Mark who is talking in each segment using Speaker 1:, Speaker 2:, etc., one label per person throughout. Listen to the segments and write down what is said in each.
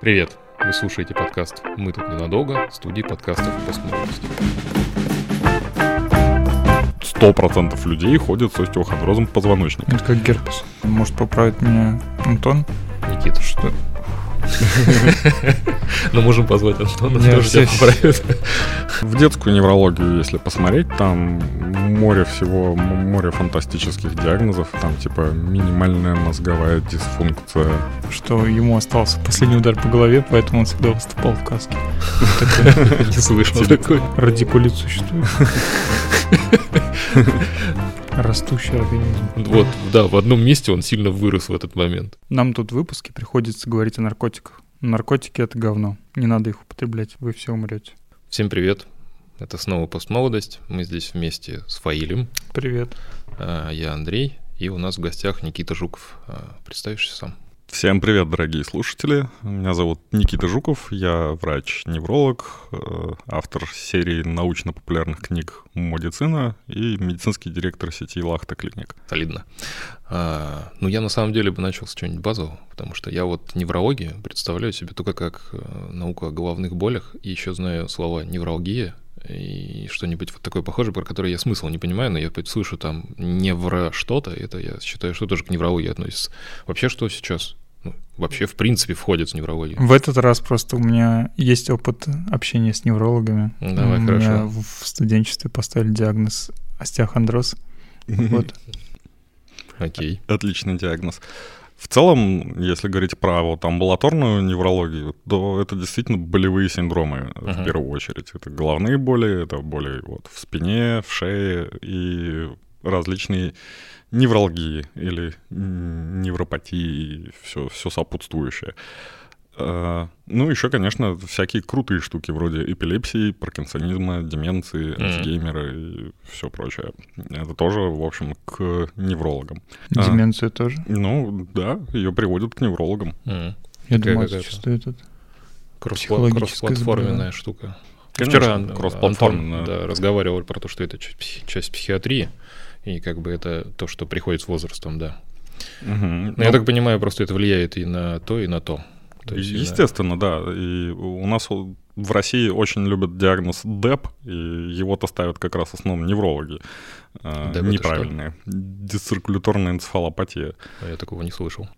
Speaker 1: Привет! Вы слушаете подкаст «Мы тут ненадолго» студии подкастов «Постмолодость».
Speaker 2: Сто процентов людей ходят с остеохондрозом позвоночника.
Speaker 3: Это как герпес. Может поправить меня Антон?
Speaker 1: Никита,
Speaker 3: Что?
Speaker 1: ну можем позвать Антона, тоже тебя поправит.
Speaker 2: В детскую неврологию, если посмотреть, там море всего, море фантастических диагнозов. Там типа минимальная мозговая дисфункция.
Speaker 3: Что ему остался последний удар по голове, поэтому он всегда выступал в каске.
Speaker 1: Не слышал такой.
Speaker 3: Радикулит существует. Растущий организм.
Speaker 1: Вот, да, в одном месте он сильно вырос в этот момент.
Speaker 3: Нам тут в выпуске приходится говорить о наркотиках. Наркотики — это говно. Не надо их употреблять, вы все умрете.
Speaker 1: Всем привет. Это снова «Постмолодость». Мы здесь вместе с Фаилем.
Speaker 3: Привет.
Speaker 1: А, Я Андрей. И у нас в гостях Никита Жуков. А, Представишься сам.
Speaker 2: Всем привет, дорогие слушатели. Меня зовут Никита Жуков, я врач-невролог, э, автор серии научно-популярных книг «Медицина» и медицинский директор сети «Лахта Клиник».
Speaker 1: Солидно. А, ну, я на самом деле бы начал с чего-нибудь базового, потому что я вот неврологию представляю себе только как э, науку о головных болях, и еще знаю слова невралгия и что-нибудь вот такое похожее, про которое я смысл не понимаю, но я слышу там невро что-то, это я считаю, что тоже к неврологии относится. Вообще, что сейчас? Ну, вообще, в принципе, входит в неврологию.
Speaker 3: В этот раз просто у меня есть опыт общения с неврологами.
Speaker 1: Давай,
Speaker 3: у
Speaker 1: хорошо.
Speaker 3: меня в студенчестве поставили диагноз остеохондроз. Вот.
Speaker 1: Окей.
Speaker 2: Отличный диагноз. В целом, если говорить про вот амбулаторную неврологию, то это действительно болевые синдромы в
Speaker 1: Мгм.
Speaker 2: первую очередь. Это головные боли, это боли вот в спине, в шее и различные невралгии или невропатии и все, все сопутствующее. Э, Ну, еще, конечно, всякие крутые штуки вроде эпилепсии, паркинсонизма, деменции,
Speaker 1: Мгм.
Speaker 2: Альцгеймера и все прочее. Это тоже, в общем, к неврологам. А.
Speaker 3: Деменцию тоже.
Speaker 2: Ну, да, ее приводят к неврологам.
Speaker 1: М.
Speaker 3: Я думаю, это существует это.
Speaker 1: Кроссплатформенная штука.
Speaker 2: Конечно,
Speaker 1: Вчера Ан-
Speaker 2: кроссплатформенная.
Speaker 1: Антон, да, разговаривал про то, что это часть, психи- часть психиатрии, и как бы это то, что приходит с возрастом, да.
Speaker 2: Мгм.
Speaker 1: Но я
Speaker 2: Ну,
Speaker 1: так понимаю, просто это влияет и на то, и на то. То есть,
Speaker 2: Естественно, да. И у нас в России очень любят диагноз ДЭП, и его-то ставят как раз в основном неврологи. э,
Speaker 1: ДЭП
Speaker 2: неправильные. Дисциркуляторная энцефалопатия.
Speaker 1: да, я такого не слышал.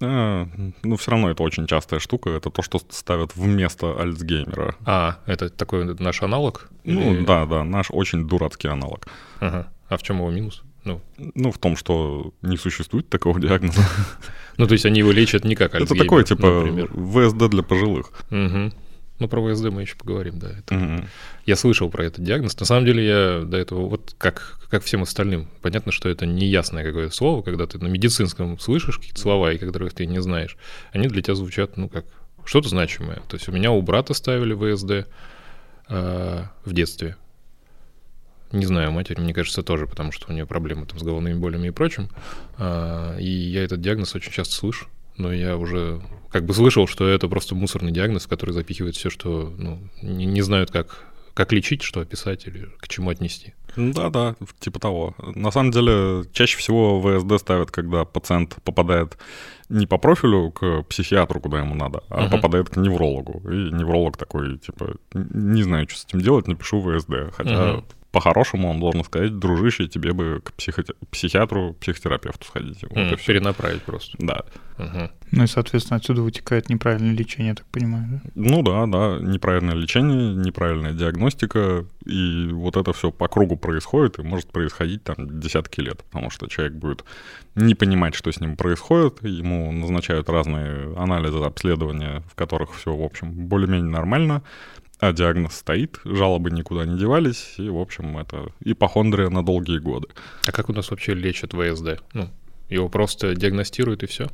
Speaker 2: А, ну, все равно это очень частая штука. Это то, что ставят вместо Альцгеймера.
Speaker 1: А, это такой наш аналог?
Speaker 2: Ну,
Speaker 1: Или-
Speaker 2: да, да, наш очень дурацкий аналог.
Speaker 1: Ага. А в чем его минус? Ну,
Speaker 2: Ну, в том, что не существует такого диагноза.
Speaker 1: ну, то есть они его лечат не как
Speaker 2: Это такое, типа,
Speaker 1: например.
Speaker 2: ВСД для пожилых.
Speaker 1: Мгм. Ну, про ВСД мы еще поговорим, да. Это
Speaker 2: Мгм.
Speaker 1: Я слышал про этот диагноз. На самом деле я до этого, вот как, как всем остальным, понятно, что это неясное какое-то слово, когда ты на медицинском слышишь какие-то слова, и которых ты не знаешь, они для тебя звучат, ну, как что-то значимое. То есть у меня у брата ставили ВСД э, в детстве. Не знаю, матери, мне кажется, тоже, потому что у нее проблемы там с головными болями и прочим. А, и я этот диагноз очень часто слышу, но я уже как бы слышал, что это просто мусорный диагноз, в который запихивает все, что ну, не, не знают, как, как лечить, что описать или к чему отнести.
Speaker 2: Да-да, типа того. На самом деле, чаще всего ВСД ставят, когда пациент попадает не по профилю к психиатру, куда ему надо, а
Speaker 1: Мгм.
Speaker 2: попадает к неврологу. И невролог такой, типа, «Н- не знаю, что с этим делать, напишу ВСД. Хотя
Speaker 1: Мгм.
Speaker 2: По-хорошему он должен сказать, дружище, тебе бы к психоте- психиатру, психотерапевту сходить. Вот всё.
Speaker 1: перенаправить просто.
Speaker 2: Да.
Speaker 1: Мгм.
Speaker 3: Ну и, соответственно, отсюда вытекает неправильное лечение, я так понимаю, да?
Speaker 2: Ну да, да, неправильное лечение, неправильная диагностика, и вот это все по кругу происходит, и может происходить там десятки лет, потому что человек будет не понимать, что с ним происходит, ему назначают разные анализы, обследования, в которых все, в общем, более-менее нормально, а диагноз стоит, жалобы никуда не девались, и, в общем, это ипохондрия на долгие годы.
Speaker 1: А как у нас вообще лечат ВСД? Ну, его просто диагностируют и все.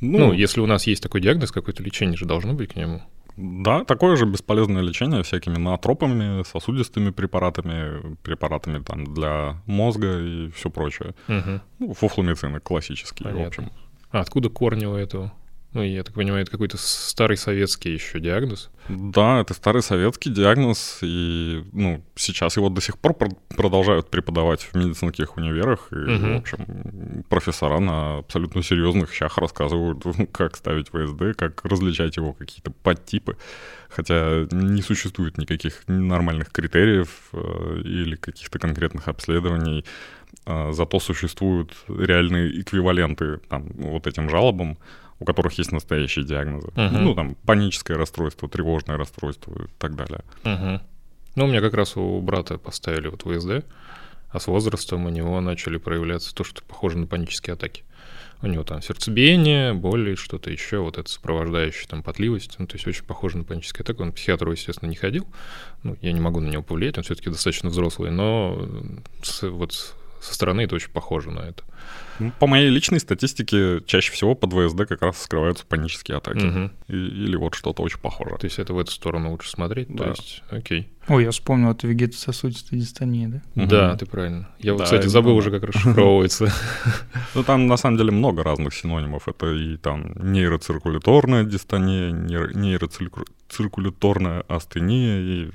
Speaker 2: Ну,
Speaker 1: Ну, если у нас есть такой диагноз, какое-то лечение же должно быть к нему.
Speaker 2: Да, такое же бесполезное лечение всякими ноотропами, сосудистыми препаратами, препаратами там для мозга и все прочее.
Speaker 1: Мгм.
Speaker 2: Ну, фуфломицины классические, в
Speaker 1: Понятно.
Speaker 2: общем.
Speaker 1: А откуда корни у этого? Ну, я так понимаю, это какой-то старый советский еще диагноз.
Speaker 2: Да, это старый советский диагноз, и ну, сейчас его до сих пор продолжают преподавать в медицинских универах, и, угу. в общем, профессора на абсолютно серьезных щах рассказывают, как ставить ВСД, как различать его какие-то подтипы, хотя не существует никаких нормальных критериев э, или каких-то конкретных обследований, э, зато существуют реальные эквиваленты там, вот этим жалобам, у которых есть настоящие диагнозы. Uh-huh. Ну, там, паническое расстройство, тревожное расстройство и так далее.
Speaker 1: Uh-huh. Ну, у меня как раз у брата поставили вот ВСД, а с возрастом у него начали проявляться то, что похоже на панические атаки. У него там сердцебиение, боли, что-то еще, вот это сопровождающая там потливость, ну, то есть очень похоже на панические атаки. Он к психиатру, естественно, не ходил, ну, я не могу на него повлиять, он все-таки достаточно взрослый, но вот со стороны это очень похоже на это.
Speaker 2: Ну, по моей личной статистике, чаще всего под ВСД как раз скрываются панические атаки.
Speaker 1: Угу.
Speaker 2: И, или вот что-то очень похоже.
Speaker 1: То есть это в эту сторону лучше смотреть? Да. То есть, окей.
Speaker 3: Ой, я вспомнил, это вегетососудистая дистония, да?
Speaker 1: Угу. Да, ты правильно. Я, да, кстати, забыл уже, как расшифровывается.
Speaker 2: Ну, там на самом деле много разных синонимов. Это и там нейроциркуляторная дистония, нейроциркуляторная астения и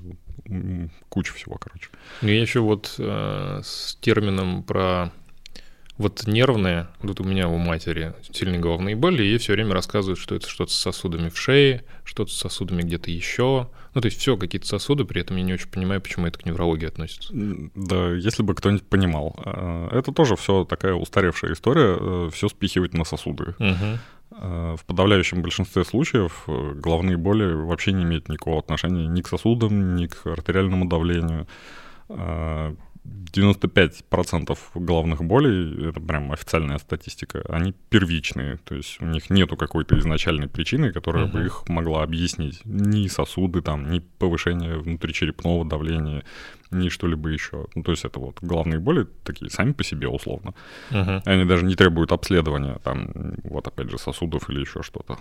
Speaker 2: куча всего, короче.
Speaker 1: Ну, я еще вот э, с термином про вот нервные, вот у меня у матери сильные головные боли, и ей все время рассказывают, что это что-то с сосудами в шее, что-то с сосудами где-то еще. Ну, то есть все какие-то сосуды, при этом я не очень понимаю, почему это к неврологии относится.
Speaker 2: Да, если бы кто-нибудь понимал. Э, это тоже все такая устаревшая история, э, все спихивать на сосуды.
Speaker 1: Угу.
Speaker 2: В подавляющем большинстве случаев головные боли вообще не имеют никакого отношения ни к сосудам, ни к артериальному давлению 95% головных болей, это прям официальная статистика, они первичные, то есть у них нету какой-то изначальной причины, которая uh-huh. бы их могла объяснить. Ни сосуды там, ни повышение внутричерепного давления, ни что-либо еще. Ну, то есть это вот головные боли такие сами по себе условно.
Speaker 1: Uh-huh.
Speaker 2: Они даже не требуют обследования, там, вот опять же, сосудов или еще что-то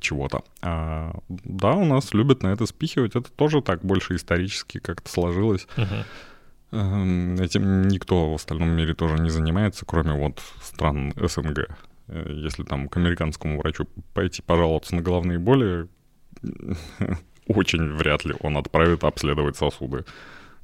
Speaker 2: чего-то. А, да, у нас любят на это спихивать. Это тоже так больше исторически как-то сложилось.
Speaker 1: Uh-huh.
Speaker 2: Эм, этим никто в остальном мире тоже не занимается, кроме вот стран СНГ. Э, если там к американскому врачу пойти пожаловаться на головные боли, очень вряд ли он отправит обследовать сосуды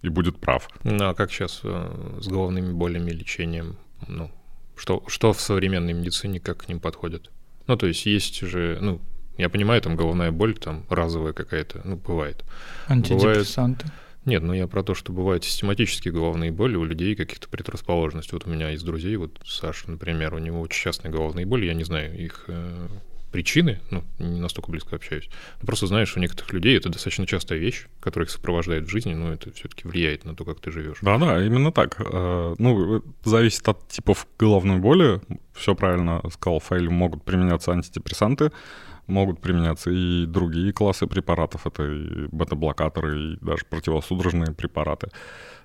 Speaker 2: и будет прав.
Speaker 1: Ну а как сейчас э, с головными болями, лечением? Ну, что, что в современной медицине, как к ним подходят? Ну, то есть есть же, ну, я понимаю, там головная боль, там разовая какая-то, ну, бывает.
Speaker 3: Антидепрессанты.
Speaker 1: Бывает, нет, ну я про то, что бывают систематические головные боли у людей каких-то предрасположенностей. Вот у меня из друзей, вот Саша, например, у него очень частные головные боли, я не знаю их э, причины, ну, не настолько близко общаюсь. Но просто знаешь, у некоторых людей это достаточно частая вещь, которая их сопровождает в жизни, но это все-таки влияет на то, как ты живешь.
Speaker 2: Да-да, именно так. Э, ну, зависит от типов головной боли. Все правильно сказал Файл, могут применяться антидепрессанты, могут применяться и другие классы препаратов, это и бета-блокаторы, и даже противосудорожные препараты.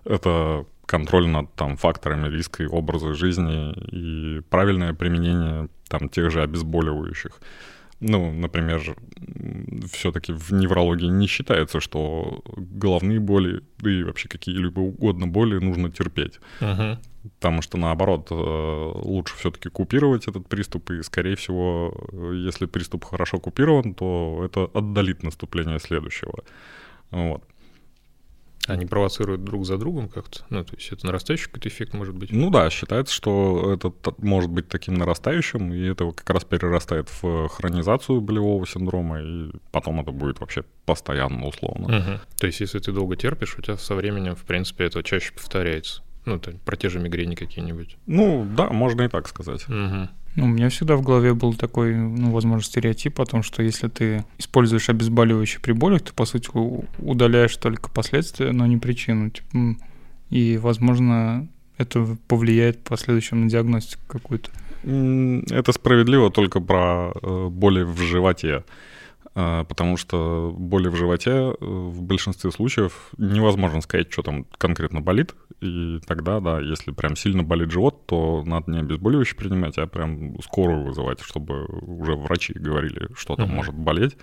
Speaker 2: Это контроль над там, факторами риска и образа жизни, и правильное применение там, тех же обезболивающих. Ну, например, все-таки в неврологии не считается, что головные боли, да и вообще какие-либо угодно боли нужно терпеть.
Speaker 1: Uh-huh.
Speaker 2: Потому что, наоборот, э, лучше все-таки купировать этот приступ, и, скорее всего, если приступ хорошо купирован, то это отдалит наступление следующего. Вот.
Speaker 1: Они провоцируют друг за другом как-то? Ну, то есть это нарастающий какой-то эффект может быть?
Speaker 2: Ну да, считается, что это может быть таким нарастающим, и это как раз перерастает в хронизацию болевого синдрома, и потом это будет вообще постоянно условно.
Speaker 1: Угу. То есть если ты долго терпишь, у тебя со временем, в принципе, это чаще повторяется? Ну, то, про те же мигрени какие-нибудь.
Speaker 2: Ну, да, можно и так сказать.
Speaker 1: Угу.
Speaker 3: Ну, у меня всегда в голове был такой, ну, возможно, стереотип о том, что если ты используешь обезболивающие при болях, ты, по сути, удаляешь только последствия, но не причину. Типа, и, возможно, это повлияет в последующем на диагностику какую-то.
Speaker 2: Это справедливо только про э, боли в животе. А, потому что боли в животе э, в большинстве случаев невозможно сказать, что там конкретно болит, и тогда, да, если прям сильно болит живот, то надо не обезболивающее принимать, а прям скорую вызывать, чтобы уже врачи говорили, что там uh-huh. может болеть,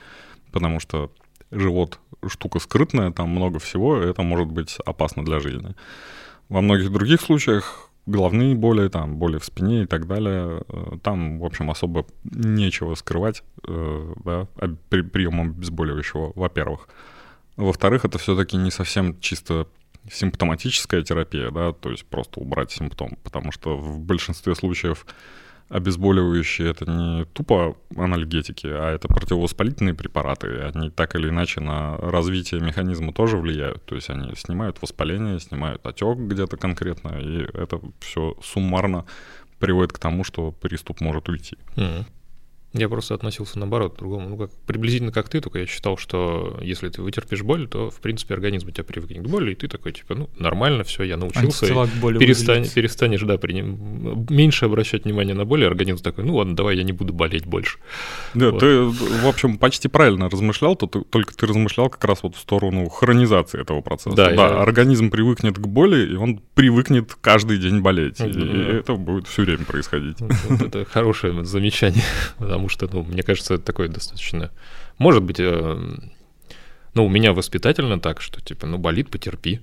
Speaker 2: потому что живот штука скрытная, там много всего, и это может быть опасно для жизни. Во многих других случаях головные боли, там, боли в спине и так далее, э, там, в общем, особо нечего скрывать, э, да, при приемом обезболивающего, во-первых. Во-вторых, это все-таки не совсем чисто симптоматическая терапия, да, то есть просто убрать симптом, потому что в большинстве случаев обезболивающие это не тупо анальгетики, а это противовоспалительные препараты. Они так или иначе на развитие механизма тоже влияют. То есть они снимают воспаление, снимают отек где-то конкретно, и это все суммарно приводит к тому, что приступ может уйти.
Speaker 1: Mm-hmm. Я просто относился наоборот, к другому. Ну, как, приблизительно как ты, только я считал, что если ты вытерпишь боль, то, в принципе, организм у тебя привыкнет к боли, и ты такой, типа, ну, нормально, все, я научился. Перестань, перестанешь, да, приним... меньше обращать внимание на боль, и организм такой, ну ладно, давай я не буду болеть больше.
Speaker 2: Да, вот. ты, в общем, почти правильно размышлял, то только ты размышлял как раз вот в сторону хронизации этого процесса. Да, да я... организм привыкнет к боли, и он привыкнет каждый день болеть. И, и это будет все время происходить.
Speaker 1: Вот это хорошее замечание, потому потому что, ну, мне кажется, это такое достаточно... Может быть, э, ну, у меня воспитательно так, что, типа, ну, болит, потерпи.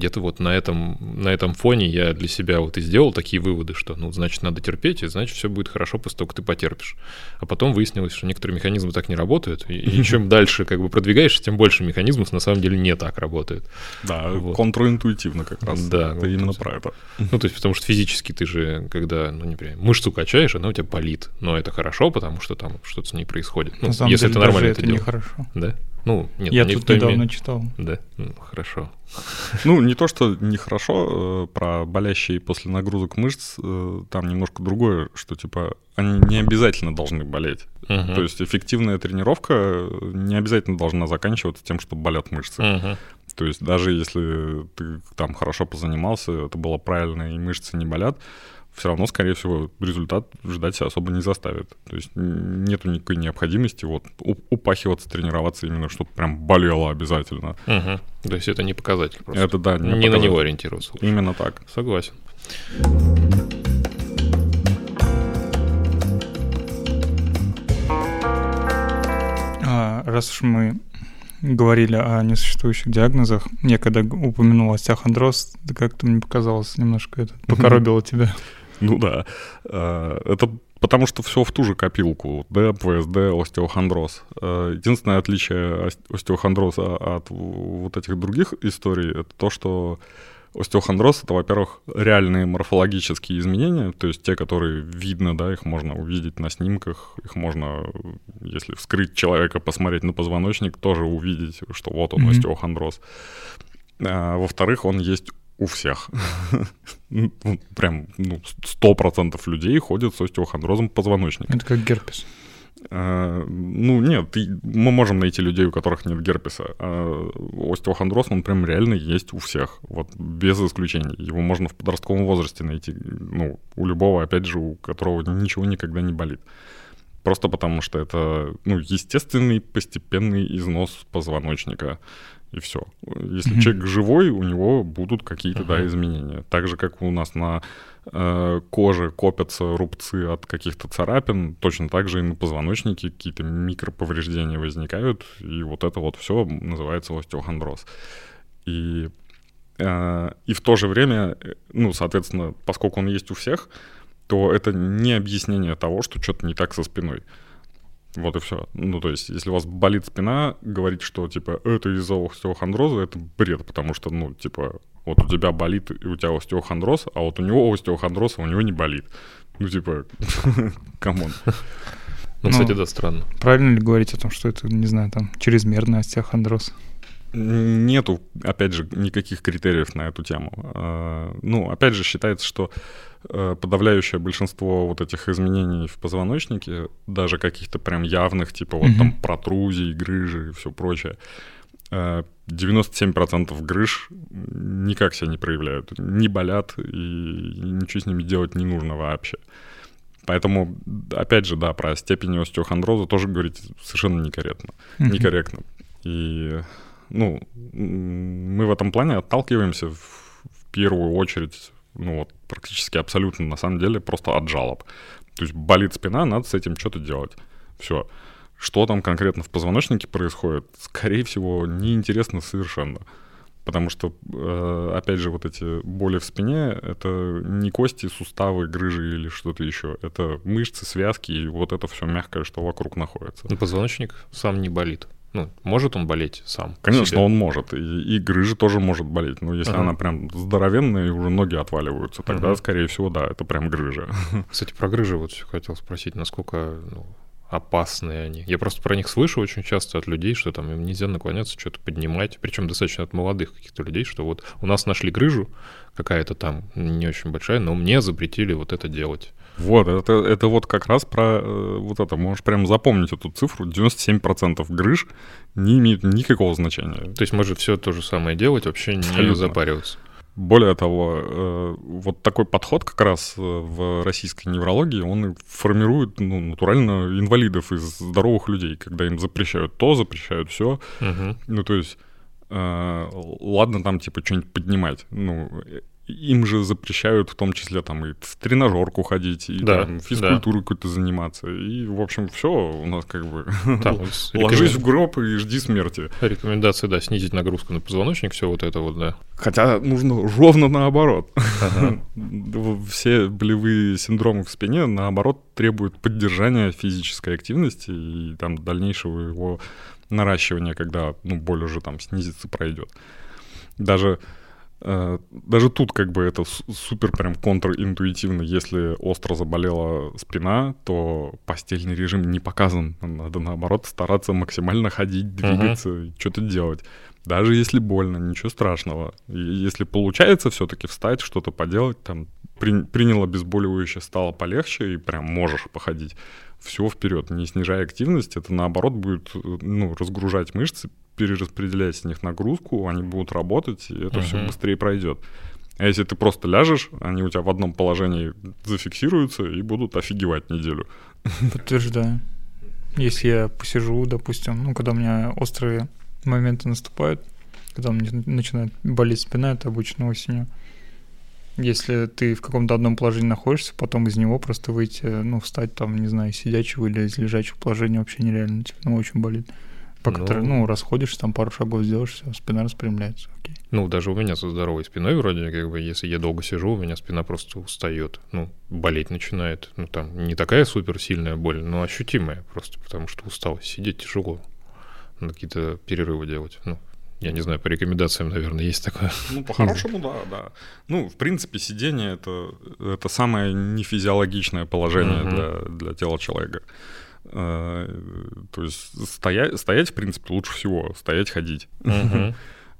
Speaker 1: Где-то вот на этом, на этом фоне я для себя вот и сделал такие выводы, что, ну, значит, надо терпеть, и значит, все будет хорошо после того, как ты потерпишь. А потом выяснилось, что некоторые механизмы так не работают, и, и чем дальше как бы продвигаешься, тем больше механизмов на самом деле не так работает.
Speaker 2: Да, вот. контринтуитивно как раз.
Speaker 1: Да.
Speaker 2: Это вот, именно про это.
Speaker 1: Ну, то есть, потому что физически ты же, когда, ну, например, мышцу качаешь, она у тебя болит, но это хорошо, потому что там что-то с ней происходит. Ну,
Speaker 3: если деле, это нормально это, это дело. нехорошо.
Speaker 1: Да? Ну, нет,
Speaker 3: я тут недавно име... читал.
Speaker 1: Да, ну, хорошо.
Speaker 2: Ну, не то, что нехорошо, э, про болящие после нагрузок мышц, э, там немножко другое, что, типа, они не обязательно должны болеть. Uh-huh. То есть эффективная тренировка не обязательно должна заканчиваться тем, что болят мышцы. Uh-huh. То есть даже если ты там хорошо позанимался, это было правильно, и мышцы не болят, все равно, скорее всего, результат ждать особо не заставит. То есть нету никакой необходимости вот упахиваться, тренироваться именно, чтобы прям болело обязательно.
Speaker 1: Угу. То есть это не показатель просто.
Speaker 2: Это да,
Speaker 1: не, не на него ориентироваться.
Speaker 2: Лучше. Именно так.
Speaker 1: Согласен.
Speaker 3: А, раз уж мы говорили о несуществующих диагнозах, я когда упомянул остеохондроз, как-то мне показалось немножко это покоробило тебя.
Speaker 2: Ну да. А, это потому что все в ту же копилку. Д, ПСД, остеохондроз. А, единственное отличие остеохондроза от вот этих других историй, это то, что остеохондроз — это, во-первых, реальные морфологические изменения, то есть те, которые видно, да, их можно увидеть на снимках, их можно, если вскрыть человека, посмотреть на позвоночник, тоже увидеть, что вот он, mm-hmm. остеохондроз. А, во-вторых, он есть у всех. Ну, прям ну, 100% людей ходят с остеохондрозом позвоночника.
Speaker 3: Это как герпес.
Speaker 2: А, ну, нет, мы можем найти людей, у которых нет герпеса. А остеохондроз, он прям реально есть у всех, вот без исключений. Его можно в подростковом возрасте найти, ну, у любого, опять же, у которого ничего никогда не болит. Просто потому что это, ну, естественный постепенный износ позвоночника и все. Если mm-hmm. человек живой, у него будут какие-то, uh-huh. да, изменения. Так же, как у нас на э, коже копятся рубцы от каких-то царапин, точно так же и на позвоночнике какие-то микроповреждения возникают, и вот это вот все называется остеохондроз. И, э, и в то же время, э, ну, соответственно, поскольку он есть у всех, то это не объяснение того, что что-то не так со спиной. Вот и все. Ну, то есть, если у вас болит спина, говорить, что, типа, это из-за остеохондроза, это бред, потому что, ну, типа, вот у тебя болит, и у тебя остеохондроз, а вот у него остеохондроз, а у него не болит. Ну, типа, come on.
Speaker 1: Ну, кстати, да, странно.
Speaker 3: Правильно ли говорить о том, что это, не знаю, там, чрезмерный остеохондроз?
Speaker 2: Нету, опять же, никаких критериев на эту тему. А, ну, опять же, считается, что подавляющее большинство вот этих изменений в позвоночнике, даже каких-то прям явных, типа вот mm-hmm. там протрузий, грыжи и все прочее, 97% э, грыж никак себя не проявляют, не болят, и ничего с ними делать не нужно вообще. Поэтому, опять же, да, про степень остеохондроза тоже говорить совершенно некорректно. Mm-hmm. Некорректно. И ну, мы в этом плане отталкиваемся в, в первую очередь, ну вот практически абсолютно на самом деле просто от жалоб. То есть болит спина, надо с этим что-то делать. Все. Что там конкретно в позвоночнике происходит, скорее всего, неинтересно совершенно. Потому что, э, опять же, вот эти боли в спине — это не кости, суставы, грыжи или что-то еще. Это мышцы, связки, и вот это все мягкое, что вокруг находится.
Speaker 1: Ну, позвоночник сам не болит. Ну, может он болеть сам?
Speaker 2: Конечно, он может. И, и грыжа тоже может болеть. Но если
Speaker 1: Ага.
Speaker 2: она прям здоровенная и уже ноги отваливаются, тогда,
Speaker 1: Ага.
Speaker 2: скорее всего, да, это прям грыжа.
Speaker 1: Кстати, про грыжи вот хотел спросить, насколько ну, опасные они. Я просто про них слышу очень часто от людей, что там им нельзя наклоняться, что-то поднимать. Причем достаточно от молодых каких-то людей, что вот у нас нашли грыжу, какая-то там не очень большая, но мне запретили вот это делать.
Speaker 2: Вот, это, это вот как раз про э, вот это. Можешь прям запомнить эту цифру. 97% грыж не имеют никакого значения.
Speaker 1: То есть может все то же самое делать, вообще не
Speaker 2: Абсолютно.
Speaker 1: запариваться.
Speaker 2: Более того, э, вот такой подход как раз э, в российской неврологии, он формирует ну, натурально инвалидов из здоровых людей, когда им запрещают то, запрещают все.
Speaker 1: Мгм.
Speaker 2: Ну, то есть, ладно там, типа, что-нибудь поднимать. Ну, им же запрещают в том числе там и в тренажерку ходить, и
Speaker 1: Да,
Speaker 2: там, физкультурой какой-то заниматься. И, в общем, все у нас как бы...
Speaker 1: Там
Speaker 2: Ложись
Speaker 1: рекомен-
Speaker 2: в гроб и жди смерти.
Speaker 1: Рекомендация, да, снизить нагрузку на позвоночник, все вот это вот, да.
Speaker 2: Хотя нужно ровно наоборот.
Speaker 1: Ага.
Speaker 2: Все болевые синдромы в спине, наоборот, требуют поддержания физической активности и там дальнейшего его наращивания, когда ну, боль уже там снизится, пройдет. Даже, даже тут как бы это су- супер прям контринтуитивно. Если остро заболела спина, то постельный режим не показан. Надо наоборот стараться максимально ходить, двигаться, что-то делать. Даже если больно, ничего страшного. И если получается все-таки встать, что-то поделать, там при- принял обезболивающее, стало полегче, и прям можешь походить, все вперед, не снижая активность, это наоборот будет э, ну, разгружать мышцы, перераспределять с них нагрузку, они будут работать, и это все
Speaker 1: Мгм.
Speaker 2: быстрее пройдет. А если ты просто ляжешь, они у тебя в одном положении зафиксируются и будут офигевать неделю.
Speaker 3: Подтверждаю. Если я посижу, допустим, ну, когда у меня острые моменты наступают, когда у меня начинает болеть спина, это обычно осенью. Если ты в каком-то одном положении находишься, потом из него просто выйти, ну, встать там, не знаю, из сидячего или из лежачего положения вообще нереально, типа, ну, очень болит. Пока ты,
Speaker 1: Ну.
Speaker 3: ну, расходишься, там пару шагов сделаешь, все, спина распрямляется, окей.
Speaker 1: Ну, даже у меня со здоровой спиной вроде, как бы, если я долго сижу, у меня спина просто устает. Ну, болеть начинает. Ну, там не такая супер сильная боль, но ощутимая просто, потому что устал. Сидеть тяжело. Надо какие-то перерывы делать. Ну, я не знаю, по рекомендациям, наверное, есть такое.
Speaker 2: Ну, по-хорошему, да, да. Ну, в принципе, сидение это, это самое нефизиологичное положение
Speaker 1: Мгм.
Speaker 2: для, для тела человека. Э, То есть стоять, стоять, в принципе, лучше всего. Стоять, ходить.
Speaker 1: Мгм.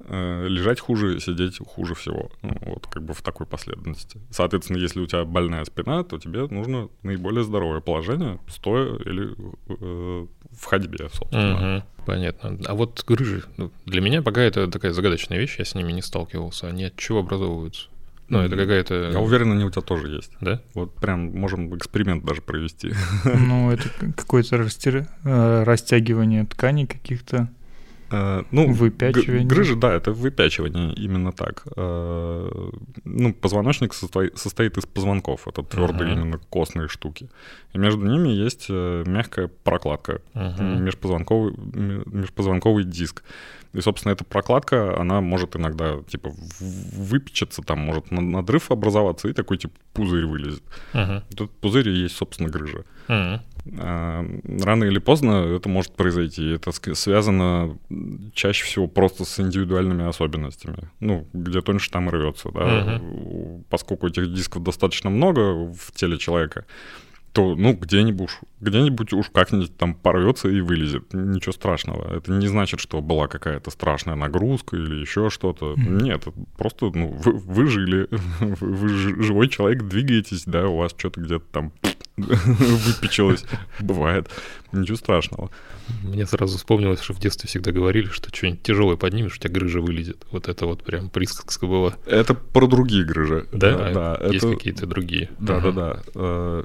Speaker 2: Э, Лежать хуже, сидеть хуже всего. Ну, вот как бы в такой последовательности. Соответственно, если у тебя больная спина, то тебе нужно наиболее здоровое положение, стоя или э, в ходьбе, собственно.
Speaker 1: Мгм. Понятно. А вот грыжи, ну, для меня пока это такая загадочная вещь, я с ними не сталкивался. Они от чего образовываются? Ну, это какая-то...
Speaker 2: Я уверен, они у тебя тоже есть.
Speaker 1: Да?
Speaker 2: Вот прям можем эксперимент даже провести.
Speaker 3: Ну, это какое-то э, растягивание тканей каких-то.
Speaker 2: Э, Ну,
Speaker 3: Выпячивание.
Speaker 2: Грыжи, да, это выпячивание, именно так. Э, Ну, позвоночник состо- состоит из позвонков, это твердые
Speaker 1: Мгм.
Speaker 2: именно костные штуки. И между ними есть э, мягкая прокладка,
Speaker 1: Мгм.
Speaker 2: межпозвонковый, межпозвонковый диск. И, собственно, эта прокладка, она может иногда, типа, выпечаться, там может на- надрыв образоваться, и такой, типа, пузырь вылезет.
Speaker 1: Мгм.
Speaker 2: Тут пузырь и есть, собственно, грыжа.
Speaker 1: Мгм.
Speaker 2: А, Рано или поздно это может произойти. Это связано чаще всего просто с индивидуальными особенностями. Ну, где тоньше, там рвется. Да? У- Поскольку этих дисков достаточно много в теле человека, то, ну, где-нибудь, где-нибудь уж как-нибудь там порвется и вылезет. Ничего страшного. Это не значит, что была какая-то страшная нагрузка или еще что-то. Нет, это просто, ну, вы, вы жили, вы, вы жи- живой человек, двигаетесь, да, у вас что-то где-то там выпечилось. Бывает. Ничего страшного.
Speaker 1: Мне сразу вспомнилось, что в детстве всегда говорили, что что-нибудь тяжелое поднимешь, у тебя грыжа вылезет. Вот это вот прям присказка была.
Speaker 2: Это про другие грыжи.
Speaker 1: Да?
Speaker 2: да.
Speaker 1: А Есть
Speaker 2: это-
Speaker 1: какие-то другие.
Speaker 2: Да,
Speaker 1: Ага.
Speaker 2: да, да.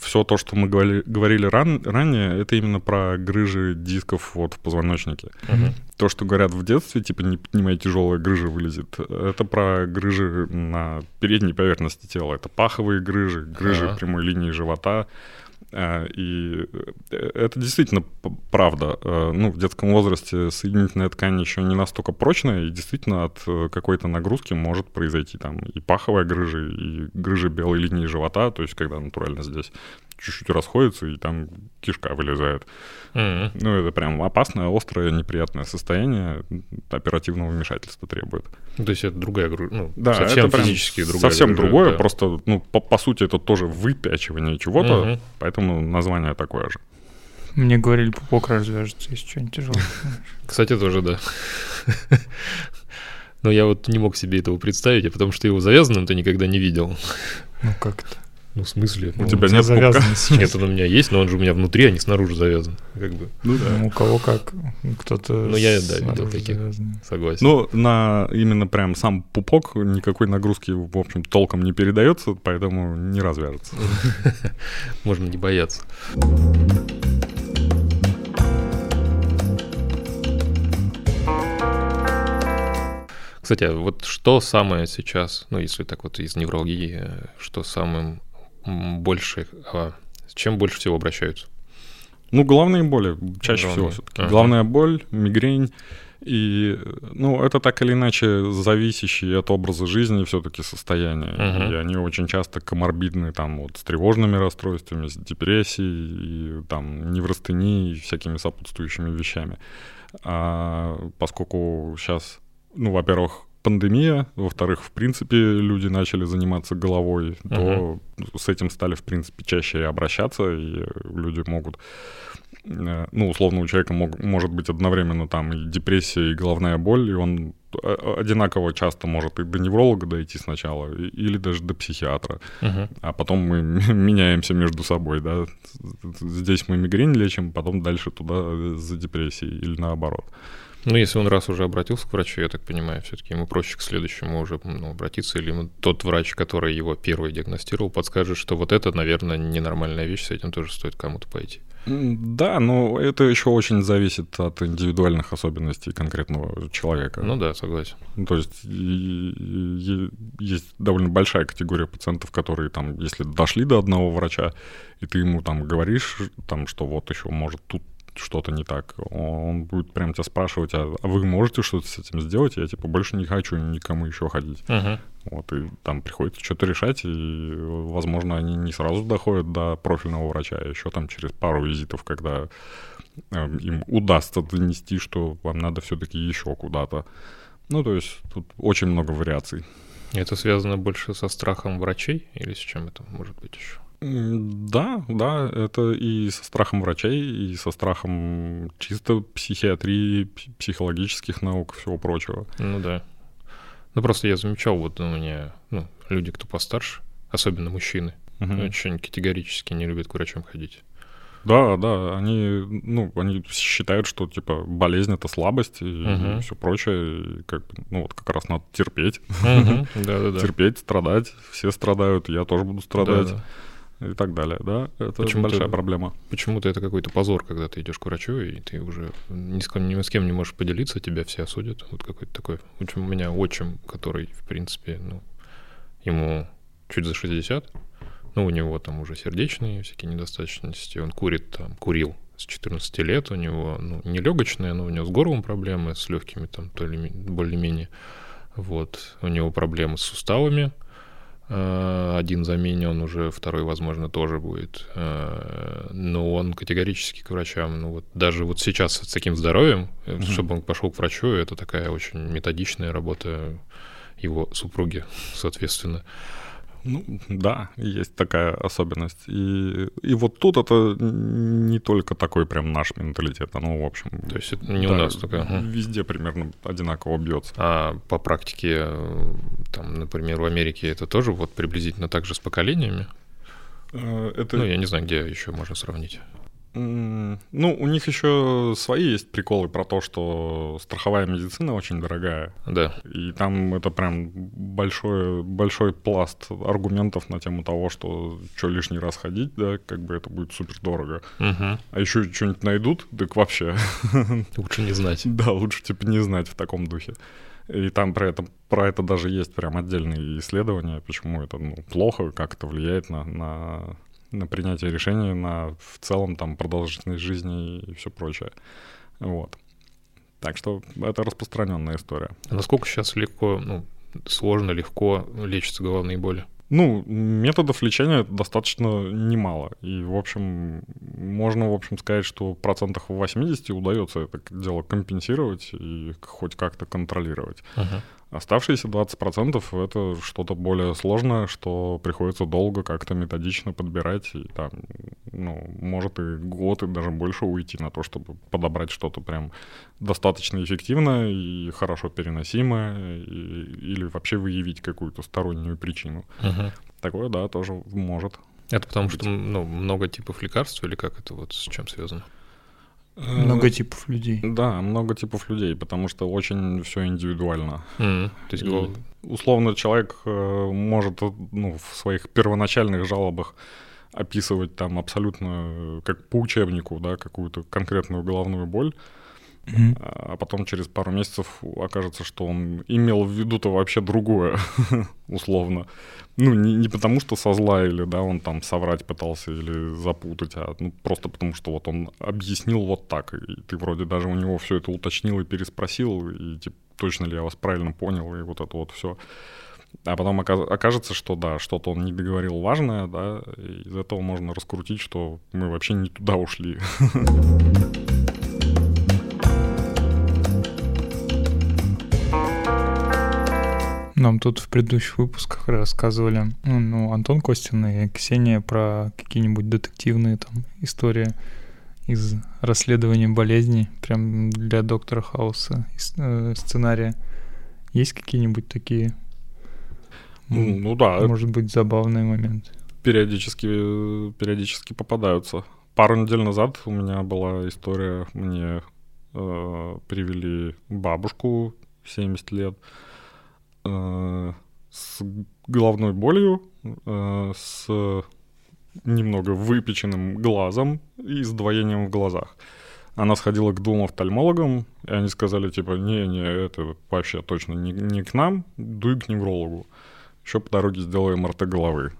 Speaker 2: Все то, что мы говорили, говорили ран- ранее, это именно про грыжи дисков вот в позвоночнике.
Speaker 1: Мгм.
Speaker 2: То, что говорят в детстве, типа не поднимай тяжелая грыжа вылезет, это про грыжи на передней поверхности тела. Это паховые грыжи, грыжи
Speaker 1: Ага.
Speaker 2: прямой линии живота. А, и э, это действительно правда. Э, ну, в детском возрасте соединительная ткань еще не настолько прочная, и действительно от э, какой-то нагрузки может произойти там и паховая грыжа, и грыжа белой линии живота, то есть когда натурально здесь чуть-чуть расходится, и там кишка вылезает. Mm-hmm. Ну, это прям опасное, острое, неприятное состояние, оперативного вмешательства требует.
Speaker 1: Ну, то есть это другая грыжа, ну,
Speaker 2: да,
Speaker 1: совсем
Speaker 2: это
Speaker 1: физически другая
Speaker 2: Совсем
Speaker 1: грыжа,
Speaker 2: другое,
Speaker 1: да.
Speaker 2: просто, ну, по, по сути, это тоже выпячивание чего-то,
Speaker 1: Мгм.
Speaker 2: поэтому название такое же.
Speaker 3: Мне говорили, пупок развяжется, если что-нибудь тяжелое.
Speaker 1: Кстати, тоже, да. Но я вот не мог себе этого представить, а потому что его завязанным ты никогда не видел.
Speaker 3: Ну как это?
Speaker 1: Ну, в смысле?
Speaker 2: У
Speaker 1: Ну,
Speaker 2: тебя нет
Speaker 3: завязан.
Speaker 1: Нет, он у меня есть, но он же у меня внутри, а не снаружи завязан. Как бы,
Speaker 2: Ну
Speaker 3: Ну, у кого как. Кто-то...
Speaker 1: Ну, я, да, видел таких.
Speaker 3: завязанный.
Speaker 1: согласен.
Speaker 2: Ну, на именно прям сам пупок никакой нагрузки, в общем, толком не передается, поэтому не развяжется.
Speaker 1: Можно не бояться. Кстати, а вот что самое сейчас, ну, если так вот из неврологии, что самым больше, а, с чем больше всего обращаются?
Speaker 2: Ну, головные боли чаще
Speaker 1: Головные.
Speaker 2: всего все-таки.
Speaker 1: Ага.
Speaker 2: Головная боль, мигрень. И, ну, это так или иначе зависящие от образа жизни все-таки состояния.
Speaker 1: Мгм.
Speaker 2: И они очень часто коморбидны там вот с тревожными расстройствами, с депрессией, и, там неврастенией и всякими сопутствующими вещами. А поскольку сейчас, ну, во-первых, пандемия, во-вторых, в принципе, люди начали заниматься головой, то с этим стали, в принципе, чаще обращаться, и люди могут э, ну, условно, у человека мог- может быть одновременно там и депрессия, и головная боль, и он э, одинаково часто может и до невролога дойти сначала, или даже до психиатра,
Speaker 1: Мгм.
Speaker 2: а потом мы меняемся между собой, да. Здесь мы мигрень лечим, потом дальше туда за депрессией или наоборот.
Speaker 1: Ну, если он раз уже обратился к врачу, я так понимаю, все-таки ему проще к следующему уже ну, обратиться, или ему тот врач, который его первый диагностировал, подскажет, что вот это, наверное, ненормальная вещь, с этим тоже стоит кому-то пойти.
Speaker 2: Да, но это еще очень зависит от индивидуальных особенностей конкретного человека.
Speaker 1: Ну да, согласен.
Speaker 2: Ну, то есть есть довольно большая категория пациентов, которые там, если дошли до одного врача, и ты ему там говоришь, там, что вот еще может тут что-то не так, он будет прям тебя спрашивать, а, а вы можете что-то с этим сделать? Я типа больше не хочу никому еще ходить.
Speaker 1: Мгм.
Speaker 2: Вот, и там приходится что-то решать, и, возможно, они не сразу доходят до профильного врача, а еще там через пару визитов, когда эм, им удастся донести, что вам надо все-таки еще куда-то. Ну, то есть тут очень много вариаций.
Speaker 1: Это связано больше со страхом врачей или с чем это может быть еще?
Speaker 2: Да, да, это и со страхом врачей, и со страхом чисто психиатрии, психологических наук, всего прочего.
Speaker 1: Ну да. Ну просто я замечал, вот у меня, ну, люди, кто постарше, особенно мужчины,
Speaker 2: Мгм.
Speaker 1: очень категорически не любят к врачам ходить.
Speaker 2: Да, да, они, ну, они считают, что, типа, болезнь — это слабость и
Speaker 1: Мгм.
Speaker 2: все прочее, и как, ну, вот как раз надо терпеть,
Speaker 1: Мгм. Да-да-да.
Speaker 2: терпеть, страдать, все страдают, я тоже буду страдать
Speaker 1: Да-да.
Speaker 2: И так далее, да, это
Speaker 1: Почему-то-
Speaker 2: большая проблема.
Speaker 1: Почему-то это какой-то позор, когда ты идешь к врачу, и ты уже ни с, кем, ни с кем не можешь поделиться, тебя все осудят. Вот какой-то такой. У меня отчим, который, в принципе, ну, ему чуть за 60, ну, у него там уже сердечные всякие недостаточности, он курит там, курил с 14 лет, у него, ну, не легочная, но у него с горлом проблемы, с легкими там то ли более-менее. Вот, у него проблемы с суставами, один заменен уже, второй, возможно, тоже будет. Э, Но он категорически к врачам. Ну вот даже вот сейчас с таким здоровьем, э,
Speaker 2: Мгм.
Speaker 1: чтобы он пошел к врачу, это такая очень методичная работа его супруги, соответственно.
Speaker 2: Ну, да, есть такая особенность. И, и вот тут это не только такой прям наш менталитет, оно, в общем...
Speaker 1: То есть это не
Speaker 2: да,
Speaker 1: у нас только.
Speaker 2: Везде примерно одинаково бьется.
Speaker 1: А по практике, э, там, например, в Америке это тоже вот приблизительно так же с поколениями.
Speaker 2: Э, Это
Speaker 1: Ну, я не знаю, где еще можно сравнить.
Speaker 2: Ну, у них еще свои есть приколы про то, что страховая медицина очень дорогая.
Speaker 1: Да.
Speaker 2: И там это прям большой, большой пласт аргументов на тему того, что что лишний раз ходить, да, как бы это будет супер дорого.
Speaker 1: Мгм.
Speaker 2: А еще что-нибудь найдут, так вообще,
Speaker 1: Лучше не знать.
Speaker 2: да, лучше типа не знать в таком духе. И там про это, про это даже есть прям отдельные исследования, почему это ну, плохо, как это влияет на, на на принятие решений, на в целом там продолжительность жизни и все прочее. Вот. Так что это распространенная история.
Speaker 1: А насколько сейчас легко, ну, сложно, легко лечатся головные боли?
Speaker 2: Ну, методов лечения достаточно немало. И, в общем, можно, в общем, сказать, что в процентах в 80 удается это дело компенсировать и хоть как-то контролировать. Uh-huh. Оставшиеся 20% это что-то более сложное, что приходится долго как-то методично подбирать, и там, ну, может и год, и даже больше уйти на то, чтобы подобрать что-то прям достаточно эффективное и хорошо переносимое, и, или вообще выявить какую-то стороннюю причину. Угу. Такое, да, тоже может.
Speaker 1: Это потому быть. что ну, много типов лекарств, или как это вот с чем связано?
Speaker 3: Много типов людей.
Speaker 2: Да, много типов людей, потому что очень все индивидуально. Mm, то есть, И, условно, человек э, может ну, в своих первоначальных жалобах описывать там абсолютно э, как по учебнику, да, какую-то конкретную головную боль, mm-hmm. а потом через пару месяцев окажется, что он имел в виду-то вообще другое, условно. Ну, не, не потому, что со зла или, да, он там соврать пытался или запутать, а ну, просто потому, что вот он объяснил вот так, и ты вроде даже у него все это уточнил и переспросил, и типа, точно ли я вас правильно понял, и вот это вот все. А потом окажется, что да, что-то он не договорил важное, да, и из этого можно раскрутить, что мы вообще не туда ушли.
Speaker 3: Нам тут в предыдущих выпусках рассказывали, ну, ну, Антон Костин и Ксения про какие-нибудь детективные там истории из расследования болезней, прям для доктора Хауса э, сценария. Есть какие-нибудь такие,
Speaker 2: ну, ну да,
Speaker 3: может быть, забавные моменты?
Speaker 2: Периодически, периодически попадаются. Пару недель назад у меня была история, мне э, привели бабушку 70 лет, Э, с головной болью, э, с немного выпеченным глазом и с двоением в глазах. Она сходила к двум офтальмологам, и они сказали, типа, не-не, это вообще точно не, не к нам, дуй к неврологу. Еще по дороге сделаю МРТ головы.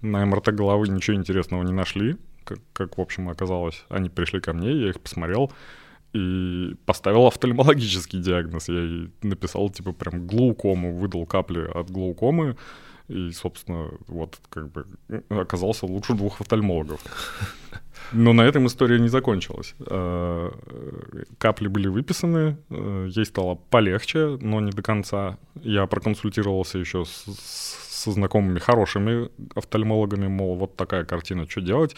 Speaker 2: На МРТ головы ничего интересного не нашли, как, как в общем оказалось. Они пришли ко мне, я их посмотрел, и поставил офтальмологический диагноз. Я ей написал, типа, прям глаукому, выдал капли от глаукомы, и, собственно, вот как бы оказался лучше двух офтальмологов. Но на этом история не закончилась. А, капли были выписаны, а, ей стало полегче, но не до конца. Я проконсультировался еще с, со знакомыми хорошими офтальмологами, мол, вот такая картина, что делать.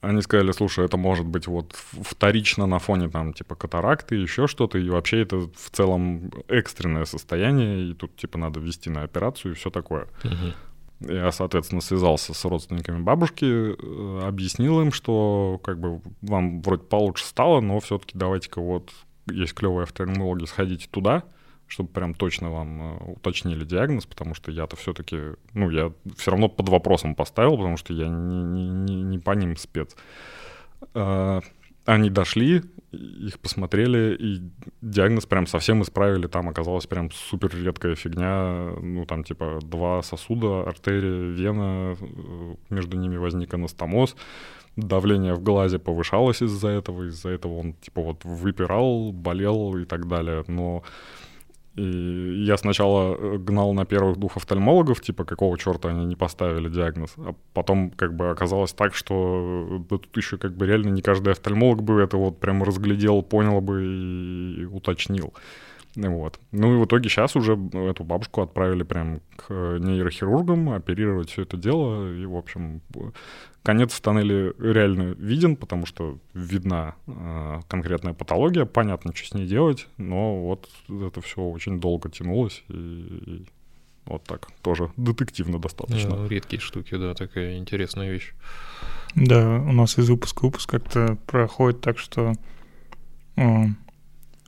Speaker 2: Они сказали, слушай, это может быть вот вторично на фоне там типа катаракты, еще что-то, и вообще это в целом экстренное состояние, и тут типа надо ввести на операцию и все такое. Угу. Я, соответственно, связался с родственниками бабушки, э, объяснил им, что как бы вам вроде получше стало, но все-таки давайте-ка вот есть клевые офтальмологи, сходите туда, чтобы прям точно вам э, уточнили диагноз, потому что я-то все-таки, ну, я все равно под вопросом поставил, потому что я не, не, не, по ним спец. А, они дошли, их посмотрели, и диагноз прям совсем исправили. Там оказалась прям супер редкая фигня. Ну, там типа два сосуда, артерия, вена, э, между ними возник анастомоз. Давление в глазе повышалось из-за этого, из-за этого он типа вот выпирал, болел и так далее. Но и я сначала э, гнал на первых двух офтальмологов, типа, какого черта они не поставили диагноз. А потом как бы оказалось так, что э, да, тут еще как бы реально не каждый офтальмолог бы это вот прям разглядел, понял бы и уточнил. Вот. Ну и в итоге сейчас уже эту бабушку отправили прям к нейрохирургам оперировать все это дело. И, в общем, конец в тоннеле реально виден, потому что видна э, конкретная патология, понятно, что с ней делать, но вот это все очень долго тянулось, и, и вот так тоже детективно достаточно.
Speaker 1: Ну, редкие штуки, да, такая интересная вещь.
Speaker 3: Да, у нас из выпуска в выпуск как-то проходит так, что о,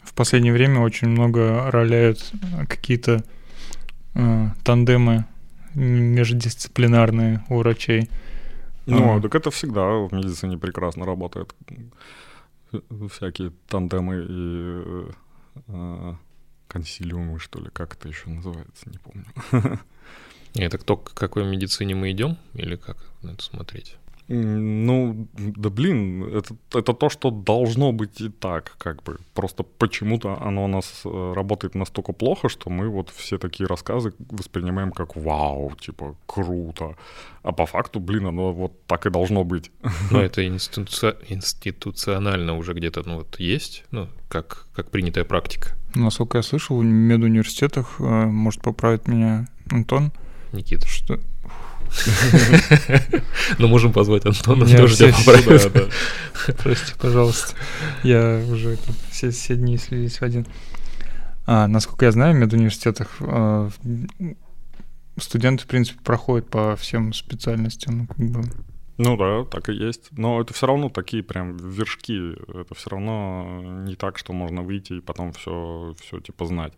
Speaker 3: в последнее время очень много роляют какие-то э, тандемы междисциплинарные у врачей.
Speaker 2: Ну, а. так это всегда в медицине прекрасно работает. Всякие тандемы и э, консилиумы, что ли, как это еще называется, не помню.
Speaker 1: Это кто, к какой медицине мы идем или как на это смотреть?
Speaker 2: Ну, да блин, это, это то, что должно быть и так, как бы. Просто почему-то оно у нас э, работает настолько плохо, что мы вот все такие рассказы воспринимаем как вау, типа круто. А по факту, блин, оно вот так и должно быть.
Speaker 1: Но это институци... институционально уже где-то ну, вот есть, ну, как, как принятая практика.
Speaker 3: Насколько я слышал, в медуниверситетах, э, может поправить меня Антон,
Speaker 1: Никита.
Speaker 3: что
Speaker 1: Но можем позвать Антона, тоже тебя поправит.
Speaker 3: Прости, пожалуйста. Я уже все, дни слились в один. А, насколько я знаю, в медуниверситетах в- студенты, в принципе, проходят по всем специальностям. Ну, как бы.
Speaker 2: Ну да, так и есть. Но это все равно такие прям вершки. Это все равно не так, что можно выйти и потом все, все типа знать.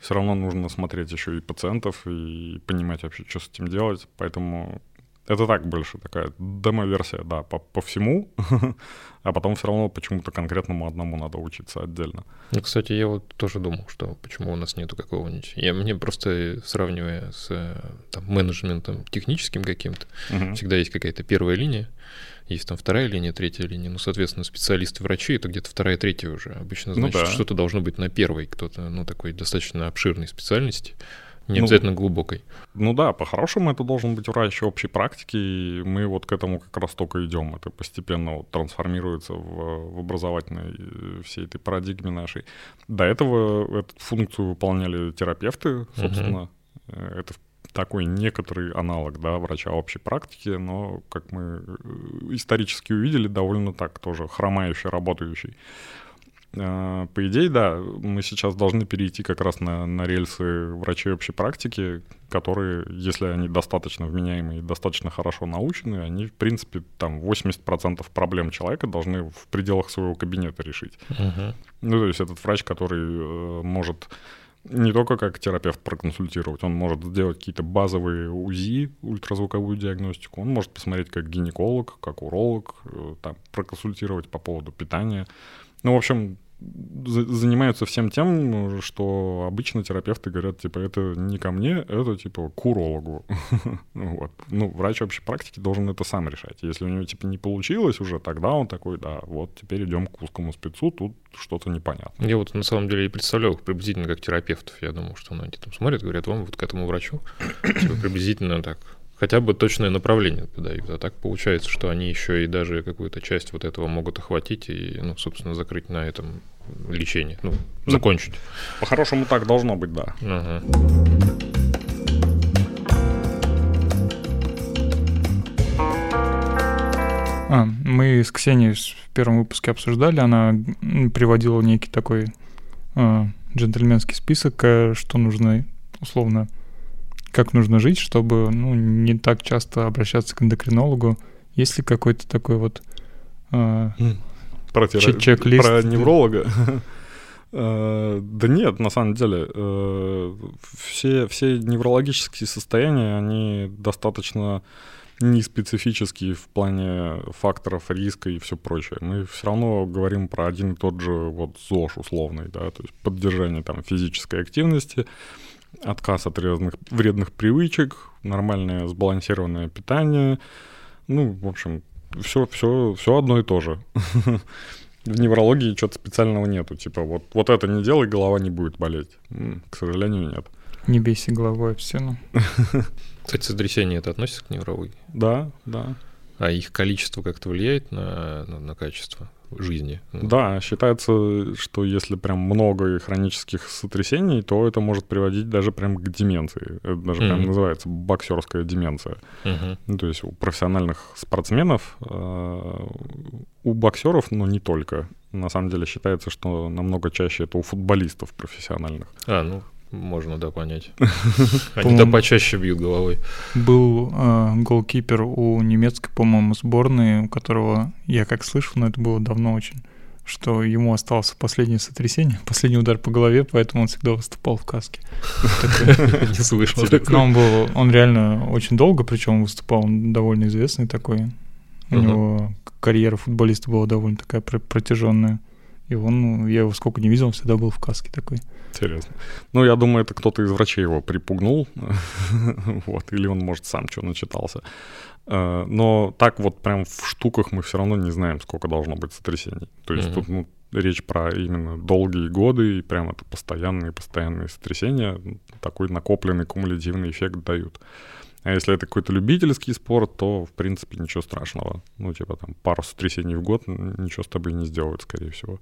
Speaker 2: Все равно нужно смотреть еще и пациентов и понимать вообще, что с этим делать. Поэтому это так больше такая демо-версия, да, по, по всему. А потом все равно почему-то конкретному одному надо учиться отдельно.
Speaker 1: Ну, кстати, я вот тоже думал, что почему у нас нету какого-нибудь... Я мне просто сравнивая с э, там, менеджментом техническим каким-то,
Speaker 2: Мгм.
Speaker 1: всегда есть какая-то первая линия, есть там вторая линия, третья линия. Ну, соответственно, специалисты врачи это где-то вторая, третья уже. Обычно
Speaker 2: Ну
Speaker 1: значит,
Speaker 2: да.
Speaker 1: что-то должно быть на первой, кто-то, ну, такой достаточно обширной специальности, не
Speaker 2: Ну,
Speaker 1: обязательно глубокой.
Speaker 2: Ну да, по-хорошему это должен быть врач общей практики, и мы вот к этому как раз только идем. Это постепенно вот трансформируется в, в образовательной э, всей этой парадигме нашей. До этого эту функцию выполняли терапевты, собственно. Э, Это такой некоторый аналог да, врача общей практики, но, как мы э, исторически увидели, довольно так тоже хромающий, работающий. Э, По идее, да, мы сейчас должны перейти как раз на, на рельсы врачей общей практики, которые, если они достаточно вменяемые и достаточно хорошо научены, они, в принципе, там 80% проблем человека должны в пределах своего кабинета решить.
Speaker 1: Мгм.
Speaker 2: Ну, то есть этот врач, который э, может не только как терапевт проконсультировать, он может сделать какие-то базовые УЗИ, ультразвуковую диагностику, он может посмотреть как гинеколог, как уролог, э, там, проконсультировать по поводу питания. Ну, в общем, занимаются всем тем, что обычно терапевты говорят, типа, это не ко мне, это, типа, к урологу. Вот. Ну, врач общей практики должен это сам решать. Если у него, типа, не получилось уже, тогда он такой, да, вот теперь идем к узкому спецу, тут что-то непонятно.
Speaker 1: Я вот на самом деле и представлял их приблизительно как терапевтов. Я думал, что ну, они там смотрят, говорят, вам вот к этому врачу. Типа, приблизительно так. Хотя бы точное направление подают. А так получается, что они еще и даже какую-то часть вот этого могут охватить и, ну, собственно, закрыть на этом лечение. Ну, закончить.
Speaker 2: По-хорошему так должно быть, да.
Speaker 1: Ага.
Speaker 3: А, мы с Ксенией в первом выпуске обсуждали, она приводила некий такой а, джентльменский список, э, что нужно, условно, как нужно жить, чтобы ну, не так часто обращаться к эндокринологу. Есть ли какой-то такой вот а,
Speaker 2: Про,
Speaker 3: Че- чек-лист.
Speaker 2: про невролога. Э, Да нет, на самом деле, э, все, все неврологические состояния, они достаточно неспецифические в плане факторов риска и все прочее. Мы все равно говорим про один и тот же вот ЗОЖ условный, да, то есть поддержание там физической активности, отказ от разных вредных привычек, нормальное сбалансированное питание, ну, в общем, все, все, все одно и то же. В неврологии чего-то специального нету. Типа, вот, вот это не делай, голова не будет болеть. К сожалению, нет.
Speaker 3: не бейся головой об стену?
Speaker 1: Кстати, сотрясение это относится к неврологии?
Speaker 2: Да, да.
Speaker 1: А их количество как-то влияет на, на, на качество жизни? Ну,
Speaker 2: Да, считается, что если прям много хронических сотрясений, то это может приводить даже прям к деменции. Это даже прям
Speaker 1: Мгм.
Speaker 2: называется боксерская деменция.
Speaker 1: мгм.
Speaker 2: Ну, то есть у профессиональных спортсменов, э, у боксеров, но не только. На самом деле считается, что намного чаще это у футболистов профессиональных.
Speaker 1: А, ну, можно, да, понять. Они да почаще бьют головой.
Speaker 3: Был э, голкипер у немецкой, по-моему, сборной, у которого, я как слышал, но это было давно очень, что ему остался последнее сотрясение, последний удар по голове, поэтому он всегда выступал в каске.
Speaker 1: Не слышал.
Speaker 3: Но он был, он реально очень долго, причем выступал, он довольно известный такой. У него карьера футболиста была довольно такая пр- протяженная. И он, я его сколько не видел, он всегда был в каске такой.
Speaker 2: Интересно. Ну, я думаю, это кто-то из врачей его припугнул, вот, или он, может, сам что начитался. Э, но так вот прям в штуках мы все равно не знаем, сколько должно быть сотрясений. То есть mm-hmm. тут ну, речь про именно долгие годы, и прям это постоянные, постоянные сотрясения, такой накопленный кумулятивный эффект дают. А если это какой-то любительский спорт, то, в принципе, ничего страшного. Ну, типа там пару сотрясений в год ничего с тобой не сделают, скорее всего.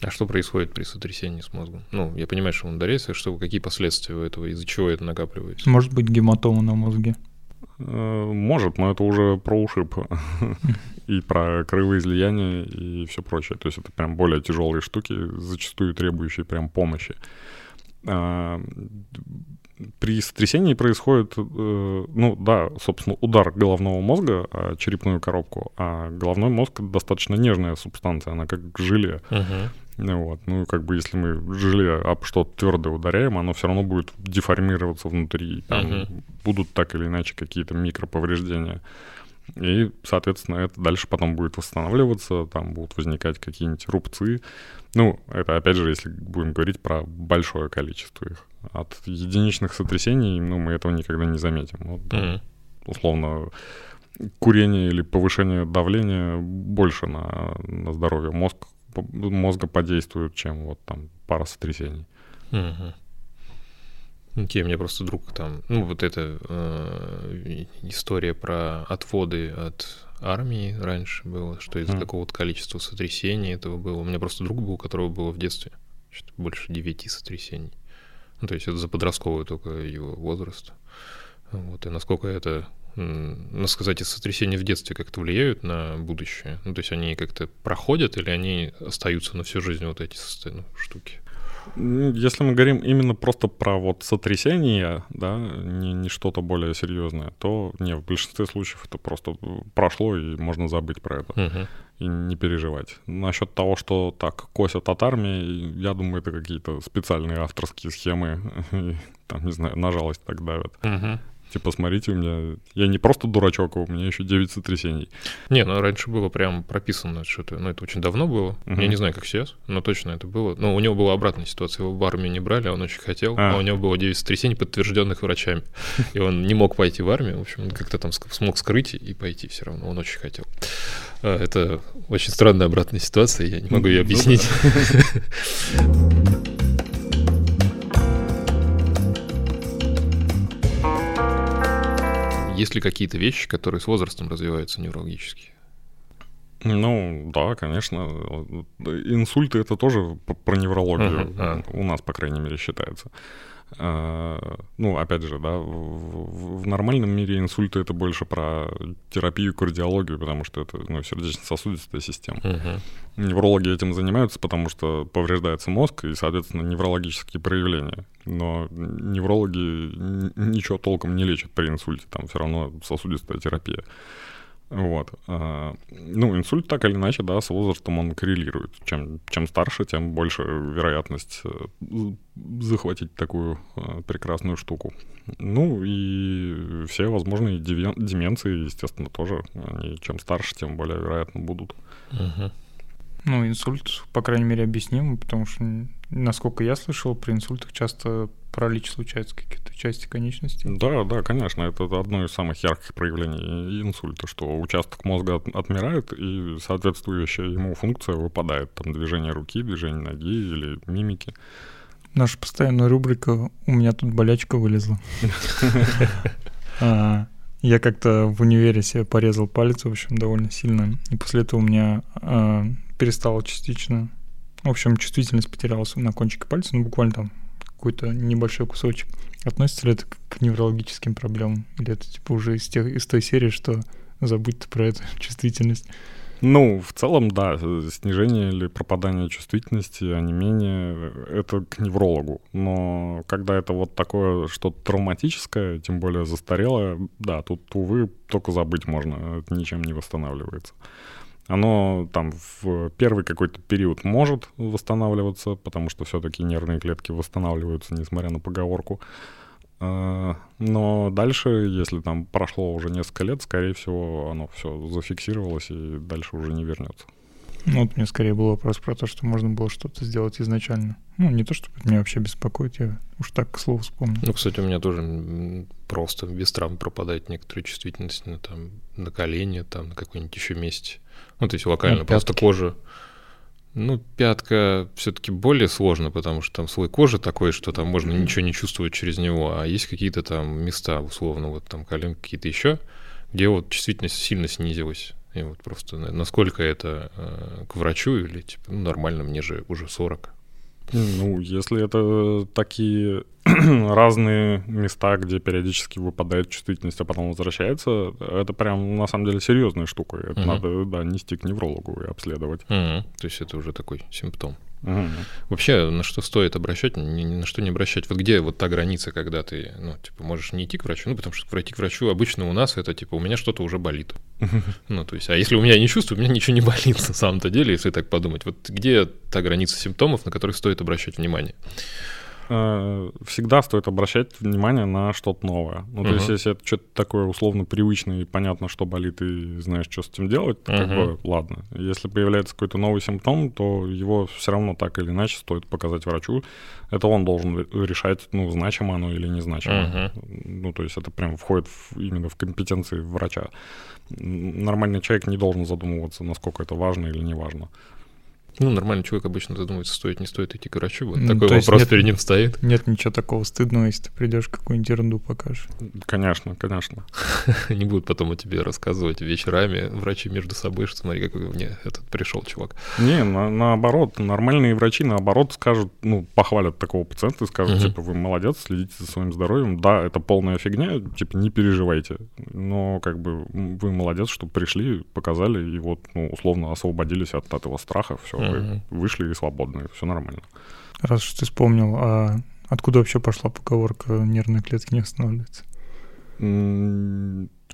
Speaker 1: А что происходит при сотрясении с мозгом? Ну, я понимаю, что он ударяется, что какие последствия у этого, из-за чего это накапливается?
Speaker 3: Может быть гематома на мозге?
Speaker 2: Э, может, но это уже про ушиб и про кровоизлияние и все прочее. То есть это прям более тяжелые штуки, зачастую требующие прям помощи. А, при сотрясении происходит, э, ну да, собственно, удар головного мозга о черепную коробку, а головной мозг достаточно нежная субстанция, она как желе. Uh-huh. Вот. Ну, как бы если мы желе об что-то твердое ударяем, оно все равно будет деформироваться внутри. Там uh-huh. будут так или иначе какие-то микроповреждения. И, соответственно, это дальше потом будет восстанавливаться, там будут возникать какие-нибудь рубцы. Ну, это опять же, если будем говорить про большое количество их. От единичных сотрясений, ну, мы этого никогда не заметим. Вот, mm-hmm. условно, курение или повышение давления больше на, на здоровье мозг, мозга подействует, чем вот там пара сотрясений.
Speaker 1: Mm-hmm. Окей, мне просто друг там, ну вот эта э, история про отводы от армии раньше было, что из-за mm. какого-то количества сотрясений этого было. У меня просто друг был, у которого было в детстве что больше девяти сотрясений. Ну, то есть это за подростковый только его возраст. Вот, и насколько это, ну, сказать, сотрясения в детстве как-то влияют на будущее? Ну, то есть они как-то проходят или они остаются на всю жизнь вот эти ну, штуки?
Speaker 2: Если мы говорим именно просто про вот сотрясение, да, не, не что-то более серьезное, то не, в большинстве случаев это просто прошло, и можно забыть про это. Uh-huh. И не переживать. Насчет того, что так косят от армии, я думаю, это какие-то специальные авторские схемы. Там, не знаю, на жалость так давят. Uh-huh. Типа, смотрите, у меня... Я не просто дурачок, а у меня еще 9 сотрясений.
Speaker 1: Не, ну раньше было прям прописано что-то. Ну, это очень давно было. Угу. Я не знаю, как сейчас, но точно это было. Но у него была обратная ситуация. Его в армию не брали, а он очень хотел. А, а у него было 9 сотрясений, подтвержденных врачами. И он не мог пойти в армию. В общем, он как-то там смог скрыть и пойти все равно. Он очень хотел. А, это очень странная обратная ситуация. Я не могу ее ну объяснить. Есть ли какие-то вещи, которые с возрастом развиваются неврологически?
Speaker 2: Ну, да, конечно. Инсульты это тоже про неврологию. Uh-huh. У нас, по крайней мере, считается. А, ну, опять же, да, в, в нормальном мире инсульты это больше про терапию, кардиологию, потому что это ну, сердечно-сосудистая система. Uh-huh. Неврологи этим занимаются, потому что повреждается мозг и, соответственно, неврологические проявления. Но неврологи ничего толком не лечат при инсульте, там все равно сосудистая терапия. Вот. А, ну, инсульт так или иначе, да, с возрастом он коррелирует. Чем, чем старше, тем больше вероятность э, захватить такую э, прекрасную штуку. Ну и все возможные деменции, естественно, тоже. Они чем старше, тем более вероятно будут.
Speaker 3: Угу. Ну, инсульт, по крайней мере, объясним, потому что, насколько я слышал, при инсультах часто паралич случается какие-то части конечности.
Speaker 2: Да, да, конечно, это одно из самых ярких проявлений инсульта, что участок мозга от, отмирает, и соответствующая ему функция выпадает, там движение руки, движение ноги или мимики.
Speaker 3: Наша постоянная рубрика «У меня тут болячка вылезла». А, я как-то в универе себе порезал палец, в общем, довольно сильно, и после этого у меня перестала частично в общем, чувствительность потерялась на кончике пальца, ну, буквально там какой-то небольшой кусочек. Относится ли это к неврологическим проблемам? Или это типа уже из, тех, из той серии, что забудь про эту чувствительность?
Speaker 2: Ну, в целом, да, снижение или пропадание чувствительности, а не менее, это к неврологу. Но когда это вот такое что-то травматическое, тем более застарелое, да, тут, увы, только забыть можно, это ничем не восстанавливается. Оно там в первый какой-то период может восстанавливаться, потому что все-таки нервные клетки восстанавливаются, несмотря на поговорку. А, но дальше, если там прошло уже несколько лет, скорее всего, оно все зафиксировалось и дальше уже не вернется.
Speaker 3: Ну, вот мне скорее был вопрос про то, что можно было что-то сделать изначально. Ну, не то, чтобы меня вообще беспокоит, я уж так к слову вспомнил.
Speaker 1: Ну, кстати, у меня тоже просто без травм пропадает некоторая чувствительность на, там, на колени, там, на какой-нибудь еще месте. Ну, то есть локально
Speaker 3: Ну,
Speaker 1: просто
Speaker 3: пятки.
Speaker 1: кожа. Ну, пятка все-таки более сложно, потому что там слой кожи такой, что там можно ничего не чувствовать через него, а есть какие-то там места, условно, вот там коленки какие-то еще, где вот чувствительность сильно снизилась. И вот просто на- насколько это э, к врачу или типа, ну, нормально, мне же уже 40.
Speaker 2: Ну, если это такие разные места, где периодически выпадает чувствительность, а потом возвращается, это прям на самом деле серьезная штука. Это
Speaker 1: Мгм.
Speaker 2: надо, да, нести к неврологу и обследовать.
Speaker 1: Мгм. То есть это уже такой симптом. Вообще, на что стоит обращать, ни, ни на что не обращать. Вот где вот та граница, когда ты, ну, типа, можешь не идти к врачу, ну, потому что пройти к врачу обычно у нас это, типа, у меня что-то уже болит. Ну, то есть, а если у меня не чувствую, у меня ничего не болит на самом-то деле, если так подумать. Вот где та граница симптомов, на которых стоит обращать внимание?
Speaker 2: Э, Всегда стоит обращать внимание на что-то новое. Ну, то есть,
Speaker 1: Мгм.
Speaker 2: если это что-то такое условно привычное и понятно, что болит, и знаешь, что с этим делать, то как
Speaker 1: Мгм.
Speaker 2: бы ладно. Если появляется какой-то новый симптом, то его все равно так или иначе стоит показать врачу. Это он должен ре- решать, ну, значимо оно или незначимо. Ну, то есть это прям входит в- именно в компетенции врача. Нормальный человек не должен задумываться, насколько это важно или не важно.
Speaker 1: Ну, нормальный человек обычно задумывается, стоит, не стоит идти к врачу. Вот
Speaker 3: Ну,
Speaker 1: такой вопрос
Speaker 3: нет-
Speaker 1: перед ним стоит.
Speaker 3: Нет ничего такого стыдного, если ты придешь какую-нибудь ерунду покажешь.
Speaker 2: Конечно, конечно.
Speaker 1: Не будут потом о тебе рассказывать вечерами врачи между собой, что смотри, какой мне этот пришел чувак.
Speaker 2: Не, на- наоборот, нормальные врачи, наоборот, скажут, ну, похвалят такого пациента и скажут, типа, вы молодец, следите за своим здоровьем. Да, это полная фигня, типа, не переживайте. Но, как бы, вы молодец, что пришли, показали, и вот, ну, условно освободились от этого страха, все,
Speaker 1: Мгм.
Speaker 2: вышли и свободны, все нормально.
Speaker 3: Раз уж ты вспомнил, а откуда вообще пошла поговорка «нервные клетки не останавливаются»?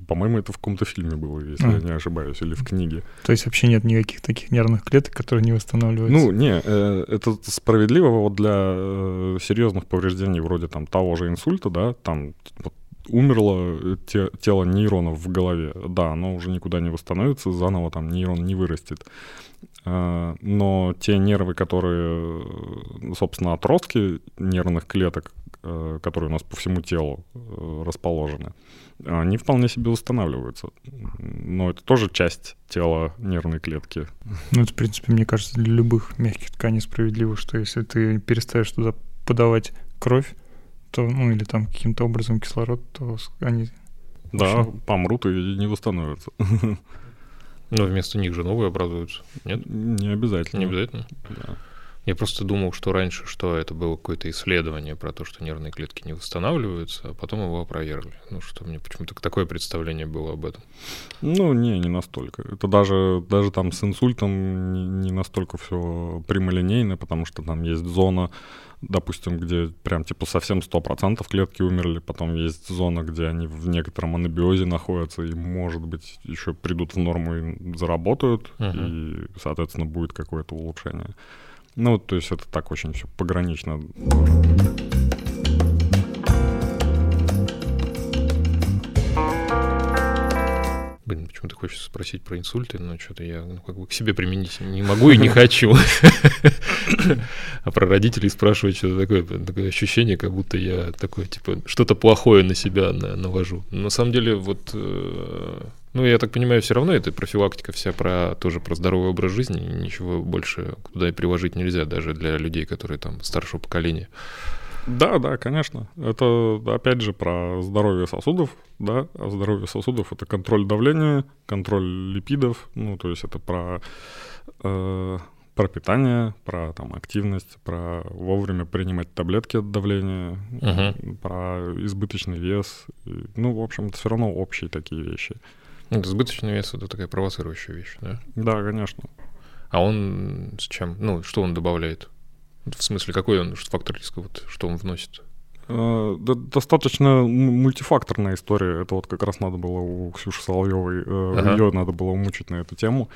Speaker 2: По-моему, это в каком-то фильме было, если
Speaker 3: А.
Speaker 2: я не ошибаюсь, или в книге.
Speaker 3: То есть вообще нет никаких таких нервных клеток, которые не восстанавливаются?
Speaker 2: Ну, не, э, это справедливо вот для э, серьезных повреждений вроде там того же инсульта, да, там вот, умерло э, те- тело нейронов в голове, да, оно уже никуда не восстановится, заново там нейрон не вырастет. Э, Но те нервы, которые, э, собственно, отростки нервных клеток, э, которые у нас по всему телу расположены, они вполне себе восстанавливаются. Но это тоже часть тела нервной клетки.
Speaker 3: Ну, это, в принципе, мне кажется, для любых мягких тканей справедливо, что если ты перестаешь туда подавать кровь, то, ну, или там каким-то образом кислород, то они...
Speaker 2: Да,
Speaker 3: Вообще.
Speaker 2: помрут и не восстановятся.
Speaker 1: Но вместо них же новые образуются. Нет?
Speaker 2: Не обязательно.
Speaker 1: Не обязательно.
Speaker 2: Да.
Speaker 1: Я просто думал, что раньше, что это было какое-то исследование про то, что нервные клетки не восстанавливаются, а потом его опровергли. Ну, что мне почему-то такое представление было об этом.
Speaker 2: Ну, не, не настолько. Это даже, даже там с инсультом не настолько все прямолинейно, потому что там есть зона, допустим, где прям типа совсем 100% клетки умерли, потом есть зона, где они в некотором анабиозе находятся и, может быть, еще придут в норму и заработают,
Speaker 1: Мгм.
Speaker 2: и, соответственно, будет какое-то улучшение. Ну, то есть это так очень все погранично.
Speaker 1: Блин, почему-то хочется спросить про инсульты, но что-то я ну, как бы к себе применить не могу и не хочу. А про родителей спрашивать что-то такое, такое ощущение, как будто я такое, типа, что-то плохое на себя на- навожу. На самом деле, вот, э, ну, я так понимаю, все равно это профилактика вся про тоже про здоровый образ жизни, ничего больше туда и приложить нельзя, даже для людей, которые там старшего поколения.
Speaker 2: Да, да, конечно. Это, опять же, про здоровье сосудов, да, а здоровье сосудов — это контроль давления, контроль липидов, ну, то есть это про, э, про питание, про там активность, про вовремя принимать таблетки от давления,
Speaker 1: Мгм.
Speaker 2: про избыточный вес. Ну, в общем, это все равно общие такие вещи.
Speaker 1: Ну, избыточный вес — это такая провоцирующая вещь, да?
Speaker 2: Да, конечно.
Speaker 1: А он с чем? Ну, что он добавляет? В смысле, какой он фактор риска? Вот что он вносит?
Speaker 2: Э, достаточно мультифакторная история. Это вот как раз надо было у Ксюши Соловьевой,
Speaker 1: Ага.
Speaker 2: ее надо было умучить на эту тему.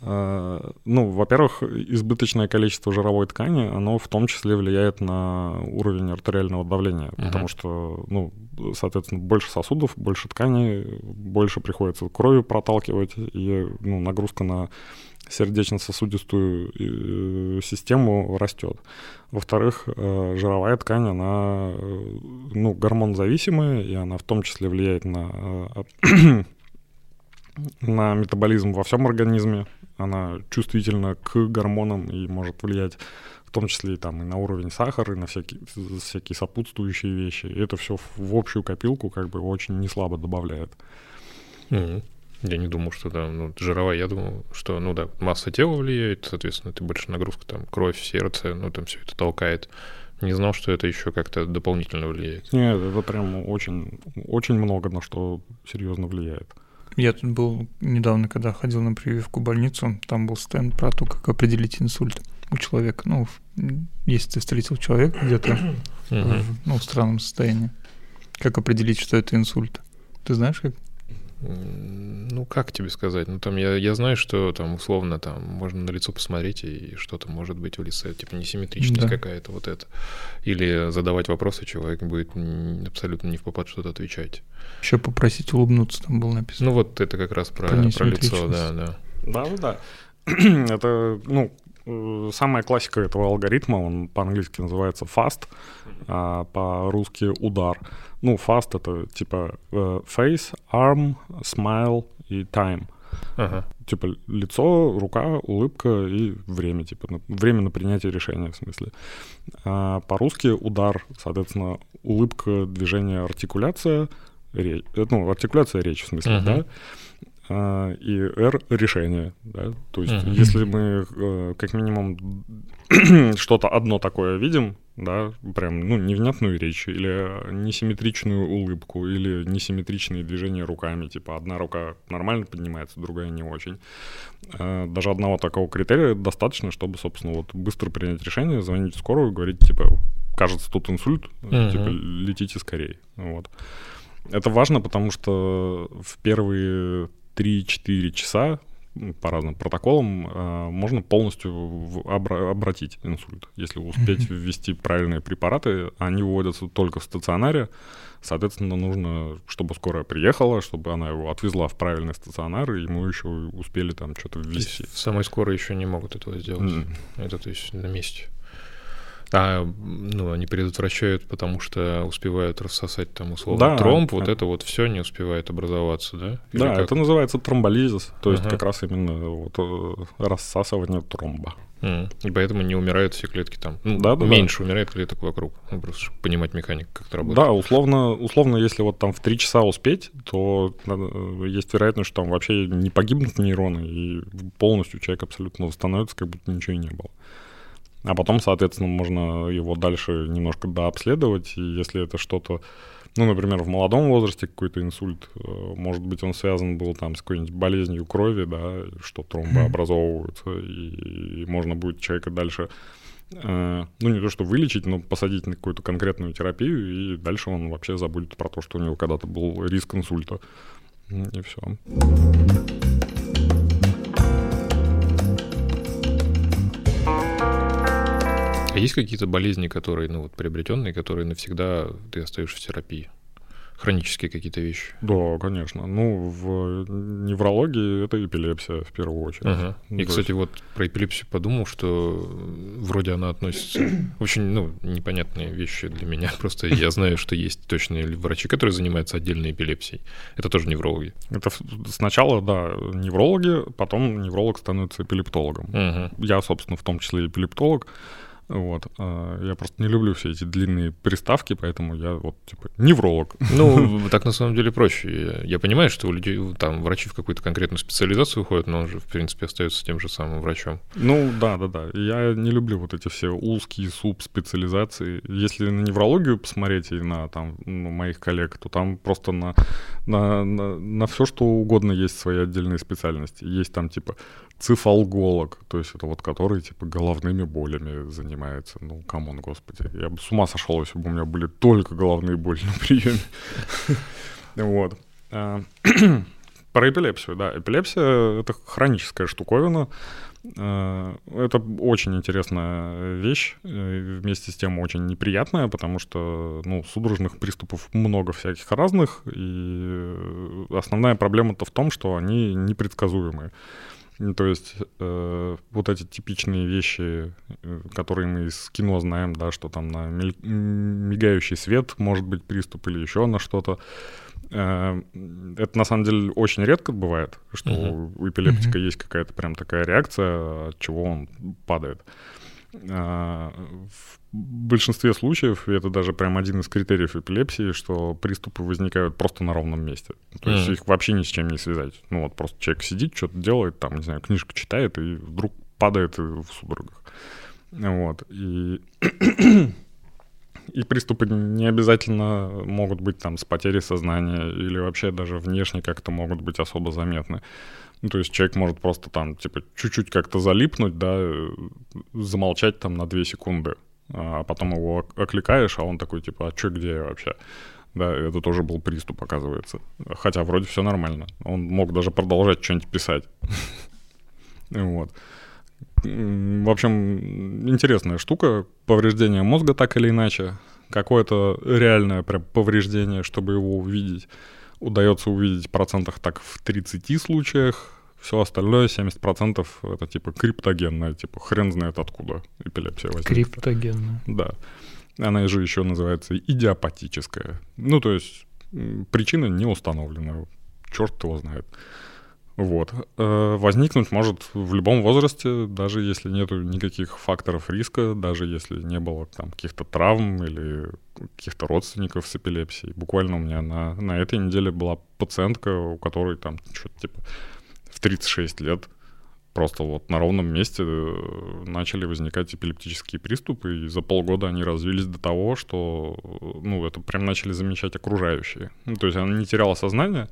Speaker 2: Э, ну, во-первых, избыточное количество жировой ткани, оно в том числе влияет на уровень артериального давления, uh-huh. потому что, ну, соответственно, больше сосудов, больше ткани, больше приходится кровью проталкивать, и ну, нагрузка на сердечно-сосудистую э, систему растет. Во-вторых, э, жировая ткань, она ну, гормонзависимая, и она в том числе влияет на, на метаболизм во всем организме она чувствительна к гормонам и может влиять в том числе и, там, и на уровень сахара, и на всякие, всякие сопутствующие вещи. И это все в общую копилку как бы очень неслабо добавляет.
Speaker 1: Mm-hmm. Я не думал, что да, ну, жировая, я думал, что, ну да, масса тела влияет, соответственно, ты больше нагрузка, там, кровь, сердце, ну, там все это толкает. Не знал, что это еще как-то дополнительно влияет.
Speaker 2: Нет, это прям очень, очень много на что серьезно влияет.
Speaker 3: Я тут был недавно, когда ходил на прививку в больницу, там был стенд про то, как определить инсульт у человека. Ну, если ты встретил человека где-то в, ну, в странном состоянии, как определить, что это инсульт? Ты знаешь, как?
Speaker 1: Ну, как тебе сказать? Ну, там я, я знаю, что там условно там можно на лицо посмотреть, и что-то может быть в лице, типа несимметричность да. какая-то, вот это. Или задавать вопросы, человек будет абсолютно не в попад что-то отвечать.
Speaker 3: Еще попросить улыбнуться, там было написано.
Speaker 1: Ну, вот это как раз про, про, про лицо, да, да.
Speaker 2: Да, ну да. это, ну, самая классика этого алгоритма, он по-английски называется FAST, а по-русски удар. Ну, fast это типа э, face, arm, smile и time. Ага. Типа лицо, рука, улыбка и время, типа на, время на принятие решения, в смысле. А по-русски удар, соответственно, улыбка, движение, артикуляция, речь, э, ну, артикуляция речь, в смысле, ага. да. А, и R решение, да. То есть, ага. если мы э, как минимум что-то одно такое видим, да, прям, ну, невнятную речь, или несимметричную улыбку, или несимметричные движения руками, типа одна рука нормально поднимается, другая не очень. Э, даже одного такого критерия достаточно, чтобы, собственно, вот быстро принять решение, звонить в скорую, говорить, типа, кажется, тут инсульт, uh-huh. типа, летите скорее, вот. Это важно, потому что в первые 3-4 часа по разным протоколам э, можно полностью обра- обратить инсульт. Если успеть ввести правильные препараты, они вводятся только в стационаре. Соответственно, нужно, чтобы скорая приехала, чтобы она его отвезла в правильный стационар, и мы еще успели там что-то ввести.
Speaker 1: В самой скорой еще не могут этого сделать. Mm. Это то есть на месте. А, ну, они предотвращают, потому что успевают рассосать там условно да, тромб, вот это вот все не успевает образоваться, да?
Speaker 2: Или да, как? это называется тромболизис, то есть ага. как раз именно вот э, рассасывание тромба.
Speaker 1: И поэтому не умирают все клетки там. Ну, да, да, меньше да. умирает клеток вокруг. Ну, просто чтобы понимать механику, как это работает.
Speaker 2: Да, условно, условно, если вот там в 3 часа успеть, то э, есть вероятность, что там вообще не погибнут нейроны, и полностью человек абсолютно восстановится, как будто ничего и не было. А потом, соответственно, можно его дальше немножко дообследовать, и если это что-то, ну, например, в молодом возрасте какой-то инсульт, э, может быть, он связан был там с какой-нибудь болезнью крови, да, что тромбы образовываются, и, и можно будет человека дальше э, ну, не то что вылечить, но посадить на какую-то конкретную терапию, и дальше он вообще забудет про то, что у него когда-то был риск инсульта. И все.
Speaker 1: А есть какие-то болезни, которые, ну вот, приобретенные, которые навсегда ты остаешься в терапии? Хронические какие-то вещи?
Speaker 2: Да, конечно. Ну, в неврологии это эпилепсия в первую очередь. Ага.
Speaker 1: И, То кстати, есть... вот про эпилепсию подумал, что вроде она относится... Очень, ну, непонятные вещи для меня. Просто я знаю, что есть точные врачи, которые занимаются отдельной эпилепсией. Это тоже неврологи.
Speaker 2: Это сначала, да, неврологи, потом невролог становится эпилептологом. Ага. Я, собственно, в том числе эпилептолог. Вот. А, я просто не люблю все эти длинные приставки, поэтому я вот, типа, невролог.
Speaker 1: Ну, так на самом деле проще. Я понимаю, что у людей, там, врачи в какую-то конкретную специализацию уходят, но он же, в принципе, остается тем же самым врачом.
Speaker 2: Ну, да, да, да. Я не люблю вот эти все узкие субспециализации. Если на неврологию посмотреть и на, там, ну, моих коллег, то там просто на, на, на, на все, что угодно есть свои отдельные специальности. Есть там, типа, цефалголог, то есть это вот который, типа, головными болями занимается. Ну, come on, господи. Я бы с ума сошел, если бы у меня были только головные боли на приеме. Вот. А, Про эпилепсию, да. Эпилепсия — это хроническая штуковина. Э, это очень интересная вещь, вместе с тем очень неприятная, потому что, ну, судорожных приступов много всяких разных, и основная проблема-то в том, что они непредсказуемые. То есть э, вот эти типичные вещи, э, которые мы из кино знаем, да, что там на мигающий свет может быть приступ или еще на что-то, э, это на самом деле очень редко бывает, что uh-huh. у эпилептика uh-huh. есть какая-то прям такая реакция, от чего он падает. Э, в большинстве случаев, и это даже прям один из критериев эпилепсии, что приступы возникают просто на ровном месте. То есть mm. их вообще ни с чем не связать. Ну вот просто человек сидит, что-то делает, там, не знаю, книжку читает, и вдруг падает в судорогах. Вот. И, и приступы не обязательно могут быть там с потерей сознания или вообще даже внешне как-то могут быть особо заметны. Ну, то есть человек может просто там, типа, чуть-чуть как-то залипнуть, да, э, замолчать там на 2 секунды а потом его окликаешь, а он такой, типа, а что, где я вообще? Да, это тоже был приступ, оказывается. Хотя вроде все нормально. Он мог даже продолжать что-нибудь писать. Вот. В общем, интересная штука. Повреждение мозга так или иначе. Какое-то реальное прям повреждение, чтобы его увидеть. Удается увидеть в процентах так в 30 случаях. Все остальное, 70% это типа криптогенная, типа хрен знает откуда эпилепсия возникла.
Speaker 3: Криптогенная.
Speaker 2: Да. Она же еще называется идиопатическая. Ну, то есть причина не установлена. Черт его знает. Вот. Э, возникнуть может в любом возрасте, даже если нет никаких факторов риска, даже если не было там каких-то травм или каких-то родственников с эпилепсией. Буквально у меня на, на этой неделе была пациентка, у которой там что-то типа в 36 лет просто вот на ровном месте э, начали возникать эпилептические приступы, и за полгода они развились до того, что, ну, это прям начали замечать окружающие. Ну, то есть она не теряла сознание,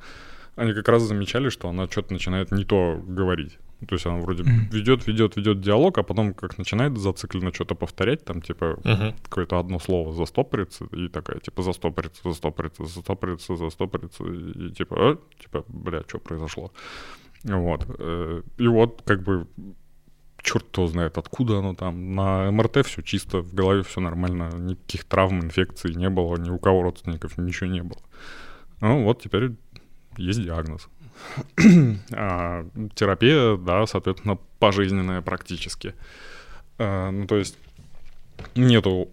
Speaker 2: они как раз замечали, что она что-то начинает не то говорить. То есть она вроде ведет, ведет, ведет диалог, а потом как начинает зацикленно что-то повторять, там типа uh-huh. какое-то одно слово застопорится, и такая типа застопорится, застопорится, застопорится, застопорится, и, типа, а? типа, бля, что произошло? Вот. Э, и вот как бы черт кто знает, откуда оно там. На МРТ все чисто, в голове все нормально, никаких травм, инфекций не было, ни у кого родственников ничего не было. Ну вот теперь есть диагноз. а, терапия, да, соответственно, пожизненная практически. А, ну, то есть нету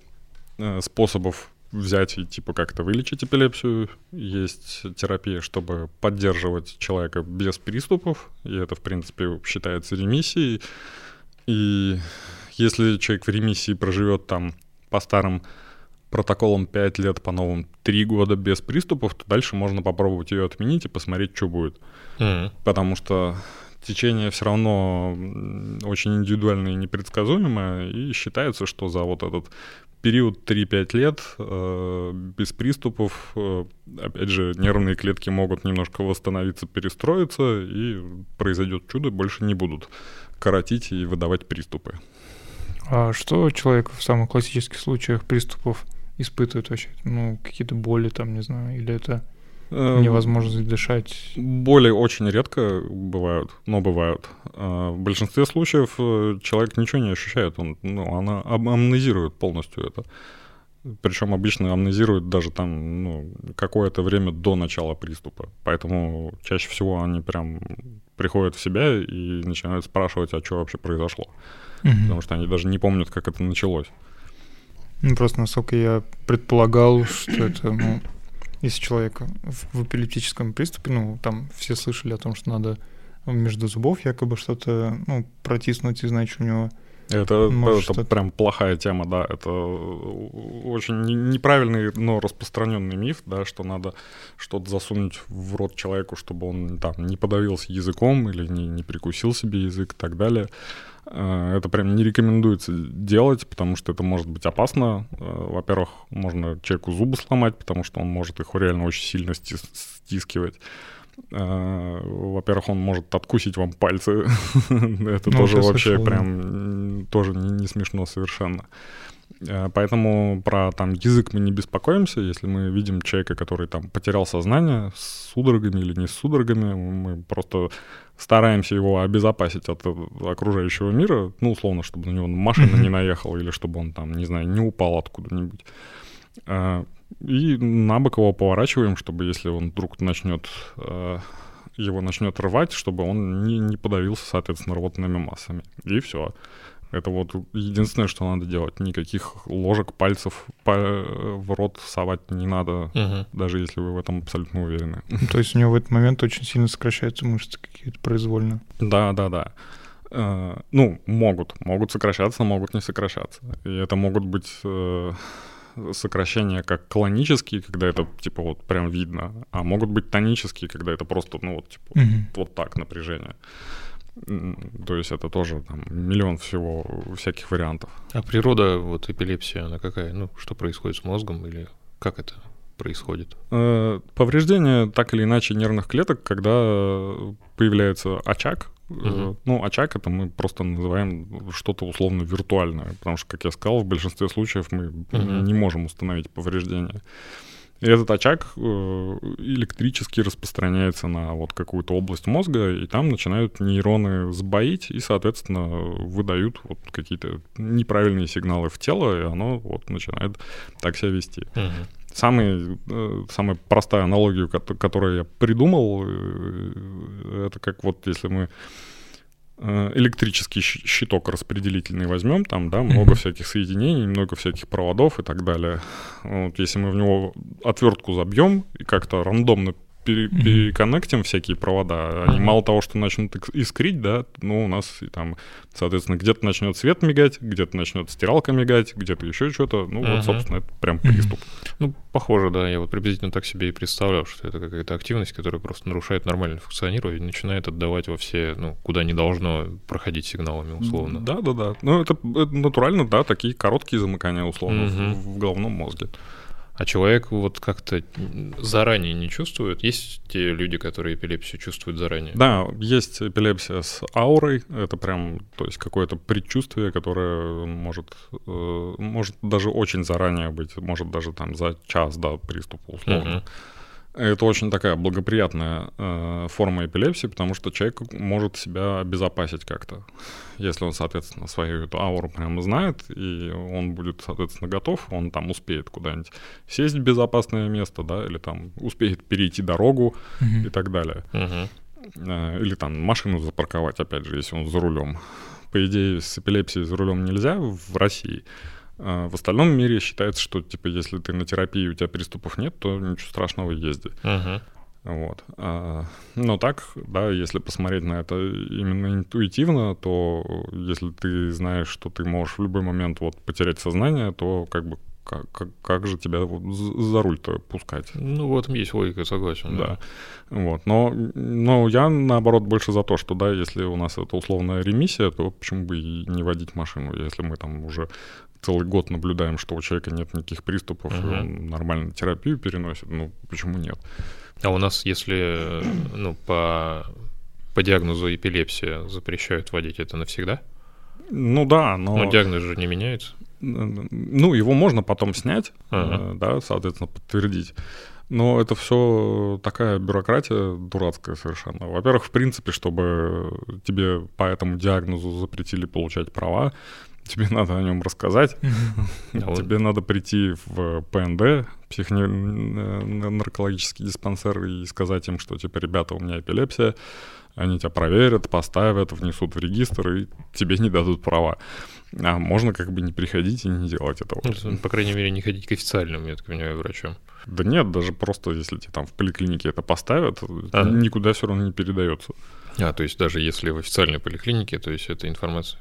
Speaker 2: а, способов взять и типа как-то вылечить эпилепсию. Есть терапия, чтобы поддерживать человека без приступов, и это, в принципе, считается ремиссией. И если человек в ремиссии проживет там по старым протоколам 5 лет, по новым 3 года без приступов, то дальше можно попробовать ее отменить и посмотреть, что будет. Mm-hmm. Потому что течение все равно очень индивидуальное и непредсказуемое, и считается, что за вот этот период 3-5 лет э, без приступов, э, опять же, нервные клетки могут немножко восстановиться, перестроиться, и произойдет чудо, больше не будут коротить и выдавать приступы.
Speaker 3: А что человек в самых классических случаях приступов испытывает вообще? Ну, какие-то боли там, не знаю, или это Невозможность дышать.
Speaker 2: Боли очень редко бывают, но бывают. А, в большинстве случаев э, человек ничего не ощущает, он, ну, она амнезирует полностью это. Причем обычно амнезирует даже там ну, какое-то время до начала приступа. Поэтому чаще всего они прям приходят в себя и начинают спрашивать, а что вообще произошло. Угу. Потому что они даже не помнят, как это началось.
Speaker 3: Ну, просто насколько я предполагал, что это ну, если человек в эпилептическом приступе, ну, там все слышали о том, что надо между зубов якобы что-то, ну, протиснуть, и значит, у него
Speaker 2: это, это прям плохая тема, да. Это очень неправильный, но распространенный миф, да, что надо что-то засунуть в рот человеку, чтобы он там не подавился языком или не, не прикусил себе язык и так далее. Э, это прям не рекомендуется делать, потому что это может быть опасно. Э, во-первых, можно человеку зубы сломать, потому что он может их реально очень сильно стискивать. Э, во-первых, он может откусить вам пальцы. это ну, тоже вообще прям тоже не, не смешно совершенно. Э, поэтому про там язык мы не беспокоимся. Если мы видим человека, который там потерял сознание с судорогами или не с судорогами, мы просто стараемся его обезопасить от окружающего мира, ну, условно, чтобы на него машина не наехала или чтобы он там, не знаю, не упал откуда-нибудь. Э, и на бок его поворачиваем, чтобы если он вдруг начнет э, его начнет рвать, чтобы он не, не подавился, соответственно, рвотными массами. И все. Это вот единственное, что надо делать. Никаких ложек, пальцев в рот совать не надо, угу. даже если вы в этом абсолютно уверены.
Speaker 3: То есть у него в этот момент очень сильно сокращаются мышцы какие-то произвольно.
Speaker 2: Да, да, да. Э, ну, могут. Могут сокращаться, могут не сокращаться. И это могут быть э, сокращения как клонические, когда это типа вот прям видно, а могут быть тонические, когда это просто, ну вот типа угу. вот так напряжение. То есть это тоже там миллион всего всяких вариантов.
Speaker 1: А природа вот эпилепсии, она какая? Ну, что происходит с мозгом или как это происходит?
Speaker 2: Э, повреждение так или иначе нервных клеток, когда появляется очаг. Угу. Ну, очаг это мы просто называем что-то условно виртуальное, потому что, как я сказал, в большинстве случаев мы угу. не можем установить повреждение. И этот очаг э, электрически распространяется на вот какую-то область мозга, и там начинают нейроны сбоить, и, соответственно, выдают вот какие-то неправильные сигналы в тело, и оно вот начинает так себя вести. Uh-huh. Самый, э, самая простая аналогия, которую я придумал, э, это как вот если мы электрический щиток распределительный возьмем, там, да, много всяких соединений, много всяких проводов и так далее. Вот, если мы в него отвертку забьем и как-то рандомно пере, mm-hmm. переконнектим всякие провода, они mm-hmm. мало того, что начнут искрить, да, ну, у нас и там, соответственно, где-то начнет свет мигать, где-то начнет стиралка мигать, где-то еще что-то, ну, mm-hmm. вот, собственно, это прям приступ.
Speaker 1: Ну, похоже, да, я вот приблизительно так себе и представлял, что это какая-то активность, которая просто нарушает нормальное функционирование и начинает отдавать во все, ну, куда не должно проходить сигналами, условно.
Speaker 2: Да-да-да, ну, это, это натурально, да, такие короткие замыкания, условно, в, в головном мозге.
Speaker 1: А человек вот как-то заранее не чувствует? Есть те люди, которые эпилепсию чувствуют заранее?
Speaker 2: Да, есть эпилепсия с аурой. Это прям, то есть какое-то предчувствие, которое может, э, может даже очень заранее быть, может даже там за час до приступа условно. Uh-huh. Это очень такая благоприятная э, форма эпилепсии, потому что человек может себя обезопасить как-то. Если он, соответственно, свою эту ауру прямо знает, и он будет, соответственно, готов, он там успеет куда-нибудь сесть в безопасное место, да, или там успеет перейти дорогу uh-huh. и так далее. Uh-huh. Э, или там машину запарковать, опять же, если он за рулем. По идее, с эпилепсией за рулем нельзя в России. А в остальном мире считается, что типа если ты на терапии у тебя приступов нет, то ничего страшного езди. Uh-huh. Вот. А, но так, да, если посмотреть на это именно интуитивно, то если ты знаешь, что ты можешь в любой момент вот потерять сознание, то как бы как, как, как же тебя вот за руль-то пускать?
Speaker 1: Ну, в этом есть логика, согласен.
Speaker 2: Да. да. Вот. Но, но я, наоборот, больше за то, что, да, если у нас это условная ремиссия, то почему бы и не водить машину, если мы там уже целый год наблюдаем, что у человека нет никаких приступов, угу. и он нормально терапию переносит, ну почему нет?
Speaker 1: А у нас, если ну, по, по диагнозу эпилепсия запрещают водить это навсегда?
Speaker 2: Ну да, но...
Speaker 1: Но диагноз же не меняется.
Speaker 2: Ну, его можно потом снять, ага. Э, да, соответственно, подтвердить. Но это все такая бюрократия дурацкая совершенно. Во-первых, в принципе, чтобы тебе по этому диагнозу запретили получать права, тебе надо о нем рассказать, тебе надо прийти в ПНД, психонаркологический диспансер, и сказать им, что, типа, ребята, у меня эпилепсия, они тебя проверят, поставят, внесут в регистр, и тебе не дадут права. А можно как бы не приходить и не делать этого.
Speaker 1: Ну, по крайней мере, не ходить к официальному, я так понимаю, врачам.
Speaker 2: Да нет, даже просто если тебе там в поликлинике это поставят, а. никуда все равно не передается.
Speaker 1: А, то есть даже если в официальной поликлинике, то есть эта информация...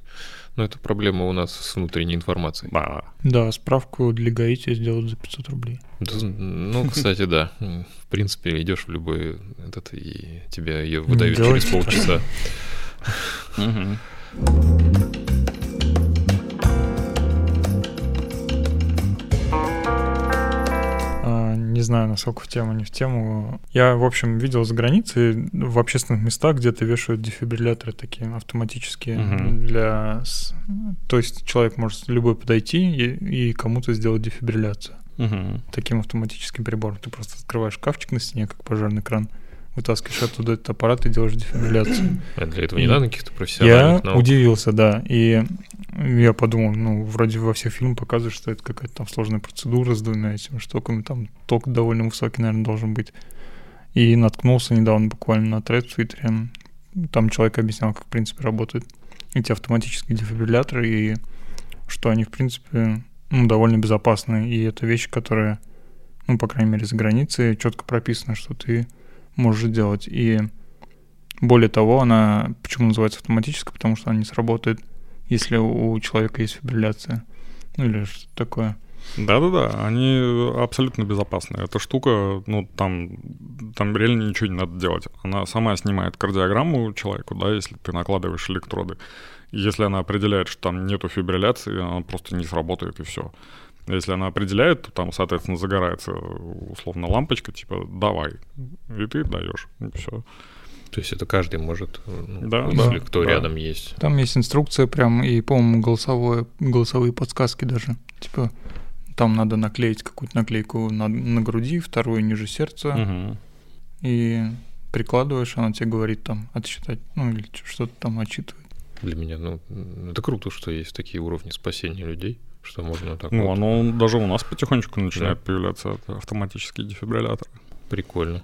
Speaker 1: Но это проблема у нас с внутренней информацией.
Speaker 3: Да. Да, справку для гаити сделают за 500 рублей.
Speaker 1: Да, ну, кстати, да. В принципе, идешь в любой этот, и тебя ее выдают через полчаса.
Speaker 3: Не знаю, насколько в тему, не в тему. Я, в общем, видел за границей в общественных местах где-то вешают дефибрилляторы такие автоматические
Speaker 2: Мгм.
Speaker 3: для... То есть человек может любой подойти и, и кому-то сделать дефибрилляцию.
Speaker 2: Мгм.
Speaker 3: Таким автоматическим прибором. Ты просто открываешь шкафчик на стене, как пожарный кран, вытаскиваешь оттуда этот аппарат и делаешь дефибрилляцию.
Speaker 1: А для этого не
Speaker 3: И
Speaker 1: надо каких-то
Speaker 3: Я
Speaker 1: профессиональных наук.
Speaker 3: удивился, да. И я подумал, ну, вроде во всех фильмах показывают, что это какая-то там сложная процедура с двумя этими штуками, там ток довольно высокий, наверное, должен быть. И наткнулся недавно буквально на тред в Твиттере. Там человек объяснял, как, в принципе, работают эти автоматические дефибрилляторы, и что они, в принципе, ну, довольно безопасны. И это вещи, которые, ну, по крайней мере, за границей четко прописано, что ты можешь делать. И более того, она почему называется автоматической? Потому что она не сработает, если у человека есть фибрилляция. Ну или что-то такое.
Speaker 2: Да-да-да, они абсолютно безопасны. Эта штука, ну, там, там реально ничего не надо делать. Она сама снимает кардиограмму человеку, да, если ты накладываешь электроды. Если она определяет, что там нету фибрилляции, она просто не сработает, и все. Если она определяет, то там, соответственно, загорается условно лампочка, типа «давай», и ты даешь, и все.
Speaker 1: То есть это каждый может, ну,
Speaker 2: Да,
Speaker 1: если
Speaker 2: да,
Speaker 1: кто
Speaker 2: да.
Speaker 1: рядом есть.
Speaker 3: Там есть инструкция прям, и, по-моему, голосовое, голосовые подсказки даже. Типа, там надо наклеить какую-то наклейку на, на груди, вторую ниже сердца, и прикладываешь, она тебе говорит там отсчитать, ну или что-то там отчитывает.
Speaker 1: Для меня, ну, это круто, что есть такие уровни спасения людей, что можно так
Speaker 2: Ну,
Speaker 1: вот.
Speaker 2: оно даже у нас потихонечку начинает появляться это автоматические дефибрилляторы.
Speaker 1: Прикольно.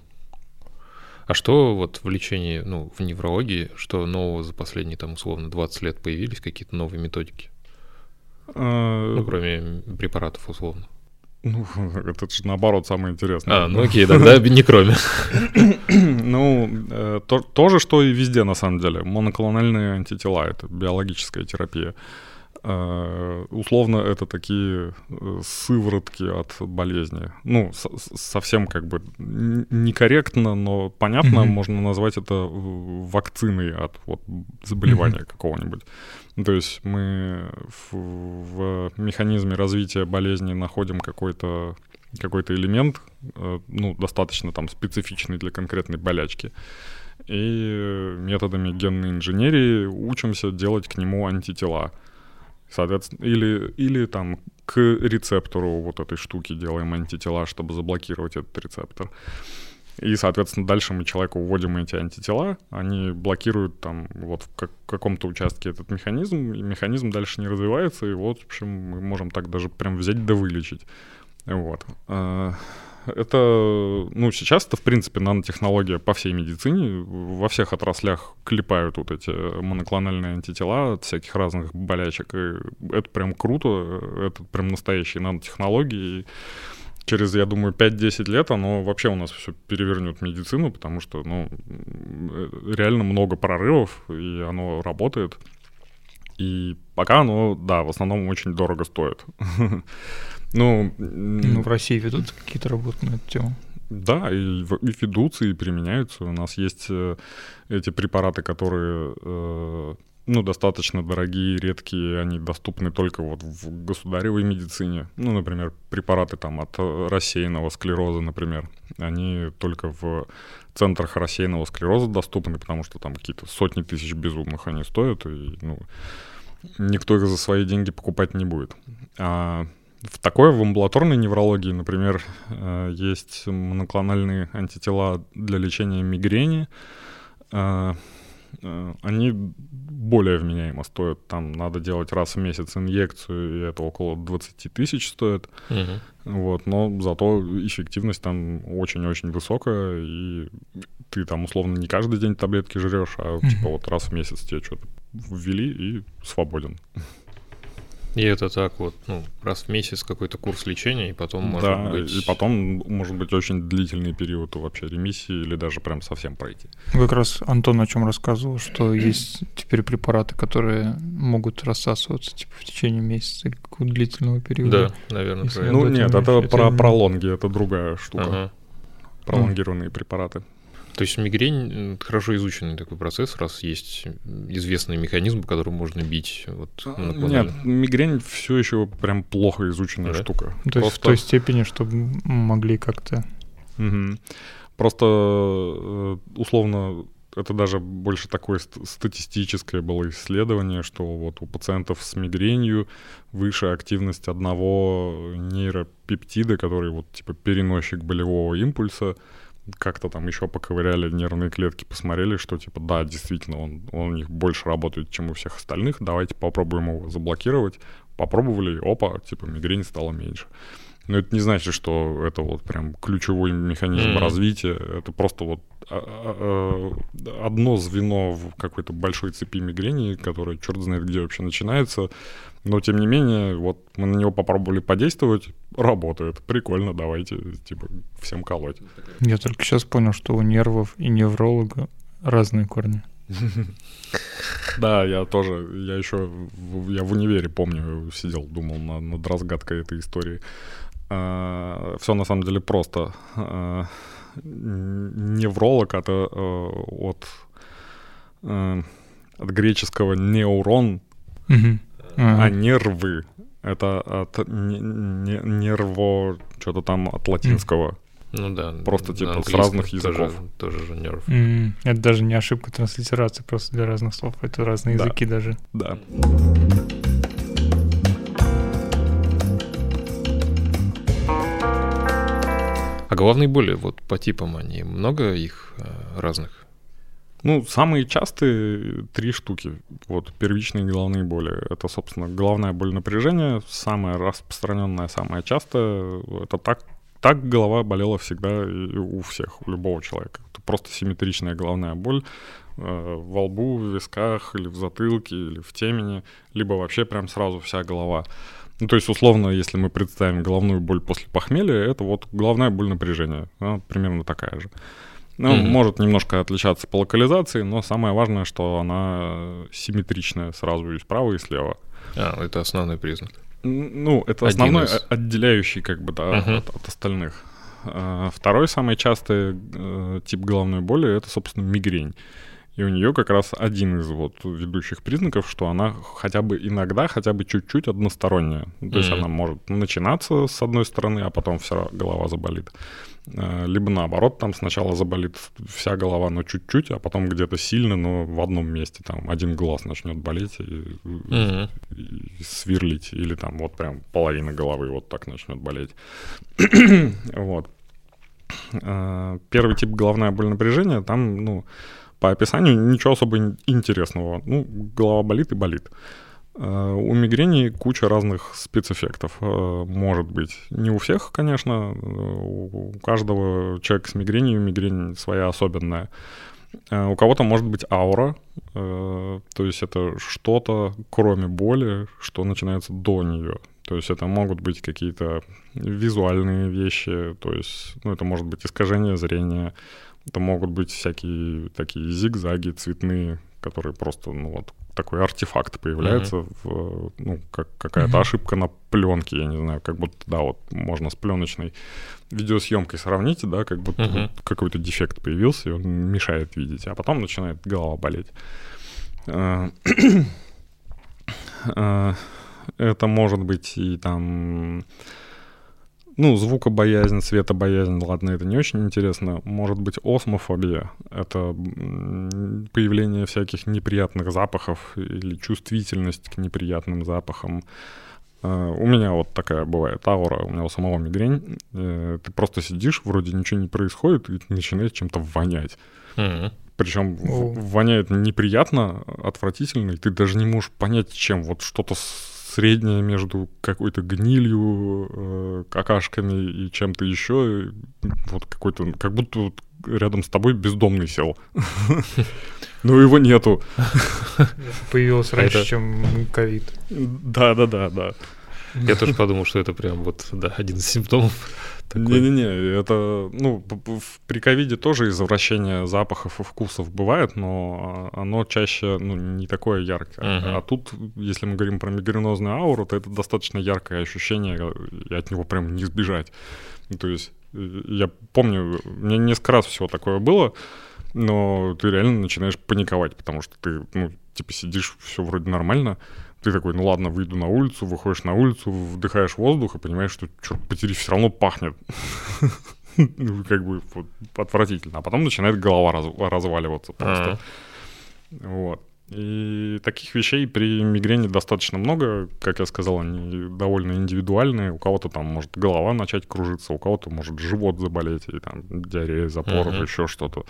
Speaker 1: А что вот в лечении, ну, в неврологии, что нового за последние, там, условно, 20 лет появились какие-то новые методики?
Speaker 2: Э,
Speaker 1: Ну, кроме препаратов, условно.
Speaker 2: Ну, это же наоборот самое интересное.
Speaker 1: А, ну окей, тогда не кроме.
Speaker 2: Ну, э, то, то же, что и везде, на самом деле. Моноклональные антитела — это биологическая терапия. Э, Условно, это такие э, сыворотки от болезни. Ну, совсем как бы некорректно, но понятно,
Speaker 3: Мгм.
Speaker 2: можно назвать это э, вакциной от вот, заболевания какого-нибудь. Ну, То есть мы в, в механизме развития болезни находим какой-то какой-то элемент, ну, достаточно там специфичный для конкретной болячки. И методами генной инженерии учимся делать к нему антитела. Соответственно, или, или там к рецептору вот этой штуки делаем антитела, чтобы заблокировать этот рецептор. И, соответственно, дальше мы человеку вводим эти антитела, они блокируют там вот в как- каком-то участке этот механизм, и механизм дальше не развивается, и вот, в общем, мы можем так даже прям взять да вылечить. Вот. Это, ну, сейчас это, в принципе, нанотехнология по всей медицине. Во всех отраслях клепают вот эти моноклональные антитела от всяких разных болячек. И это прям круто, это прям настоящие нанотехнологии. И через, я думаю, 5-10 лет оно вообще у нас все перевернет медицину, потому что, ну, э, реально много прорывов, и оно работает. И пока оно, да, в основном очень дорого стоит. Ну,
Speaker 3: Ну, в России ведут какие-то работы на эту тему.
Speaker 2: да, и, и ведутся, и применяются. У нас есть э, эти препараты, которые э, ну, достаточно дорогие, редкие, они доступны только вот в государевой медицине. Ну, например, препараты там от э, рассеянного склероза, например, они только в центрах рассеянного склероза доступны, потому что там какие-то сотни тысяч безумных они стоят, и ну, никто их за свои деньги покупать не будет. А в такой в амбулаторной неврологии, например, э, есть моноклональные антитела для лечения мигрени. Э, э, Они более вменяемо стоят. Там надо делать раз в месяц инъекцию, и это около 20 тысяч стоит.
Speaker 1: Мгм.
Speaker 2: Вот, но зато эффективность там очень-очень высокая, и ты там условно не каждый день таблетки жрешь, а
Speaker 3: Мгм.
Speaker 2: типа вот раз в месяц тебе что-то ввели и свободен.
Speaker 1: И это так вот, ну, раз в месяц какой-то курс лечения, и потом, может
Speaker 2: да,
Speaker 1: быть...
Speaker 2: и потом может быть очень длительный период вообще ремиссии или даже прям совсем пройти.
Speaker 3: Как раз Антон о чем рассказывал, что есть теперь препараты, которые могут рассасываться типа в течение месяца или какого-то длительного периода.
Speaker 1: Да, наверное.
Speaker 2: Ну нет, это
Speaker 3: это
Speaker 2: про пролонги, это другая штука.
Speaker 1: Ага.
Speaker 2: Пролонгированные препараты.
Speaker 1: То есть мигрень хорошо изученный такой процесс, раз есть известный механизм, по которому можно бить. Вот,
Speaker 2: Нет, мигрень все еще прям плохо изученная да? штука.
Speaker 3: То Просто... есть в той степени, чтобы могли как-то...
Speaker 2: Угу. Просто э, условно это даже больше такое статистическое было исследование, что вот у пациентов с мигренью выше активность одного нейропептида, который вот типа переносчик болевого импульса, как-то там еще поковыряли нервные клетки, посмотрели, что типа да, действительно, он, он у них больше работает, чем у всех остальных, давайте попробуем его заблокировать. Попробовали, опа, типа мигрень стало меньше. Но это не значит, что это вот прям ключевой механизм mm-hmm. развития. Это просто вот а, а, а, одно звено в какой-то большой цепи мигрени, которая черт знает где вообще начинается. Но тем не менее, вот мы на него попробовали подействовать, работает. Прикольно, давайте, типа, всем колоть.
Speaker 3: Я только сейчас понял, что у нервов и невролога разные корни.
Speaker 2: Да, я тоже, я еще, я в универе помню, сидел, думал над разгадкой этой истории. Э, все на самом деле просто. Э, невролог это э, от, от греческого неурон, а нервы это от нерво что-то там от латинского.
Speaker 1: Ну да.
Speaker 2: Просто типа с разных языков.
Speaker 1: Тоже, тоже же нерв.
Speaker 3: Mm, это даже не ошибка транслитерации, просто для разных слов. Это разные да. языки даже.
Speaker 2: Да.
Speaker 1: А головные боли вот по типам они много их э, разных?
Speaker 2: Ну, самые частые три штуки. Вот первичные головные боли. Это, собственно, головная боль напряжения, самая распространенная, самая частая. Это так, так голова болела всегда у всех, у любого человека. Это просто симметричная головная боль э, во лбу, в висках, или в затылке, или в темени, либо вообще прям сразу вся голова. Ну, то есть, условно, если мы представим головную боль после похмелья, это вот головная боль напряжения, она примерно такая же. Ну, mm-hmm. может немножко отличаться по локализации, но самое важное, что она симметричная сразу и справа, и слева.
Speaker 1: А, это основной признак.
Speaker 2: Ну, это Один основной из... отделяющий, как бы, да, uh-huh. от, от остальных. А, второй самый частый э, тип головной боли это, собственно, мигрень. И у нее как раз один из вот ведущих признаков, что она хотя бы иногда, хотя бы чуть-чуть односторонняя. То mm-hmm. есть она может начинаться с одной стороны, а потом вся голова заболит. Э, либо наоборот, там сначала заболит вся голова, но чуть-чуть, а потом где-то сильно, но в одном месте. Там один глаз начнет болеть и, mm-hmm. и сверлить, или там вот прям половина головы вот так начнет болеть. вот. Э, первый тип головная боль напряжения, там, ну, по описанию ничего особо интересного. Ну, голова болит и болит. Э, у мигрени куча разных спецэффектов э, может быть. Не у всех, конечно. У каждого человека с мигренью мигрень своя особенная. Э, у кого-то может быть аура, то есть это что-то, кроме боли, что начинается до нее. То есть это могут быть какие-то визуальные вещи, то есть ну, это может быть искажение зрения, это могут быть всякие такие зигзаги цветные, которые просто, ну вот, такой артефакт появляется, mm-hmm. в, ну, как какая-то mm-hmm. ошибка на пленке, я не знаю, как будто, да, вот можно с пленочной видеосъемкой сравнить, да, как будто mm-hmm. вот какой-то дефект появился, и он мешает видеть, а потом начинает голова болеть. Э, э, это может быть и там ну, звукобоязнь, светобоязнь, ладно, это не очень интересно. Может быть, осмофобия. Это появление всяких неприятных запахов или чувствительность к неприятным запахам. Э, у меня вот такая бывает аура, у меня у самого мигрень. Э, ты просто сидишь, вроде ничего не происходит, и начинает чем-то вонять. Mm-hmm. Причем воняет неприятно, отвратительно, и ты даже не можешь понять, чем. Вот что-то среднее между какой-то гнилью, э, какашками и чем-то еще. Вот какой-то, как будто вот рядом с тобой бездомный сел. Но его нету.
Speaker 3: Появился раньше, чем ковид.
Speaker 2: Да, да, да, да.
Speaker 1: Я тоже подумал, что это прям вот, да, один из симптомов.
Speaker 2: Не-не-не, это, ну, при ковиде тоже извращение запахов и вкусов бывает, но оно чаще, ну, не такое яркое. Uh-huh. А тут, если мы говорим про мигренозную ауру, то это достаточно яркое ощущение, и от него прям не сбежать. То есть Я помню, у меня несколько раз всего такое было, но ты реально начинаешь паниковать, потому что ты, ну, типа сидишь, все вроде нормально, ты такой, ну ладно, выйду на улицу, выходишь на улицу, вдыхаешь воздух и понимаешь, что, черт потери, все равно пахнет. Ну, как бы отвратительно. А потом начинает голова разваливаться просто. Вот. И таких вещей при мигрени достаточно много. Как я сказал, они довольно индивидуальные. У кого-то там может голова начать кружиться, у кого-то может живот заболеть, и там диарея, запор, uh-huh. еще что-то.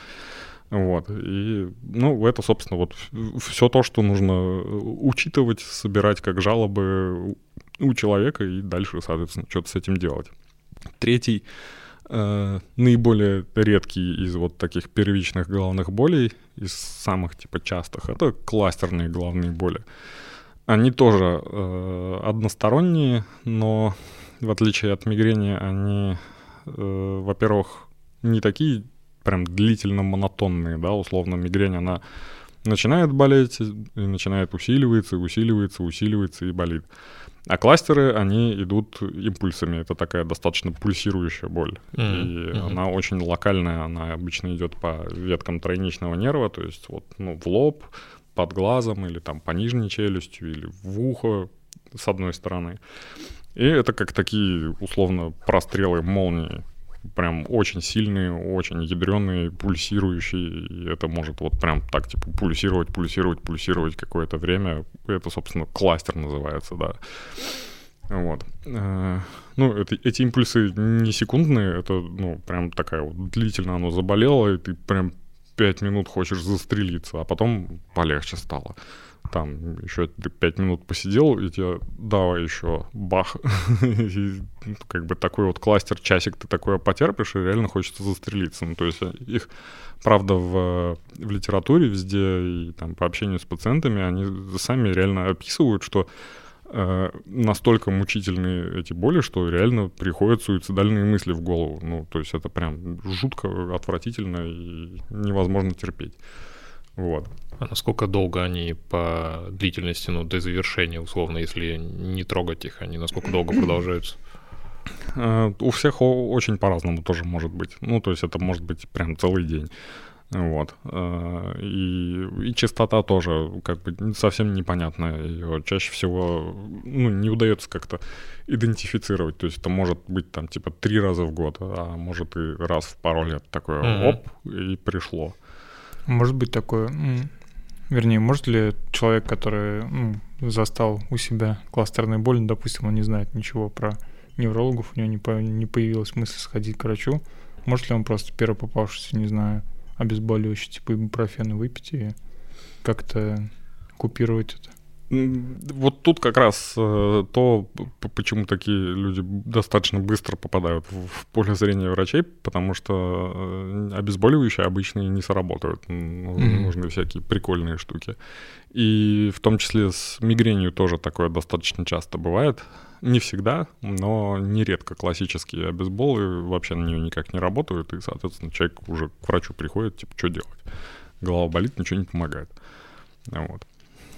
Speaker 2: Вот. И, ну, это, собственно, вот все то, что нужно учитывать, собирать как жалобы у человека и дальше, соответственно, что-то с этим делать. Третий э, наиболее редкий из вот таких первичных головных болей, из самых типа частых, это кластерные головные боли. Они тоже э, односторонние, но в отличие от мигрени, они, э, во-первых, не такие прям длительно монотонные, да, условно мигрень, она начинает болеть, и начинает усиливаться, усиливается, усиливается и болит. А кластеры, они идут импульсами. Это такая достаточно пульсирующая боль. Mm-hmm. И mm-hmm. она очень локальная. Она обычно идет по веткам тройничного нерва, то есть вот ну, в лоб, под глазом или там по нижней челюстью или в ухо с одной стороны. И это как такие условно прострелы молнии прям очень сильные, очень ядреные, пульсирующие, и это может вот прям так, типа, пульсировать, пульсировать, пульсировать какое-то время. Это, собственно, кластер называется, да. Вот. Э, ну, это, эти импульсы не секундные, это, ну, прям такая вот длительно оно заболело, и ты прям пять минут хочешь застрелиться, а потом полегче стало там еще пять минут посидел, и тебе давай еще бах. и, как бы такой вот кластер, часик ты такое потерпишь, и реально хочется застрелиться. Ну, то есть э, их, правда, в, в литературе везде и там по общению с пациентами, они сами реально описывают, что э, настолько мучительные эти боли, что реально приходят суицидальные мысли в голову. Ну, то есть это прям жутко, отвратительно и невозможно терпеть. Вот.
Speaker 1: А насколько долго они по длительности, ну, до завершения, условно, если не трогать их, они насколько долго продолжаются?
Speaker 2: Э, у всех очень по-разному тоже может быть. Ну, то есть это может быть прям целый день. Вот. Э, и, и частота тоже как бы совсем непонятная. Ее чаще всего ну, не удается как-то идентифицировать. То есть это может быть там типа три раза в год, а может и раз в пару лет такое mm-hmm. оп, и пришло.
Speaker 3: Может быть такое. Вернее, может ли человек, который ну, застал у себя кластерную боль, ну, допустим, он не знает ничего про неврологов, у него не, по, не появилась мысль сходить к врачу, может ли он просто первый попавшийся, не знаю, обезболивающий типа ибупрофена выпить и как-то купировать это?
Speaker 2: Вот тут как раз э, то, почему такие люди достаточно быстро попадают в поле зрения врачей, потому что э, обезболивающие обычно не сработают. Mm-hmm. Нужны всякие прикольные штуки. И в том числе с мигренью тоже такое достаточно часто бывает. Не всегда, но нередко классические обезболы вообще на нее никак не работают, и, соответственно, человек уже к врачу приходит, типа, что делать? Голова болит, ничего не помогает. Вот.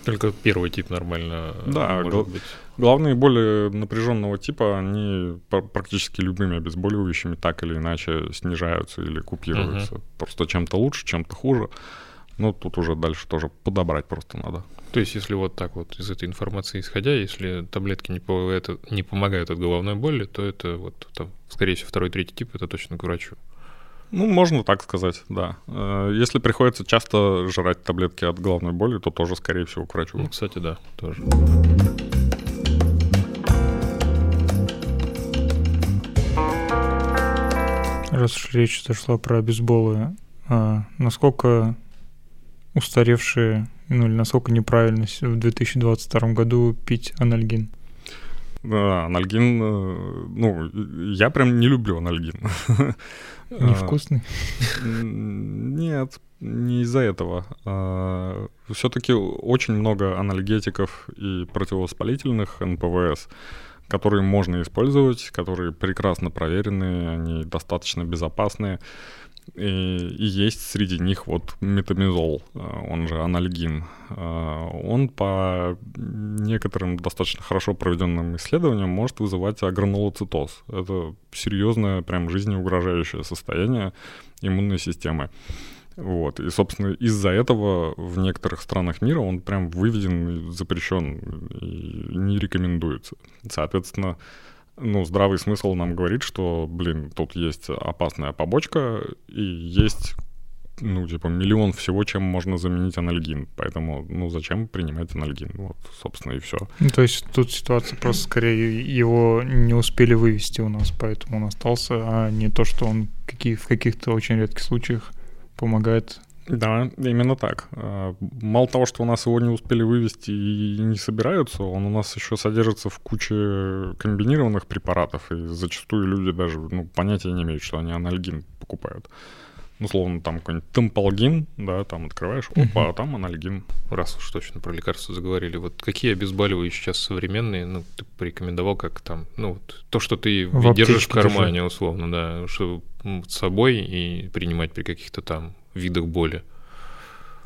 Speaker 1: Только первый тип нормально
Speaker 2: да, может гл- быть. Главные боли напряженного типа, они практически любыми обезболивающими так или иначе снижаются или купируются. Uh-huh. Просто чем-то лучше, чем-то хуже. Ну, тут уже дальше тоже подобрать просто надо.
Speaker 1: То есть, если вот так вот из этой информации исходя, если таблетки не, по, это, не помогают от головной боли, то это вот, там, скорее всего, второй, третий тип, это точно к врачу.
Speaker 2: Ну, можно так сказать, да. Э, если приходится часто жрать таблетки от головной боли, то тоже, скорее всего, к врачу.
Speaker 1: Ну, кстати, да, тоже.
Speaker 3: Раз уж речь зашла про бейсболы, а насколько устаревшие, ну или насколько неправильно в 2022 году пить анальгин?
Speaker 2: Да, анальгин, э, ну, я прям не люблю анальгин.
Speaker 3: Невкусный?
Speaker 2: Нет, не из-за этого. А, Все-таки очень много анальгетиков и противовоспалительных НПВС, которые можно использовать, которые прекрасно проверены, они достаточно безопасные. И, есть среди них вот метамизол, э, он же анальгин. Э, он по некоторым достаточно хорошо проведенным исследованиям может вызывать агранулоцитоз. Это серьезное, прям жизнеугрожающее состояние иммунной системы. Вот. И, собственно, из-за этого в некоторых странах мира он прям выведен, запрещен и не рекомендуется. Соответственно, ну, здравый смысл нам говорит, что, блин, тут есть опасная побочка и есть ну, типа, миллион всего, чем можно заменить анальгин. Поэтому, ну, зачем принимать анальгин? Вот, собственно, и все.
Speaker 3: Ну, то есть тут ситуация просто скорее его не успели вывести у нас, поэтому он остался, а не то, что он какие, в каких-то очень редких случаях помогает
Speaker 2: да, именно так. А, мало того, что у нас его не успели вывести и не собираются, он у нас еще содержится в куче комбинированных препаратов, и зачастую люди даже ну, понятия не имеют, что они анальгин покупают. Ну, словно там какой-нибудь темпалгин, да, там открываешь, опа, а там анальгин.
Speaker 1: Раз уж точно про лекарства заговорили, вот какие обезболивающие сейчас современные, ну, ты порекомендовал как там, ну, вот, то, что ты в держишь в кармане, держи. условно, да, что с собой и принимать при каких-то там видах боли?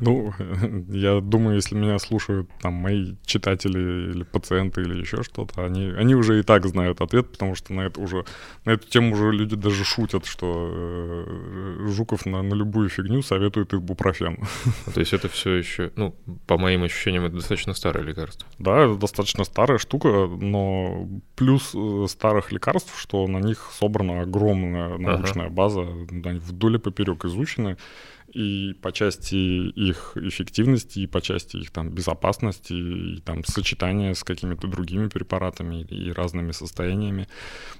Speaker 2: Ну, я думаю, если меня слушают там мои читатели или пациенты или еще что-то, они, они уже и так знают ответ, потому что на это уже на эту тему уже люди даже шутят, что э, Жуков на, на любую фигню советует ибупрофен.
Speaker 1: То есть это все еще, ну, по моим ощущениям, это достаточно старое лекарство.
Speaker 2: Да, это достаточно старая штука, но плюс э, старых лекарств, что на них собрана огромная научная ага. база, они вдоль и поперек изучены и по части их эффективности, и по части их там безопасности, и там сочетания с какими-то другими препаратами и разными состояниями.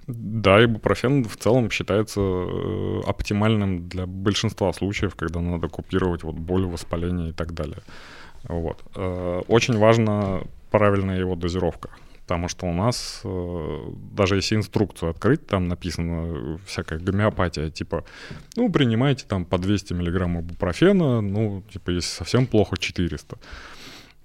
Speaker 2: Да, ибупрофен в целом считается э, оптимальным для большинства случаев, когда надо купировать вот боль, воспаление и так далее. Вот. Э, очень важна правильная его дозировка потому что у нас, э, даже если инструкцию открыть, там написано всякая гомеопатия, типа, ну, принимайте там по 200 миллиграмм ибупрофена, ну, типа, если совсем плохо, 400.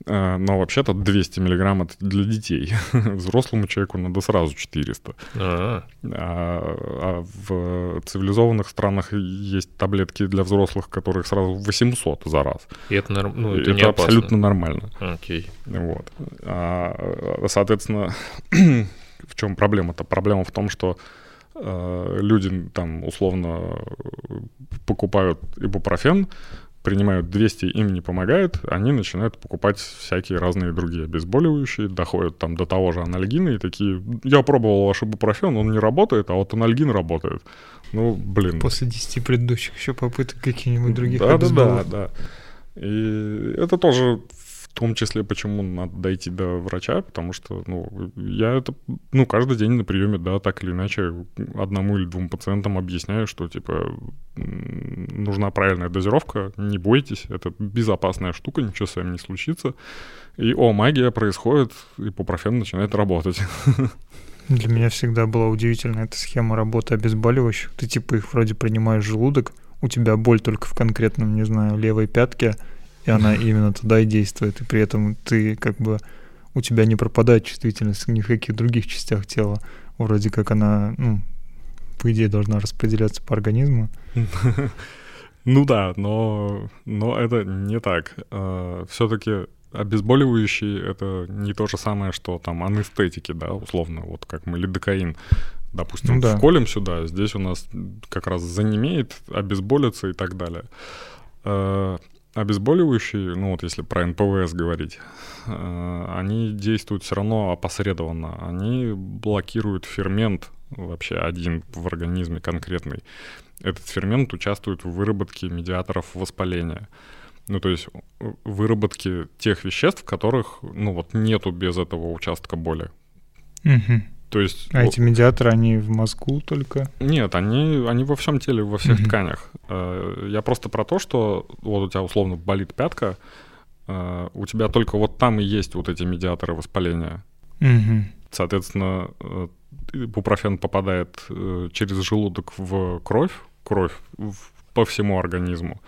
Speaker 2: Э, но вообще-то 200 миллиграмм это для детей. Взрослому человеку надо сразу 400. А, а в цивилизованных странах есть таблетки для взрослых, которых сразу 800 за раз.
Speaker 1: И это, норм... ну,
Speaker 2: это, это абсолютно нормально.
Speaker 1: Окей.
Speaker 2: Вот. А, соответственно, в чем проблема-то? Проблема в том, что э, люди там условно покупают ибупрофен, принимают 200, им не помогает, они начинают покупать всякие разные другие обезболивающие, доходят там до того же анальгина и такие, я пробовал ваш ибупрофен, он не работает, а вот анальгин работает. Ну, блин.
Speaker 3: После 10 предыдущих еще попыток каких-нибудь других
Speaker 2: да, да, да, да. И это тоже в том числе, почему надо дойти до врача, потому что, ну, я это, ну, каждый день на приеме, да, так или иначе, одному или двум пациентам объясняю, что, типа, нужна правильная дозировка, не бойтесь, это безопасная штука, ничего с вами не случится. И, о, магия происходит, и пупрофен начинает работать.
Speaker 3: Для меня всегда была удивительна эта схема работы обезболивающих. Ты, типа, их вроде принимаешь желудок, у тебя боль только в конкретном, не знаю, левой пятке, и она именно туда и действует, и при этом ты как бы у тебя не пропадает чувствительность ни в каких других частях тела. Вроде как она, ну, по идее, должна распределяться по организму.
Speaker 2: Ну да, но, но это не так. А, Все-таки обезболивающие — это не то же самое, что там анестетики, да, условно, вот как мы лидокаин, допустим, ну, да. вколем сюда, здесь у нас как раз занемеет, обезболится и так далее. Обезболивающие, ну вот если про НПВС говорить, э, они действуют все равно опосредованно. Они блокируют фермент вообще один в организме конкретный. Этот фермент участвует в выработке медиаторов воспаления. Ну, то есть выработки тех веществ, которых, ну, вот нету без этого участка боли.
Speaker 3: Угу. То есть... А вот, эти медиаторы, они в мозгу только?
Speaker 2: Нет, они, они во всем теле, во всех mm-hmm. тканях. Э, я просто про то, что вот у тебя условно болит пятка, э, у тебя только вот там и есть вот эти медиаторы воспаления.
Speaker 3: Mm-hmm.
Speaker 2: Соответственно, бупрофен попадает э, через желудок в кровь, кровь по всему организму.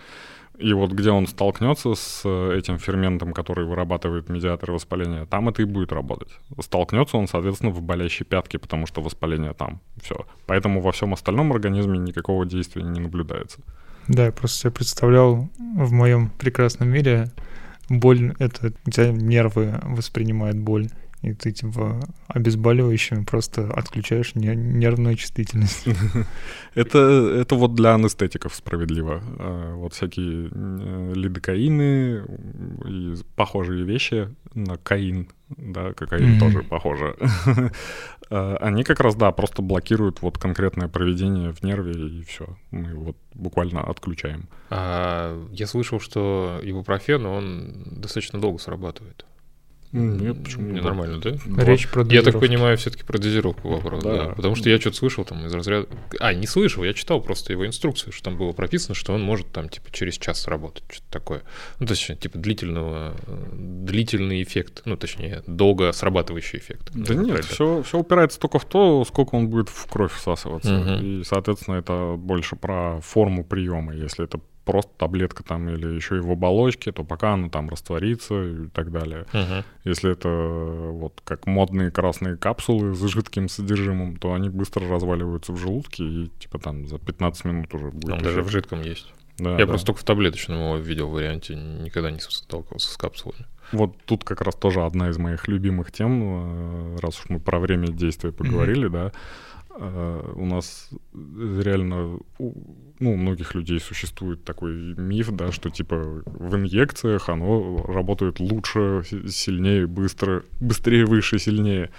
Speaker 2: И вот где он столкнется с э, этим ферментом, который вырабатывает медиаторы воспаления, там это и будет работать. Столкнется он, соответственно, в болящей пятке, потому что воспаление там. Все. Поэтому во всем остальном организме никакого действия не наблюдается.
Speaker 3: Да, я просто себе представлял в моем прекрасном мире боль — это тебя нервы воспринимают боль и ты типа обезболивающими просто отключаешь нервную чувствительность.
Speaker 2: это, это вот для анестетиков справедливо. А, вот всякие э, лидокаины и похожие вещи на каин, да, кокаин mm-hmm. тоже похоже. А, они как раз, да, просто блокируют вот конкретное проведение в нерве, и все. Мы вот буквально отключаем.
Speaker 1: А, я слышал, что ибупрофен, он достаточно долго срабатывает.
Speaker 2: Нет, почему
Speaker 1: не нормально, да?
Speaker 3: Речь про
Speaker 1: Я так понимаю, все-таки про дозировку вопрос, да. да. Потому что я что-то слышал там из разряда... А, не слышал, я читал просто его инструкцию, что там было прописано, что он может там типа через час работать, что-то такое. Ну, точнее, типа длительного... длительный эффект, ну, точнее, долго срабатывающий эффект.
Speaker 2: Да нет, все, все упирается только в то, сколько он будет в кровь всасываться. Угу. И, соответственно, это больше про форму приема. Если это просто таблетка там или еще и в оболочке, то пока она там растворится и так далее. Uh-huh. Если это вот как модные красные капсулы с жидким содержимым, то они быстро разваливаются в желудке и типа там за 15 минут уже будет.
Speaker 1: Он даже в жидком есть. Да, Я да. просто только в таблеточном его видел варианте, никогда не сталкивался с капсулами.
Speaker 2: Вот тут как раз тоже одна из моих любимых тем, э, раз уж мы про время действия поговорили, mm-hmm. да, э, у нас реально ну, у многих людей существует такой миф, да, что типа в инъекциях оно работает лучше, сильнее, быстро, быстрее, выше, сильнее.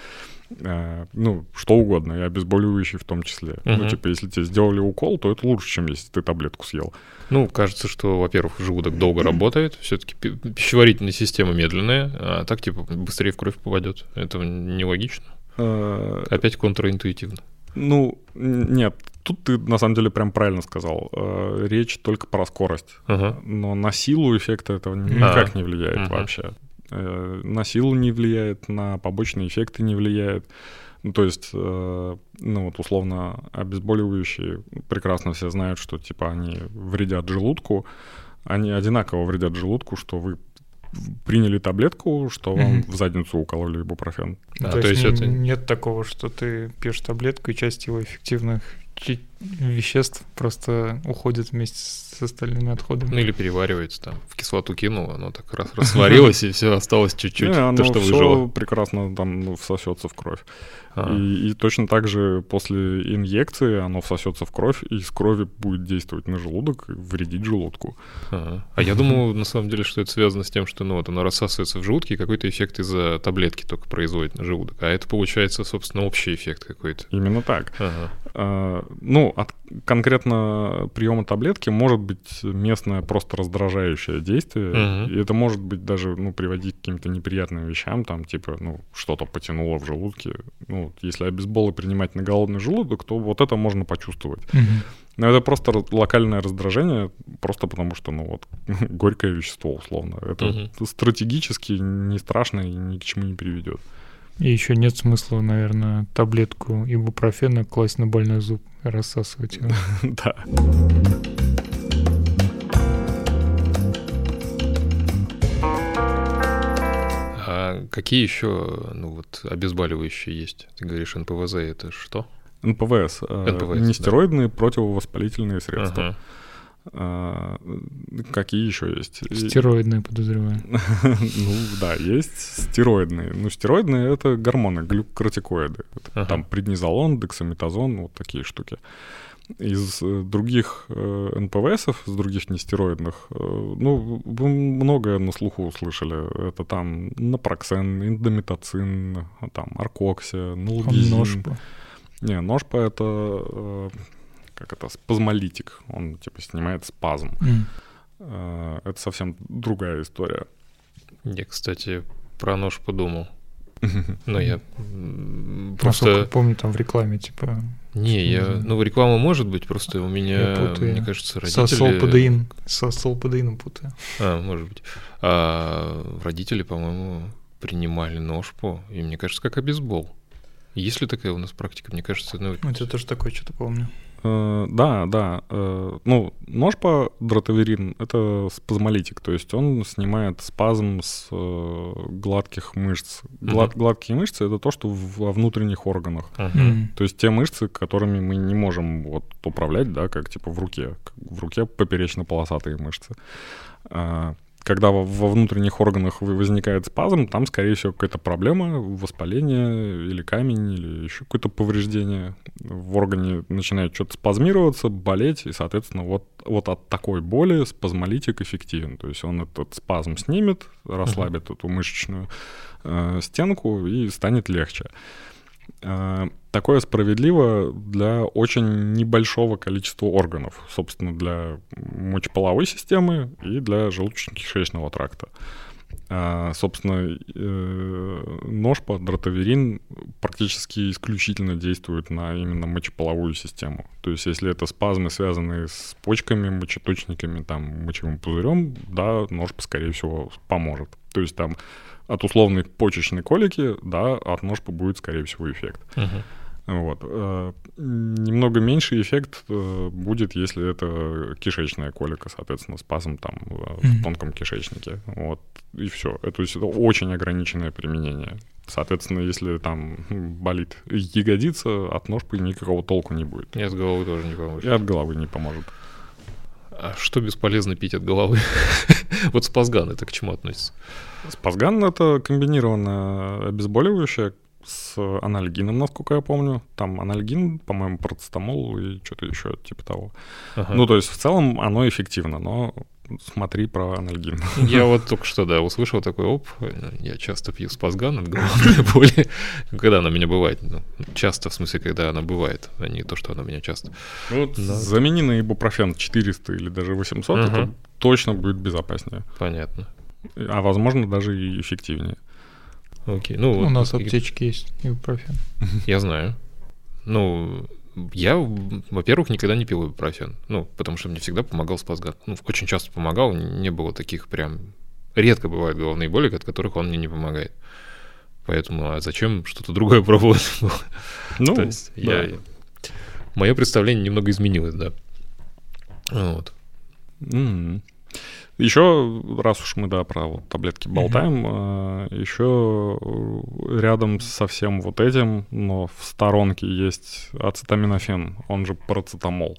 Speaker 2: А, ну, что угодно, и обезболивающий в том числе. Uh-huh. Ну, типа, если тебе сделали укол, то это лучше, чем если ты таблетку съел.
Speaker 1: Ну, кажется, что, во-первых, желудок долго работает, все-таки пищеварительная система медленная, а так, типа, быстрее в кровь попадет. Это нелогично. Uh... Опять контринтуитивно.
Speaker 2: Ну, нет, тут ты на самом деле прям правильно сказал. Э, речь только про скорость. Uh-huh. Но на силу эффекта этого никак uh-huh. не влияет uh-huh. вообще. Э, на силу не влияет, на побочные эффекты не влияет. Ну, то есть, э, ну вот условно обезболивающие прекрасно все знают, что типа они вредят желудку. Они одинаково вредят желудку, что вы приняли таблетку, что вам mm-hmm. в задницу укололи ибупрофен.
Speaker 3: Да, то, то есть, есть это... нет такого, что ты пьешь таблетку, и часть его эффективных веществ просто уходит вместе с остальными отходами.
Speaker 1: Ну или переваривается там. В кислоту кинул, оно так раз растворилось, и все осталось чуть-чуть. То, что выжило.
Speaker 2: прекрасно там ну, всосется в кровь. А. И, и точно так же после инъекции оно всосется в кровь, и из крови будет действовать на желудок и вредить желудку.
Speaker 1: А, а я думал, на самом деле, что это связано с тем, что ну, вот оно рассасывается в желудке, и какой-то эффект из-за таблетки только производит на желудок. А это получается, собственно, общий эффект какой-то.
Speaker 2: Именно так. А, ну, от конкретно приема таблетки может быть местное просто раздражающее действие, угу. и это может быть даже ну, приводить к каким-то неприятным вещам, там типа ну что-то потянуло в желудке. Ну, если обезболы принимать на голодный желудок, то вот это можно почувствовать. Угу. Но это просто локальное раздражение, просто потому что, ну вот, горькое вещество, условно. Это угу. стратегически не страшно и ни к чему не приведет.
Speaker 3: И еще нет смысла, наверное, таблетку ибупрофена класть на больной зуб и рассасывать его.
Speaker 2: Да.
Speaker 1: А какие еще ну, вот, обезболивающие есть? Ты говоришь, НПВЗ это что?
Speaker 2: НПВС. Э, НПВС Нестероидные да. противовоспалительные средства. Ага. А, какие еще есть?
Speaker 3: Стероидные, подозреваю.
Speaker 2: ну да, есть стероидные. Ну, стероидные — это гормоны, глюкокортикоиды. Ага. Там преднизолон, дексаметазон, вот такие штуки. Из э, других э, НПВСов, из других нестероидных, э, ну, вы многое на слуху услышали. Это там напроксен, индомитоцин, там аркоксия, налгизин. Ножпа. Не, ножпа — это э, как это, спазмолитик. Он, типа, снимает спазм. Mm. Это совсем другая история.
Speaker 1: Я, кстати, про нож подумал. Но я
Speaker 3: просто... Насколько помню, там в рекламе, типа...
Speaker 1: Не, я... Ну, реклама может быть, просто у меня, мне кажется, родители... Со
Speaker 3: солпадеин. Со солпадеином путаю.
Speaker 1: А, может быть. А родители, по-моему, принимали ножпу, и мне кажется, как обезбол. Есть ли такая у нас практика? Мне кажется, ну...
Speaker 3: Это тоже такое что-то помню.
Speaker 2: Э, да, да. Э, ну, ножпа дротаверин — это спазмолитик, то есть он снимает спазм с э, гладких мышц. Глад, Гладкие мышцы — это то, что во внутренних органах.
Speaker 3: Мгм.
Speaker 2: То есть те мышцы, которыми мы не можем вот управлять, да, как типа в руке. В руке поперечно-полосатые мышцы. Когда во, внутренних органах возникает спазм, там, скорее всего, какая-то проблема, воспаление или камень, или еще какое-то повреждение в органе начинает что-то спазмироваться, болеть, и, соответственно, вот, вот от такой боли спазмолитик эффективен. То есть он этот спазм снимет, расслабит эту мышечную э, стенку и станет легче. Э, Такое справедливо для очень небольшого количества органов, собственно, для мочеполовой системы и для желудочно-кишечного тракта. А, собственно, э, ножпа, дротаверин практически исключительно действует на именно мочеполовую систему. То есть, если это спазмы, связанные с почками, мочеточниками, там, мочевым пузырем, да, ножпа, скорее всего, поможет. То есть там от условной почечной колики, да, от ножпы будет, скорее всего, эффект.
Speaker 1: Мгм.
Speaker 2: Вот. Э, Немного меньший эффект э, будет, если это кишечная колика, соответственно, спазм там э, в
Speaker 3: Мгм.
Speaker 2: тонком кишечнике. Вот. И все. То есть это очень ограниченное применение. Соответственно, если там болит ягодица, от ножпы никакого толку не будет.
Speaker 1: И от головы тоже не поможет.
Speaker 2: И от головы не поможет.
Speaker 1: А что бесполезно пить от головы? Вот спазган это к чему относится?
Speaker 2: Спазган — это комбинированное обезболивающее с анальгином, насколько я помню. Там анальгин, по-моему, процетамол и что-то еще типа того.
Speaker 1: Ага.
Speaker 2: Ну, то есть в целом оно эффективно, но смотри про анальгин.
Speaker 1: Я вот только что, да, услышал такой, оп, я часто пью спазган от головной боли. Когда она меня бывает? Ну, часто, в смысле, когда она бывает, а не то, что она меня часто.
Speaker 2: Вот
Speaker 1: Да.
Speaker 2: замени на ибупрофен 400 или даже 800, это
Speaker 1: Мгм.
Speaker 2: точно будет безопаснее.
Speaker 1: Понятно.
Speaker 2: А возможно даже и эффективнее.
Speaker 1: Окей. Ну,
Speaker 3: У
Speaker 1: вот
Speaker 3: нас
Speaker 1: какие-
Speaker 3: аптечки есть, ибупрофен.
Speaker 1: Я знаю. Ну, я, во-первых, никогда не пил ибупрофен. Ну, потому что мне всегда помогал спазган. Ну, очень часто помогал, не было таких прям... Редко бывают головные боли, от которых он мне не помогает. Поэтому, а зачем что-то другое пробовать?
Speaker 2: Ну,
Speaker 1: То есть
Speaker 2: да.
Speaker 1: я... Мое представление немного изменилось, да. Вот.
Speaker 2: М. Еще, раз уж мы, да, про вот таблетки болтаем, э, еще рядом со всем вот этим, но в сторонке есть ацетаминофен, он же парацетамол.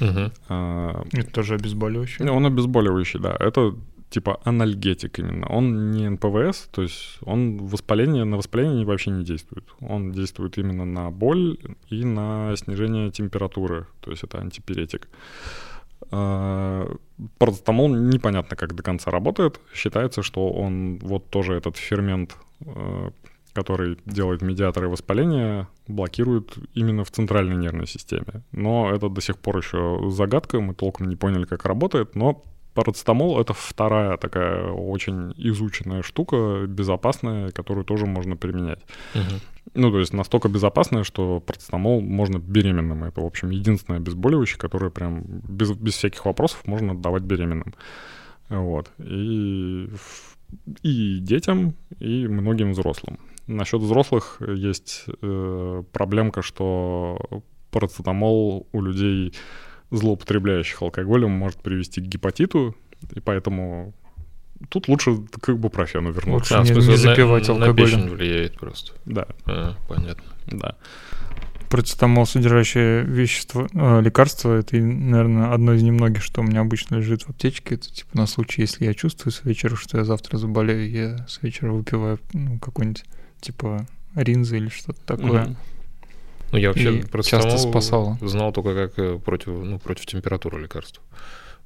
Speaker 1: Мгм.
Speaker 2: Э,
Speaker 3: Это тоже обезболивающее.
Speaker 2: Он обезболивающий, да. Это типа анальгетик именно. Он не НПВС, то есть он воспаление, на воспаление вообще не действует. Он действует именно на боль и на снижение температуры, то есть это антипиретик. А, Парацетамол непонятно, как до конца работает. Считается, что он вот тоже этот фермент, э, который делает медиаторы воспаления, блокирует именно в центральной нервной системе. Но это до сих пор еще загадка, мы толком не поняли, как работает, но парацетамол — это вторая такая очень изученная штука, безопасная, которую тоже можно применять.
Speaker 1: Мгм.
Speaker 2: Ну, то есть настолько безопасная, что парацетамол можно беременным. Это, в общем, единственное обезболивающее, которое прям без, без всяких вопросов можно давать беременным. Вот. И, и детям, и многим взрослым. Насчет взрослых есть э, проблемка, что парацетамол у людей, злоупотребляющих алкоголем, может привести к гепатиту, и поэтому тут лучше к ибупрофену вернуться.
Speaker 3: Лучше
Speaker 1: А,
Speaker 3: не-
Speaker 1: смысле,
Speaker 3: не
Speaker 1: на-
Speaker 3: запивать
Speaker 1: на,
Speaker 3: алкоголем.
Speaker 1: печень влияет просто.
Speaker 2: Да,
Speaker 1: А, понятно.
Speaker 2: да.
Speaker 3: Процетамол, содержащее вещество, э, лекарство, это, наверное, одно из немногих, что у меня обычно лежит в аптечке. Это типа на случай, если я чувствую с вечера, что я завтра заболею, я с вечера выпиваю ну, какой-нибудь типа ринзы или что-то такое.
Speaker 2: Мгм.
Speaker 1: Ну, я вообще
Speaker 3: И часто спасало.
Speaker 1: знал только как э, против, ну, против температуры лекарства.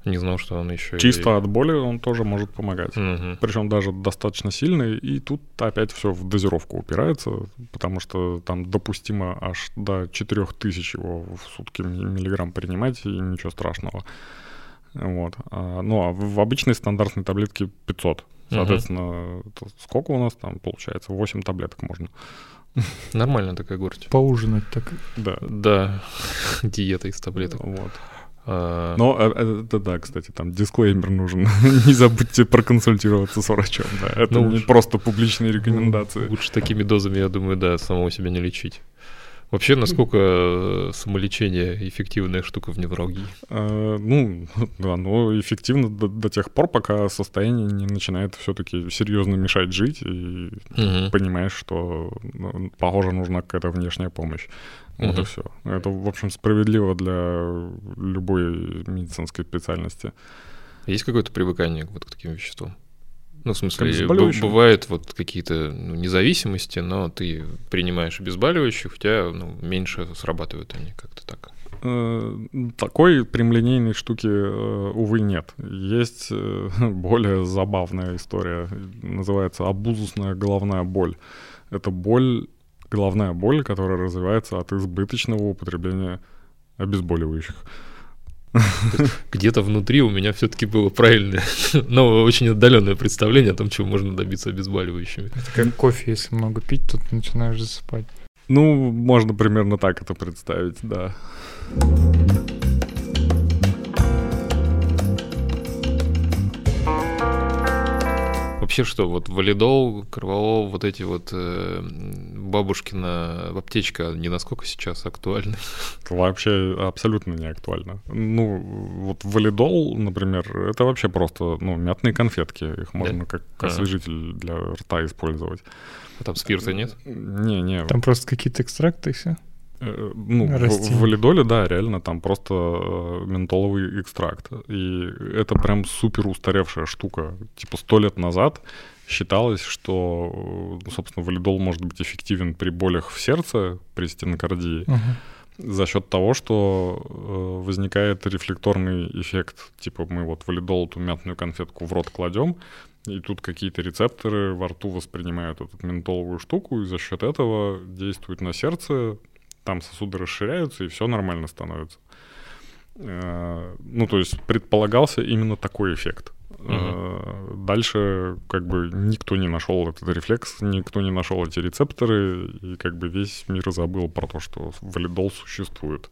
Speaker 1: Не знал, что он еще
Speaker 2: Чисто от боли он тоже может помогать.
Speaker 1: Мгм.
Speaker 2: Причем даже достаточно сильный, и тут опять все в дозировку упирается, потому что там допустимо аж до 4000 его в сутки ми- миллиграмм принимать, и ничего страшного. Вот. А, ну, а в обычной стандартной таблетке 500. Соответственно, это сколько у нас там получается? 8 таблеток можно.
Speaker 1: Нормальная такая горсть.
Speaker 3: Поужинать так.
Speaker 2: Да.
Speaker 1: Да, диета из таблеток.
Speaker 2: Вот.
Speaker 1: А,
Speaker 2: Но э, э, это да, кстати, там дисклеймер нужен. Не забудьте проконсультироваться с врачом. Да. Это
Speaker 1: Ну
Speaker 2: не
Speaker 1: уж.
Speaker 2: просто публичные рекомендации.
Speaker 1: Лучше такими дозами, я думаю, да, самого себя не лечить. Вообще, насколько э, самолечение эффективная штука в невралгии?
Speaker 2: Э, ну, да, но эффективно до, до тех пор, пока состояние не начинает все-таки серьезно мешать жить, и угу. понимаешь, что, ну, похоже, нужна какая-то внешняя помощь. Вот угу. и все. Это, в общем, справедливо для любой медицинской специальности.
Speaker 1: Есть какое-то привыкание вот к таким веществам? Ну, в смысле, бывают вот какие-то ну, независимости, но ты принимаешь обезболивающих, у тебя ну, меньше срабатывают они как-то так.
Speaker 2: Э, такой прямолинейной штуки, э, увы, нет. Есть э, более забавная история, называется абузусная головная боль. Это боль, головная боль, которая развивается от избыточного употребления обезболивающих.
Speaker 1: Где-то внутри у меня все-таки было правильное, но очень отдаленное представление о том, чего можно добиться обезболивающими.
Speaker 3: Это как кофе, если много пить, тут начинаешь засыпать.
Speaker 2: Ну, можно примерно так это представить, да.
Speaker 1: Вообще что, вот валидол, кроволол, вот эти вот э, бабушкина аптечка, не насколько сейчас актуальны?
Speaker 2: Вообще абсолютно не актуально. Ну, вот валидол, например, это вообще просто, ну, мятные конфетки. Их можно да? как а. освежитель для рта использовать.
Speaker 1: А там спирта нет?
Speaker 2: Не, не.
Speaker 3: Там просто какие-то экстракты и все?
Speaker 2: Э, ну, в, в валидоле, да, реально там просто э, ментоловый экстракт. И это прям супер устаревшая штука. Типа сто лет назад считалось, что, ну, собственно, валидол может быть эффективен при болях в сердце, при стенокардии, uh-huh. за счет того, что э, возникает рефлекторный эффект. Типа мы вот валидол, эту мятную конфетку в рот кладем, и тут какие-то рецепторы во рту воспринимают эту ментоловую штуку, и за счет этого действует на сердце, там сосуды расширяются, и все нормально становится. Э, ну, то есть предполагался именно такой эффект. Угу. Дальше как бы никто не нашел этот рефлекс, никто не нашел эти рецепторы, и как бы весь мир забыл про то, что валидол существует.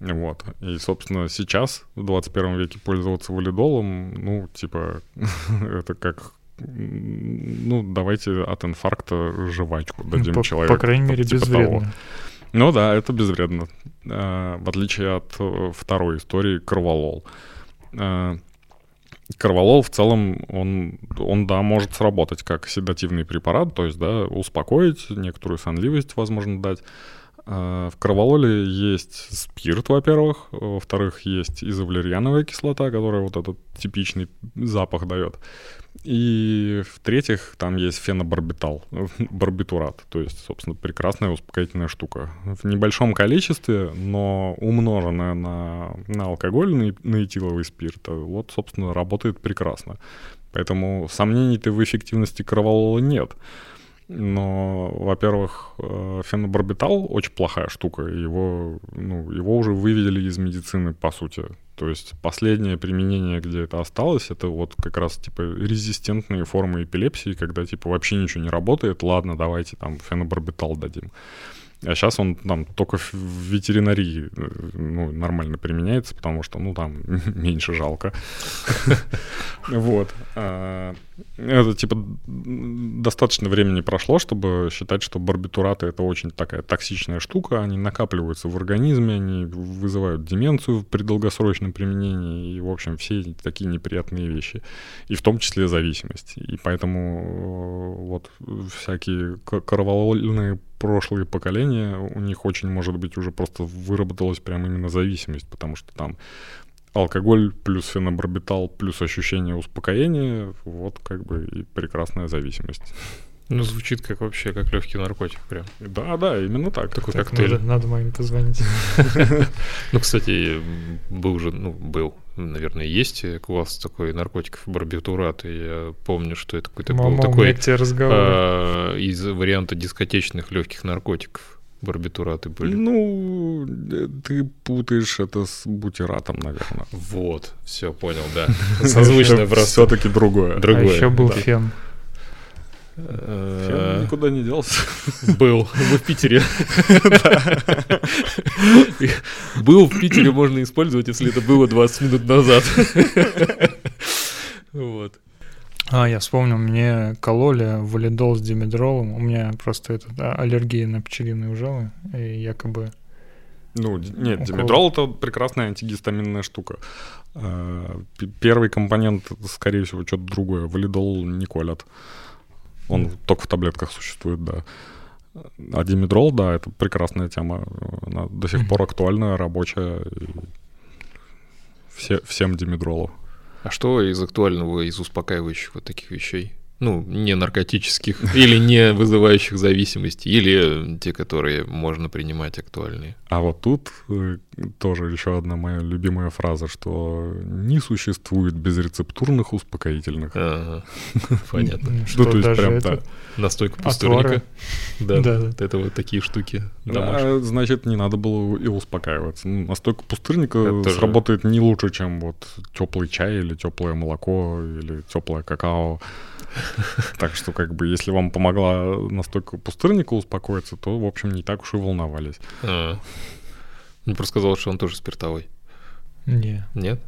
Speaker 2: Вот. И, собственно, сейчас, в 21 веке, пользоваться валидолом, ну, типа, это как ну, давайте от инфаркта жвачку дадим по, человеку.
Speaker 3: По крайней мере, типа безвредно. Того.
Speaker 2: Ну да, это безвредно. Э, в отличие от э, второй истории, кроволол. Э, кроволол в целом, он, он, да, может сработать как седативный препарат, то есть, да, успокоить, некоторую сонливость, возможно, дать. В кровололе есть спирт, во-первых, во-вторых, есть изовалерьяновая кислота, которая вот этот типичный запах дает. И в-третьих, там есть фенобарбитал, барбитурат, то есть, собственно, прекрасная успокоительная штука. В небольшом количестве, но умноженная на, на алкоголь, на, на этиловый спирт, вот, собственно, работает прекрасно. Поэтому сомнений-то в эффективности кроволола нет. Но, во-первых, э, фенобарбитал очень плохая штука. Его, ну, его уже вывели из медицины, по сути. То есть последнее применение, где это осталось, это вот как раз типа резистентные формы эпилепсии, когда типа вообще ничего не работает. Ладно, давайте там фенобарбитал дадим. А сейчас он там только в ветеринарии э, ну, нормально применяется, потому что, ну, там меньше жалко. Вот. Это, типа, достаточно времени прошло, чтобы считать, что барбитураты — это очень такая токсичная штука. Они накапливаются в организме, они вызывают деменцию при долгосрочном применении и, в общем, все такие неприятные вещи. И в том числе зависимость. И поэтому э, вот всякие кроволольные прошлые поколения, у них очень, может быть, уже просто выработалась прям именно зависимость, потому что там алкоголь плюс фенобарбитал плюс ощущение успокоения, вот как бы и прекрасная зависимость.
Speaker 1: Ну, звучит как вообще, как легкий наркотик прям.
Speaker 2: Да, да, именно так.
Speaker 3: Такой так, коктейль. Надо, надо маме позвонить.
Speaker 1: Ну, кстати, был же, ну, был, наверное, есть класс такой наркотиков барбитурат, и я помню, что это какой-то был такой а, из варианта дискотечных легких наркотиков барбитураты были.
Speaker 2: Ну, ты путаешь это с бутиратом, наверное.
Speaker 1: Вот, все понял, да. Созвучно просто.
Speaker 2: Все-таки другое.
Speaker 3: Другое. А еще был фен.
Speaker 2: Фен никуда не делся.
Speaker 1: Был. Мы в Питере. Был в Питере можно использовать, если это было 20 минут назад. Вот.
Speaker 3: А, я вспомнил, мне кололи валидол с димедролом. У меня просто это, да, аллергия на пчелиные ужалы. И якобы...
Speaker 2: Ну, нет, укол... димедрол — это прекрасная антигистаминная штука. А, первый компонент, скорее всего, что-то другое. Валидол не колят. Он mm. только в таблетках существует, да. А димедрол, да, это прекрасная тема. Она до сих пор актуальная, рабочая. Все, всем димедролу.
Speaker 1: А что из актуального, из успокаивающих вот таких вещей? Ну, не наркотических, или не вызывающих зависимости, или те, которые можно принимать актуальные.
Speaker 2: А вот тут э, тоже еще одна моя любимая фраза, что не существует безрецептурных успокоительных.
Speaker 1: Понятно.
Speaker 3: Ну, то есть прям так.
Speaker 1: Настойка пустырника. Да, да, это вот такие штуки.
Speaker 2: Значит, не надо было и успокаиваться. Ну, настойка пустырника сработает не лучше, чем вот теплый чай или теплое молоко или теплое какао. Так что, как бы, если вам помогла настолько пустырника успокоиться, то, в общем, не так уж и волновались.
Speaker 1: Мне просто сказал, что он тоже спиртовой.
Speaker 3: Не.
Speaker 1: Нет?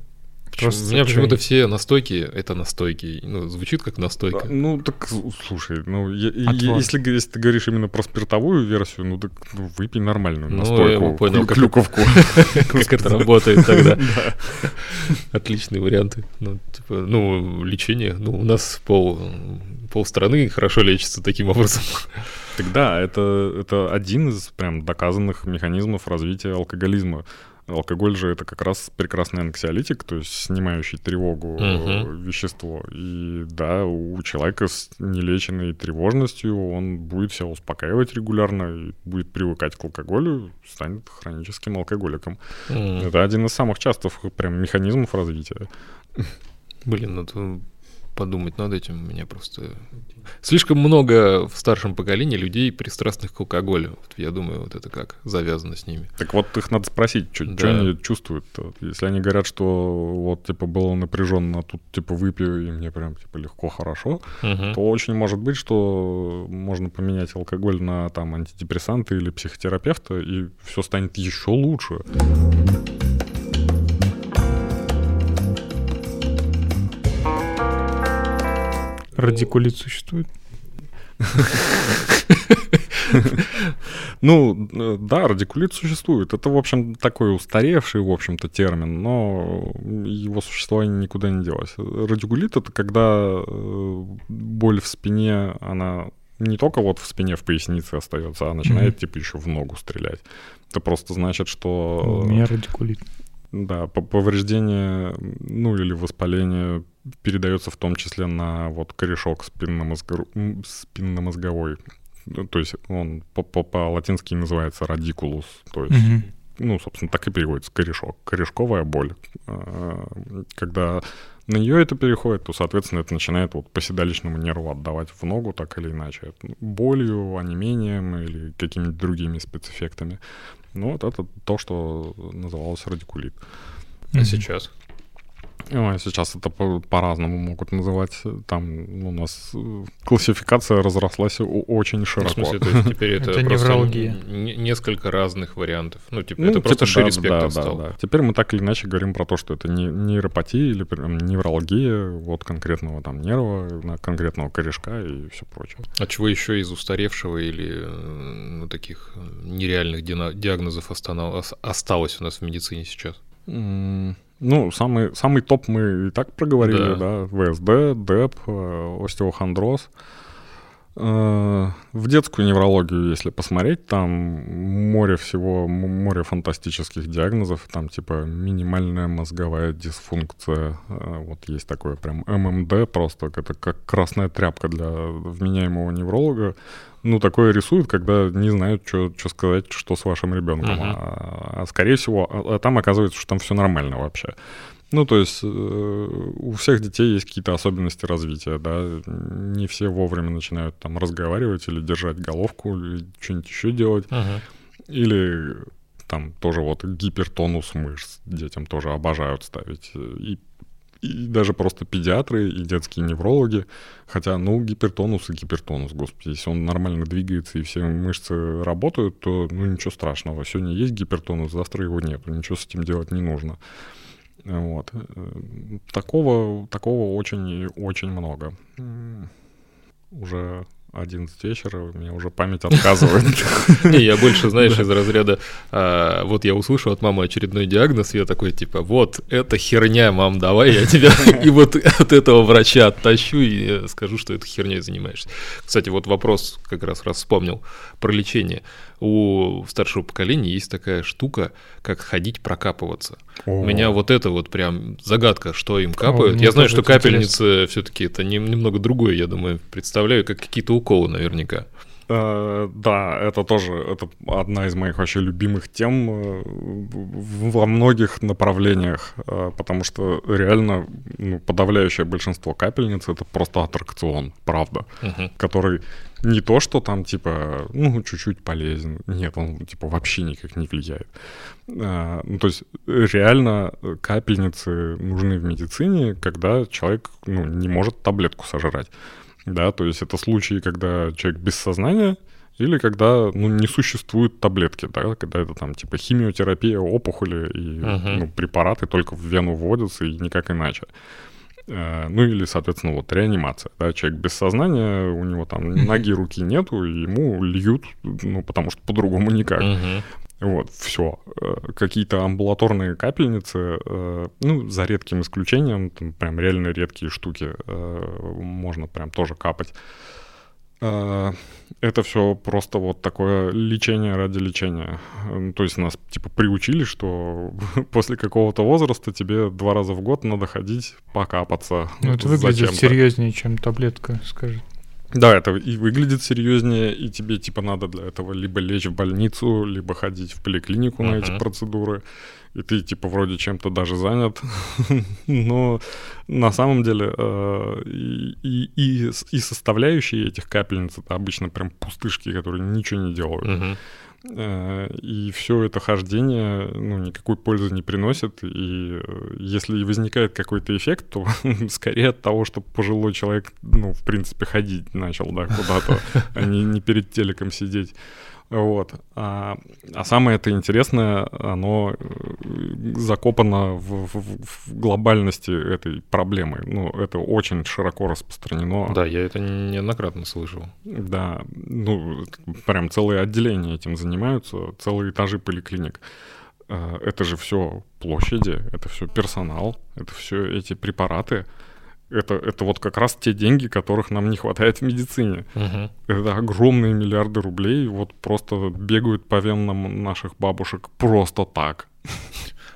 Speaker 1: Просто У меня почему-то все настойки — это настойки. Ну, звучит как настойка.
Speaker 2: Да, ну, так, слушай, ну, я, если, если ты говоришь именно про спиртовую версию, ну, так ну, выпей нормальную ну, настойку, я понял, клюковку.
Speaker 1: Как это работает тогда. Отличные варианты. Ну, типа, ну, лечение. Ну, у нас пол полстраны хорошо лечится таким образом.
Speaker 2: Тогда это, это один из прям доказанных механизмов развития алкоголизма. Алкоголь же это как раз прекрасный анксиолитик, то есть снимающий тревогу угу. вещество. И да, у человека с нелеченной тревожностью он будет себя успокаивать регулярно, и будет привыкать к алкоголю, станет хроническим алкоголиком. Угу. Это один из самых частых прям механизмов развития.
Speaker 1: Блин, ну подумать над этим. У меня просто слишком много в старшем поколении людей, пристрастных к алкоголю. Вот я думаю, вот это как завязано с ними.
Speaker 2: Так вот их надо спросить, что да. они чувствуют. -то. Если они говорят, что вот типа было напряженно, а тут типа выпью, и мне прям типа легко, хорошо, угу. то очень может быть, что можно поменять алкоголь на там антидепрессанты или психотерапевта, и все станет еще лучше.
Speaker 3: Радикулит существует?
Speaker 2: Ну, да, радикулит существует. Это, в общем, такой устаревший, в общем-то, термин, но его существование никуда не делось. Радикулит — это когда э, боль в спине, она не только вот в спине, в пояснице остается, а начинает, типа, еще в ногу стрелять. Это просто значит, что...
Speaker 3: У меня радикулит.
Speaker 2: Да, повреждение, ну или воспаление передается в том числе на вот корешок спинномозго... спинномозговой. Ну, то есть он по-латински называется радикулус. То есть, угу. ну, собственно, так и переводится корешок. Корешковая боль. А, когда на нее это переходит, то, соответственно, это начинает вот по седалищному нерву отдавать в ногу так или иначе. Болью, онемением или какими-то другими спецэффектами. Ну, вот это то, что называлось радикулит.
Speaker 1: А mm-hmm. сейчас?
Speaker 2: Ой, сейчас это по- по-разному могут называть. Там у нас э, классификация разрослась очень широко.
Speaker 1: В смысле, то есть теперь это, это невралгия. несколько разных вариантов. Ну, типа, ну, это типа, просто шире да, спектр да, стал. Да, да.
Speaker 2: Теперь мы так или иначе говорим про то, что это не нейропатия или прям невралгия вот конкретного там нерва, конкретного корешка и все прочее.
Speaker 1: А чего еще из устаревшего или э, ну, таких э, нереальных диагнозов осталось у нас в медицине сейчас?
Speaker 2: Ну, самый, самый топ мы и так проговорили, да, да. ВСД, ДЭП, э, остеохондроз. Э, в детскую неврологию, если посмотреть, там море всего, море фантастических диагнозов, там типа минимальная мозговая дисфункция, э, вот есть такое прям ММД просто, это как красная тряпка для вменяемого невролога, ну, такое рисуют, когда не знают, что, сказать, что с вашим ребенком. Uh-huh. А, а скорее всего, а, а там оказывается, что там все нормально вообще. Ну, то есть э, у всех детей есть какие-то особенности развития, да, не все вовремя начинают там разговаривать или держать головку, или что-нибудь еще делать. Uh-huh. Или там тоже вот гипертонус мышц детям тоже обожают ставить. И и даже просто педиатры и детские неврологи. Хотя, ну, гипертонус и гипертонус, господи, если он нормально двигается и все мышцы работают, то, ну, ничего страшного. Сегодня есть гипертонус, завтра его нет, ничего с этим делать не нужно. Вот. Такого, такого очень и очень много. Уже 11 вечера, у меня уже память отказывает.
Speaker 1: Не, я больше, знаешь, из разряда, а, вот я услышу от мамы очередной диагноз, я такой, типа, вот, это херня, мам, давай я тебя и вот от этого врача оттащу и скажу, что это херней занимаешься. Кстати, вот вопрос как раз раз вспомнил про лечение. У старшего поколения есть такая штука, как ходить прокапываться. У меня вот это вот прям загадка, что им капают. я знаю, что капельницы все-таки это немного другое, я думаю, представляю, как какие-то уколы наверняка.
Speaker 2: Uh, да, это тоже это одна из моих вообще любимых тем э, во многих направлениях, uh, потому что реально ну, подавляющее большинство капельниц это просто аттракцион, правда, uh-huh. который не то, что там типа, ну, чуть-чуть полезен, нет, он типа вообще никак не влияет. Uh, ну, то есть реально капельницы нужны в медицине, когда человек ну, не может таблетку сожрать. Да, то есть это случаи, когда человек без сознания или когда ну, не существует таблетки, да, когда это там типа химиотерапия, опухоли и uh-huh. ну, препараты только в вену вводятся и никак иначе. Э, ну или, соответственно, вот реанимация. Да, человек без сознания, у него там ноги, руки нету, ему льют, ну, потому что по-другому никак. Вот, все. Э, какие-то амбулаторные капельницы, э, ну, за редким исключением, там прям реально редкие штуки, можно прям тоже капать. Это все просто вот такое лечение ради лечения. То есть нас типа приучили, что после какого-то возраста тебе два раза в год надо ходить покапаться.
Speaker 3: Ну, это выглядит серьезнее, чем таблетка, скажет.
Speaker 2: Да, это и выглядит серьезнее, и тебе типа надо для этого либо лечь в больницу, либо ходить в поликлинику uh-huh. на эти процедуры. И ты типа вроде чем-то даже занят, но на самом деле э, и, и, и составляющие этих капельниц это обычно прям пустышки, которые ничего не делают. Э, и все это хождение ну, никакой пользы не приносит. И э, если возникает какой-то эффект, то скорее от того, что пожилой человек, ну, в принципе, ходить начал, да, куда-то, а не, не перед телеком сидеть. Вот. А, а самое это интересное, оно э, закопано в, в, в глобальности этой проблемы. Ну, это очень широко распространено.
Speaker 1: Да, я это неоднократно слышал.
Speaker 2: Да, ну, прям целые отделения этим занимаются, целые этажи поликлиник. А, это же все площади, это все персонал, это все эти препараты это, это вот как раз те деньги, которых нам не хватает в медицине. Угу. Это огромные миллиарды рублей, вот просто бегают по венам наших бабушек просто так.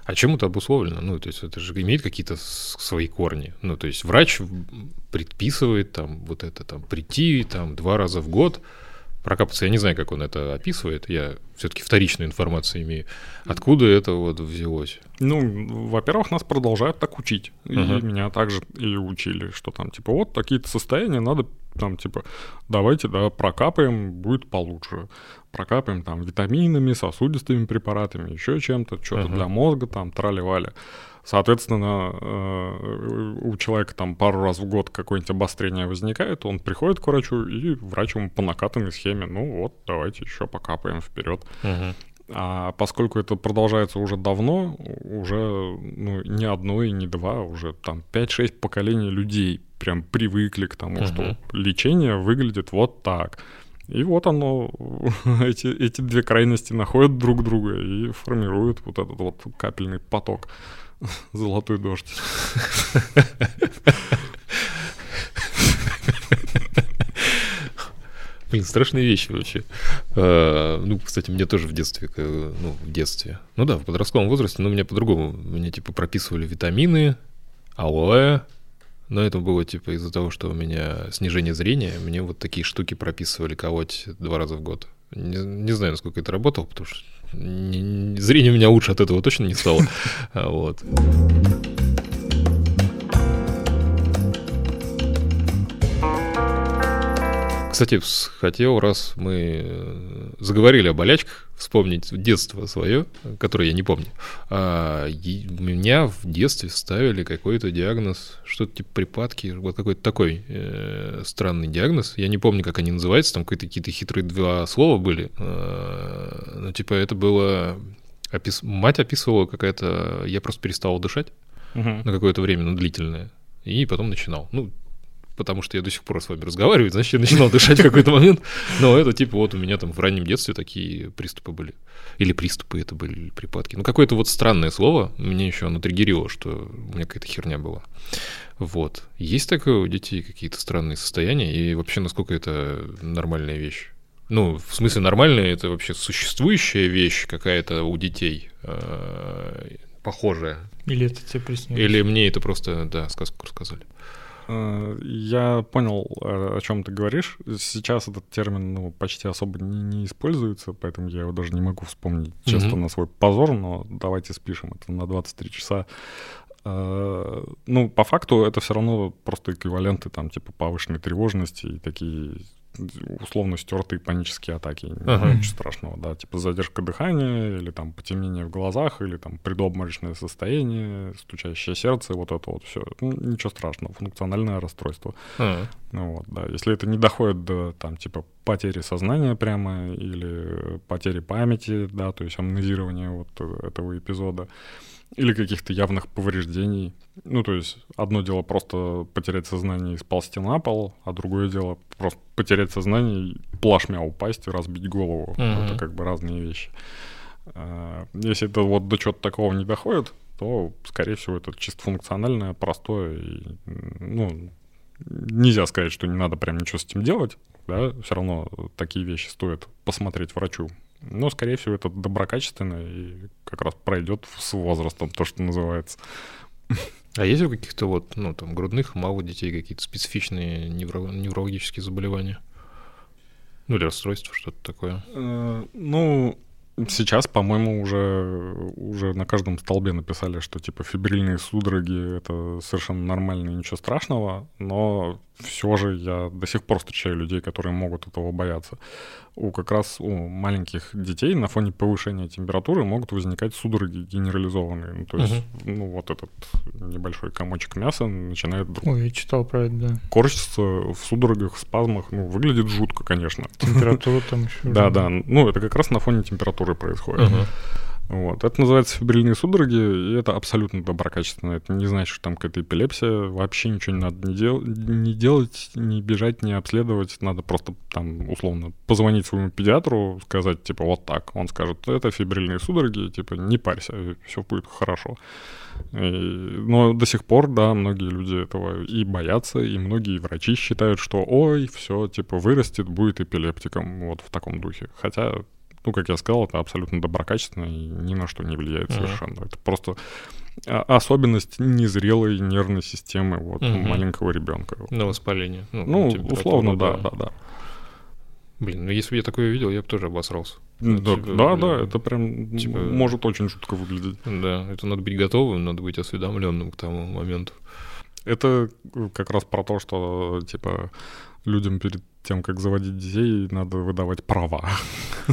Speaker 1: А чем это обусловлено? Ну, то есть это же имеет какие-то свои корни. Ну, то есть врач предписывает там вот это там прийти там два раза в год, прокапаться. Я не знаю, как он это описывает. Я все-таки вторичную информацию имею. Откуда это вот взялось?
Speaker 2: Ну, во-первых, нас продолжают так учить. И uh-huh. меня также и учили, что там, типа, вот такие-то состояния надо там, типа, давайте, да, прокапаем, будет получше. Прокапаем там витаминами, сосудистыми препаратами, еще чем-то, что-то uh-huh. для мозга, там, трали-вали. Соответственно, э, у человека там пару раз в год какое-нибудь обострение возникает, он приходит к врачу, и врач ему по накатанной схеме, ну вот, давайте еще покапаем вперед. Uh-huh. А поскольку это продолжается уже давно, уже ну, не одно и не два, уже там 5-6 поколений людей прям привыкли к тому, uh-huh. что лечение выглядит вот так. И вот оно, эти, эти две крайности находят друг друга и формируют вот этот вот капельный поток. Золотой дождь.
Speaker 1: Блин, страшные вещи вообще. А, ну, кстати, мне тоже в детстве, ну, в детстве. Ну да, в подростковом возрасте, но мне по-другому. Мне, типа, прописывали витамины, алоэ. Но это было, типа, из-за того, что у меня снижение зрения. Мне вот такие штуки прописывали колоть два раза в год. Не, не знаю, насколько это работало, потому что зрение у меня лучше от этого точно не стало. Вот. Кстати, хотел, раз мы э, заговорили о болячках, вспомнить детство свое, которое я не помню. А, меня в детстве ставили какой-то диагноз, что-то типа припадки, вот какой-то такой э, странный диагноз. Я не помню, как они называются, там какие-то хитрые два слова были. А, ну, типа, это было... Опис... Мать описывала какая-то... Я просто перестал дышать.
Speaker 2: Мгм.
Speaker 1: на какое-то время, на длительное, и потом начинал. Ну, потому что я до сих пор с вами разговариваю, значит, я начинал дышать в какой-то момент. Но это типа вот у меня там в раннем детстве такие приступы были. Или приступы это были, или припадки. Ну, какое-то вот странное слово мне еще оно триггерило, что у меня какая-то херня была. Вот. Есть такое у детей какие-то странные состояния? И вообще, насколько это нормальная вещь? Ну, в смысле, нормальная это вообще существующая вещь какая-то у детей, э, похожая.
Speaker 3: Или это тебе приснилось?
Speaker 1: Или мне это просто, да, сказку рассказали.
Speaker 2: Э, Я понял, э, о чем ты говоришь. Сейчас этот термин ну, почти особо не, не используется, поэтому я его даже не могу вспомнить честно
Speaker 1: Мгм.
Speaker 2: на свой позор, но давайте спишем это на 23 часа. Э, Ну, по факту это все равно просто эквиваленты там типа повышенной тревожности и такие условно стертые панические атаки. Ничего
Speaker 1: Ага.
Speaker 2: очень страшного, да, типа задержка дыхания или там потемнение в глазах или там предобморочное состояние, стучащее сердце, вот это вот все. ничего страшного, функциональное расстройство.
Speaker 1: А,
Speaker 2: Ну вот, да. Если это не доходит до там типа потери сознания прямо или потери памяти, да, то есть амнезирования вот этого эпизода, или каких-то явных повреждений. Ну, то есть одно дело просто потерять сознание и сползти на пол, а другое дело просто потерять сознание и плашмя упасть и разбить голову.
Speaker 1: Мгм.
Speaker 2: Это как бы разные вещи. А, Если это вот до чего-то такого не доходит, то, скорее всего, это чисто функциональное, простое. И, ну, нельзя сказать, что не надо прям ничего с этим делать. Да? Все равно такие вещи стоит посмотреть врачу. Но, скорее всего, это доброкачественно и как раз пройдет с возрастом, то, что называется.
Speaker 1: А есть у каких-то вот, ну, там, грудных, малых детей какие-то специфичные невро- неврологические заболевания? Ну, или расстройства, что-то такое.
Speaker 2: Э, Ну, сейчас, по-моему, уже, уже на каждом столбе написали, что типа фибрильные судороги это совершенно нормально ничего страшного, но все же я до сих пор встречаю людей, которые могут этого бояться. У как раз у маленьких детей на фоне повышения температуры могут возникать судороги генерализованные. Ну, то есть, ну, вот этот небольшой комочек мяса начинает вдруг
Speaker 3: Ой, я читал про это, да.
Speaker 2: корчиться в судорогах, спазмах. Ну, выглядит жутко, конечно.
Speaker 3: Температура там еще.
Speaker 2: Да, да. Ну, это как раз на фоне температуры происходит.
Speaker 1: Ага.
Speaker 2: Вот. Это называется фибрильные судороги, и это абсолютно доброкачественно. Это не значит, что там какая-то эпилепсия. Вообще ничего не надо не, дел- не делать, не бежать, не обследовать. Надо просто там, условно, позвонить своему педиатру, сказать, типа, вот так. Он скажет, это фибрильные судороги, типа, не парься, все будет хорошо. И- но до сих пор, да, многие люди этого и боятся, и многие врачи считают, что, ой, все, типа, вырастет, будет эпилептиком, вот в таком духе. Хотя ну, как я сказал, это абсолютно доброкачественно и ни на что не влияет
Speaker 1: Мгм.
Speaker 2: совершенно. Это просто а, особенность незрелой нервной системы вот,
Speaker 1: Мгм.
Speaker 2: маленького ребенка.
Speaker 1: На воспаление.
Speaker 2: Ну,
Speaker 1: температура,
Speaker 2: условно, да, да, да.
Speaker 1: Блин, ну если бы я такое видел, я бы тоже обосрался.
Speaker 2: Да,
Speaker 1: типа,
Speaker 2: да,
Speaker 1: блин,
Speaker 2: да, это прям
Speaker 1: типа-
Speaker 2: может очень жутко выглядеть.
Speaker 1: Да, это надо быть готовым, надо быть осведомленным к тому моменту.
Speaker 2: Это как раз про то, что, типа, людям перед тем, как заводить детей, надо выдавать права.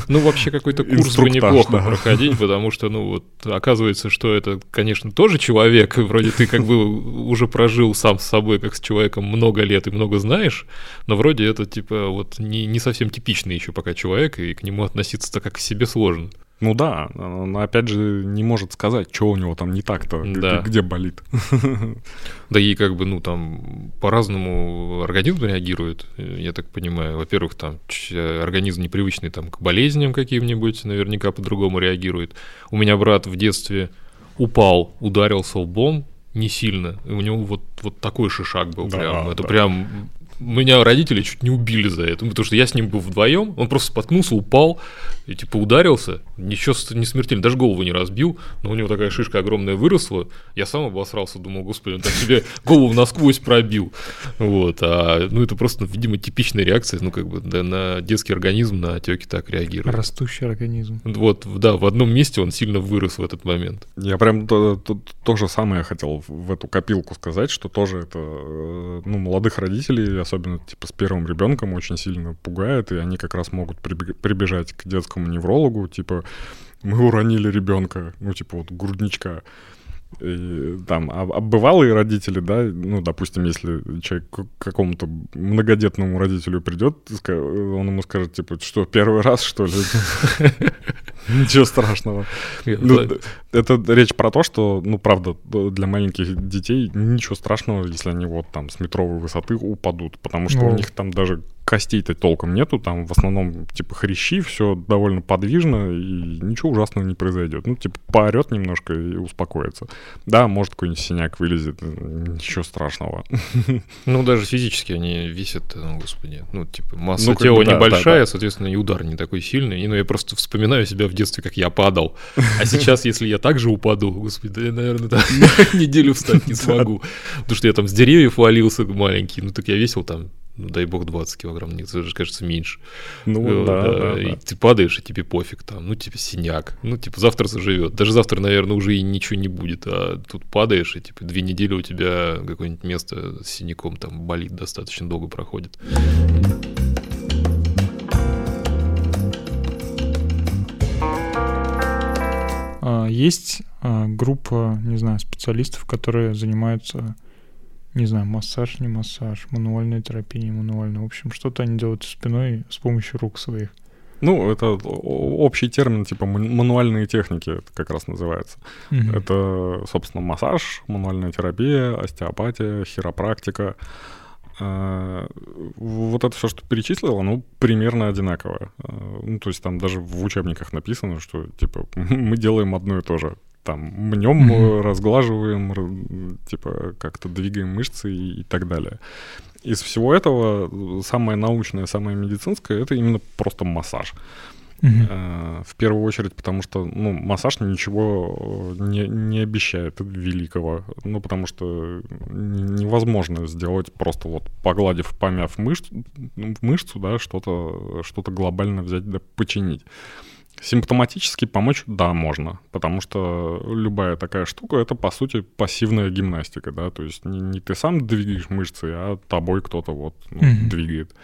Speaker 1: Ну, вообще какой-то курс бы неплохо
Speaker 2: да.
Speaker 1: проходить, потому что, ну, вот оказывается, что это, конечно, тоже человек, вроде ты как бы уже прожил сам с собой, как с человеком, много лет и много знаешь, но вроде это, типа, вот не, не совсем типичный еще пока человек, и к нему относиться-то как к себе сложно.
Speaker 2: Ну да, но опять же не может сказать, что у него там не так-то,
Speaker 1: Да.
Speaker 2: где болит.
Speaker 1: Да и как бы, ну, там по-разному организм реагирует, я так понимаю. Во-первых, там ч- организм непривычный там, к болезням каким-нибудь, наверняка по-другому реагирует. У меня брат в детстве упал, ударился лбом, не сильно. И у него вот, вот такой шишак был
Speaker 2: Да,
Speaker 1: прям. Это
Speaker 2: да.
Speaker 1: прям... Меня родители чуть не убили за это, потому что я с ним был вдвоем, он просто споткнулся, упал, и типа ударился, ничего с- не смертельно, даже голову не разбил, но у него такая шишка огромная выросла, я сам обосрался, думал, господи, он так себе голову насквозь пробил, вот, а, ну это просто, видимо, типичная реакция, ну как бы, да, на детский организм, на отеки так реагирует.
Speaker 3: Растущий организм.
Speaker 1: Вот, да, в одном месте он сильно вырос в этот момент.
Speaker 2: Я прям то, то- то же самое хотел в- эту копилку сказать, что тоже это, э, ну, молодых родителей, особенно типа с первым ребенком, очень сильно пугает, и они как раз могут прибежать к детскому неврологу, типа, мы уронили ребенка, ну, типа вот грудничка. И, там, а, а бывалые родители, да, ну, допустим, если человек к какому-то многодетному родителю придет, он ему скажет, типа, что, первый раз, что ли? Ничего страшного. Ну, это речь про то, что, ну, правда, для маленьких детей ничего страшного, если они вот там с метровой высоты упадут, потому что у них там даже костей-то толком нету, там в основном типа хрящи, все довольно подвижно, и ничего ужасного не произойдет. Ну, типа, поорет немножко и успокоится. Да, может, какой-нибудь синяк вылезет, ничего страшного.
Speaker 1: Ну, даже физически они весят, ну, господи, ну, типа, масса ну, тела бы, небольшая, да, да. соответственно, и удар не такой сильный. И, ну, я просто вспоминаю себя в детстве, как я падал. А сейчас, если я также упаду, господи, я, наверное, неделю встать не смогу. Потому что я там с деревьев валился маленький, ну, так я весил там ну, дай бог, 20 килограмм, мне кажется, меньше.
Speaker 2: Ну, э, да, да, да,
Speaker 1: И ты падаешь, и тебе пофиг там, ну, типа, синяк, ну, типа, завтра заживет. Даже завтра, наверное, уже и ничего не будет, а тут падаешь, и, типа, две недели у тебя какое-нибудь место с синяком там болит, достаточно долго проходит.
Speaker 3: А, есть а, группа, не знаю, специалистов, которые занимаются не знаю, массаж, не массаж, мануальная терапия, не мануальная. В общем, что-то они делают спиной с помощью рук своих.
Speaker 2: Ну, это общий термин, типа мануальные техники, это как раз называется. Mm-hmm. Это, собственно, массаж, мануальная терапия, остеопатия, хиропрактика. А, вот это все, что перечислил, оно примерно одинаковое. А, ну, то есть там даже в учебниках написано, что типа мы делаем одно и то же там мнем, mm-hmm. разглаживаем, типа как-то двигаем мышцы и, и так далее. Из всего этого самое научное, самое медицинское это именно просто массаж. Mm-hmm. В первую очередь, потому что ну, массаж ничего не, не обещает великого. Ну, потому что невозможно сделать просто вот погладив, помяв мышц, мышцу, да, что-то что глобально взять да починить. Симптоматически помочь, да, можно, потому что любая такая штука — это, по сути, пассивная гимнастика, да, то есть не, не ты сам двигаешь мышцы, а тобой кто-то вот ну, mm-hmm. двигает.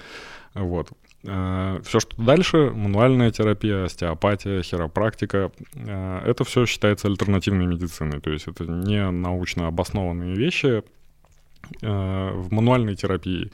Speaker 2: Вот. А, все, что дальше, мануальная терапия, остеопатия, хиропрактика, а, это все считается альтернативной медициной, то есть это не научно обоснованные вещи. А, в мануальной терапии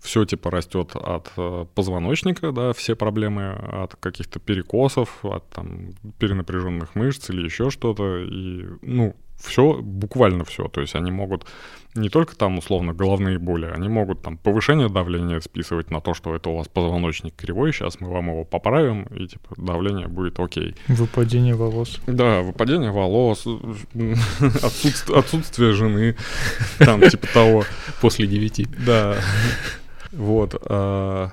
Speaker 2: все типа растет от э, позвоночника, да, все проблемы от каких-то перекосов, от там перенапряженных мышц или еще что-то. И, ну, все, буквально все. То есть они могут не только там условно головные боли, они могут там повышение давления списывать на то, что это у вас позвоночник кривой, сейчас мы вам его поправим, и типа давление будет окей.
Speaker 3: Выпадение волос.
Speaker 2: Да, выпадение волос, отсутствие, отсутствие жены, там типа того.
Speaker 1: После девяти.
Speaker 2: Да. Вот. А,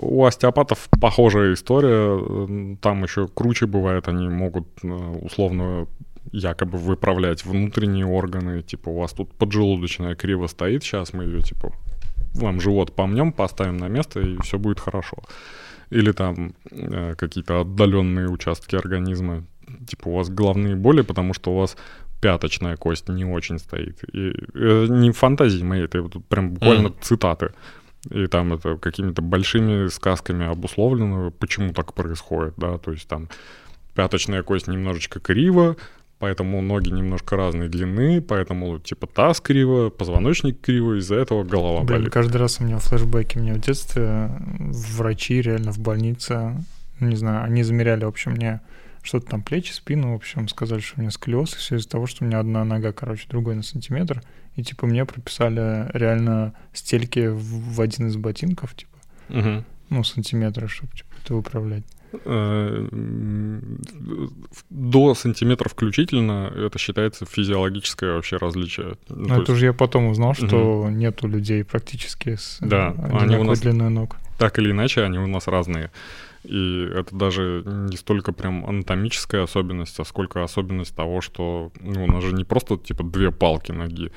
Speaker 2: у остеопатов похожая история. Там еще круче бывает. Они могут э, условно якобы выправлять внутренние органы. Типа у вас тут поджелудочная криво стоит, сейчас мы ее типа вам живот помнем, поставим на место, и все будет хорошо. Или там э, какие-то отдаленные участки организма. Типа у вас головные боли, потому что у вас пяточная кость не очень стоит. И, э, не фантазии мои, это вот прям буквально mm. цитаты. И там это какими-то большими сказками обусловлено, почему так происходит, да, то есть там пяточная кость немножечко криво, поэтому ноги немножко разной длины, поэтому типа таз криво, позвоночник криво, из-за этого голова Блин, болит.
Speaker 3: каждый раз у меня флешбеки, мне в детстве врачи реально в больнице, не знаю, они замеряли, в общем, мне что-то там плечи, спину, в общем, сказали, что у меня сколиоз, и все из-за того, что у меня одна нога, короче, другой на сантиметр, и, типа, мне прописали реально стельки в один из ботинков, типа, угу. ну, сантиметра, чтобы, типа, это выправлять. Э,
Speaker 2: до сантиметра включительно это считается физиологическое вообще различие.
Speaker 3: Ну, это есть... уже я потом узнал, что угу. нету людей практически с
Speaker 2: да,
Speaker 3: они у нас длиной ног.
Speaker 2: Так или иначе, они у нас разные. И это даже не столько прям анатомическая особенность, а сколько особенность того, что ну, у нас же не просто типа две палки ноги.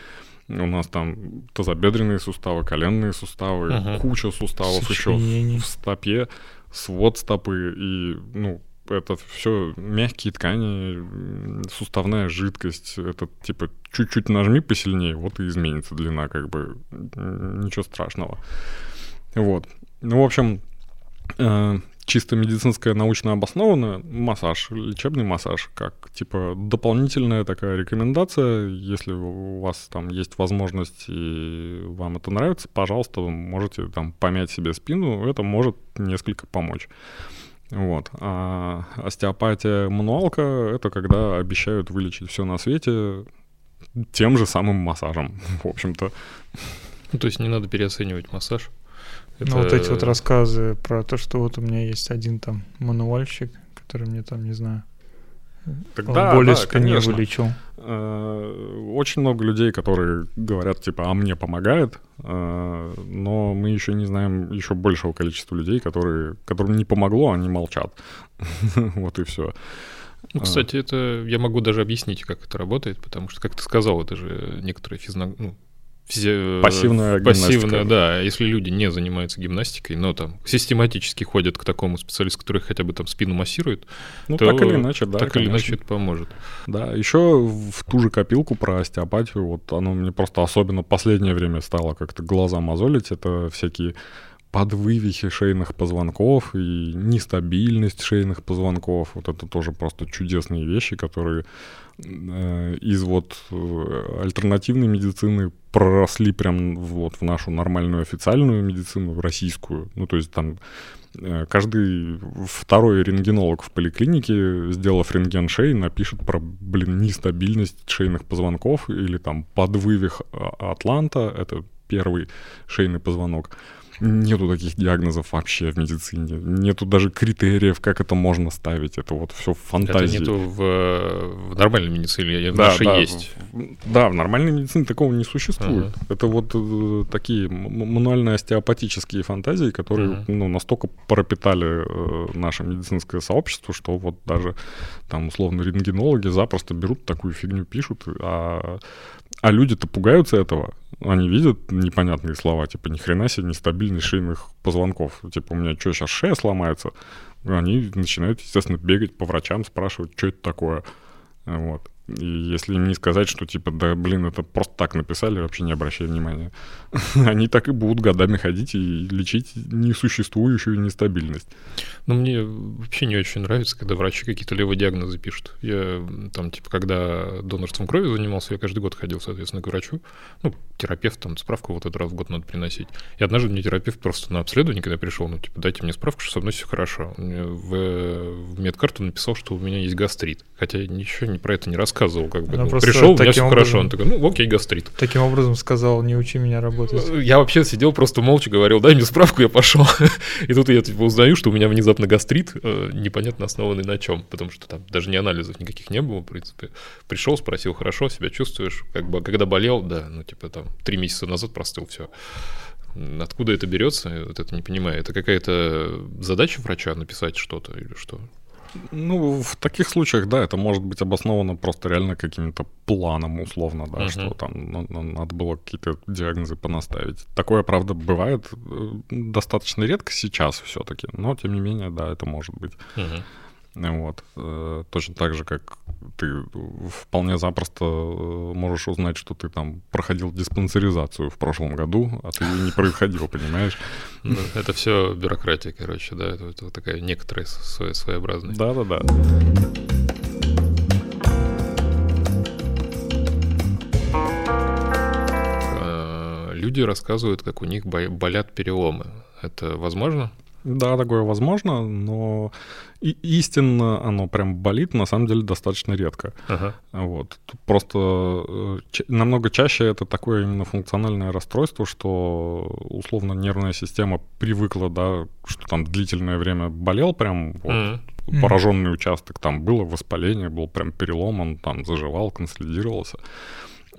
Speaker 2: У нас там тазобедренные суставы, коленные суставы, uh-huh. куча суставов Сочинение. еще в стопе, свод стопы и, ну, это все мягкие ткани, суставная жидкость. Это типа чуть-чуть нажми посильнее, вот и изменится длина, как бы ничего страшного. Вот. Ну, в общем, э, чисто медицинское научно обоснованное, массаж, лечебный массаж, как типа дополнительная такая рекомендация, если у вас там есть возможность и вам это нравится, пожалуйста, можете там помять себе спину, это может несколько помочь. Вот. А остеопатия мануалка — это когда обещают вылечить все на свете тем же самым массажем, в общем-то.
Speaker 1: Ну, то есть не надо переоценивать массаж.
Speaker 3: Это... Ну, вот эти вот рассказы про то, что вот у меня есть один там мануальщик, который мне там, не знаю,
Speaker 2: Тогда,
Speaker 3: боли
Speaker 2: да,
Speaker 3: спине вылечил.
Speaker 2: Э, очень много людей, которые говорят, типа, а мне помогает, э, но мы еще не знаем еще большего количества людей, которые, которым не помогло, они молчат. Вот и все.
Speaker 1: Ну, кстати, это я могу даже объяснить, как это работает, потому что, как ты сказал, это же некоторые физно... ну,
Speaker 2: Физи... Пассивная Пассивная,
Speaker 1: да. Если люди не занимаются гимнастикой, но там систематически ходят к такому специалисту, который хотя бы там спину массирует,
Speaker 2: ну, то так или иначе, да,
Speaker 1: так конечно. или иначе это поможет.
Speaker 2: Да, еще в ту же копилку про остеопатию, вот оно мне просто особенно последнее время стало как-то глаза мозолить, это всякие подвывихи шейных позвонков и нестабильность шейных позвонков. Вот это тоже просто чудесные вещи, которые э, из вот э, альтернативной медицины проросли прям вот в нашу нормальную официальную медицину, российскую. Ну, то есть там э, каждый второй рентгенолог в поликлинике, сделав рентген шеи, напишет про, блин, нестабильность шейных позвонков или там подвывих атланта, это первый шейный позвонок. Нету таких диагнозов вообще в медицине. Нету даже критериев, как это можно ставить. Это вот все фантазии.
Speaker 1: Это нету в, в нормальной медицине, в да, нашей
Speaker 2: да,
Speaker 1: есть.
Speaker 2: В, да, в нормальной медицине такого не существует. Ага. Это вот э, такие мануально-остеопатические фантазии, которые ага. ну, настолько пропитали э, наше медицинское сообщество, что вот даже там условно рентгенологи запросто берут такую фигню, пишут, а а люди-то пугаются этого. Они видят непонятные слова, типа, ни хрена себе нестабильность шейных позвонков. Типа, у меня что, сейчас шея сломается? Они начинают, естественно, бегать по врачам, спрашивать, что это такое. Вот. И если не сказать, что типа, да, блин, это просто так написали, вообще не обращая внимания, они так и будут годами ходить и лечить несуществующую нестабильность.
Speaker 1: Ну, мне вообще не очень нравится, когда врачи какие-то левые диагнозы пишут. Я там, типа, когда донорством крови занимался, я каждый год ходил, соответственно, к врачу. Ну, терапевт, там, справку вот этот раз в год надо приносить. И однажды мне терапевт просто на обследование, когда пришел, ну, типа, дайте мне справку, что со мной все хорошо. В, в медкарту написал, что у меня есть гастрит. Хотя ничего не про это не рассказывал, как бы. Ну, пришел, у меня все образом, хорошо. Он такой, ну, окей, гастрит.
Speaker 3: Таким образом сказал, не учи меня работать.
Speaker 1: Я вообще сидел, просто молча говорил, дай мне справку, я пошел. И тут я, типа, узнаю, что у меня внезапно гастрит, э, непонятно основанный на чем, потому что там даже не анализов никаких не было, в принципе. Пришел, спросил, хорошо, себя чувствуешь? Как бы, когда болел, да, ну, типа, там, три месяца назад простыл, все. Откуда это берется, вот это не понимаю. Это какая-то задача врача написать что-то или что?
Speaker 2: Ну, в таких случаях, да, это может быть обосновано просто реально каким-то планом, условно, да, uh-huh. что там ну, надо было какие-то диагнозы понаставить. Такое, правда, бывает э, достаточно редко сейчас все-таки, но тем не менее, да, это может быть. Uh-huh. Вот. Э, точно так же, как ты вполне запросто э, можешь узнать, что ты там проходил диспансеризацию в прошлом году, а ты ее не проходил, понимаешь?
Speaker 1: Ну, это все бюрократия, короче, да, это, такая некоторая своеобразная.
Speaker 2: Да-да-да.
Speaker 1: Э, люди рассказывают, как у них болят переломы. Это возможно?
Speaker 2: Да, такое возможно, но и истинно оно прям болит, на самом деле, достаточно редко. Ага. Вот. Просто э, ч- намного чаще это такое именно функциональное расстройство, что условно нервная система привыкла, да, что там длительное время болел прям вот, mm-hmm. пораженный участок, там было воспаление, был прям перелом, он там заживал, консолидировался.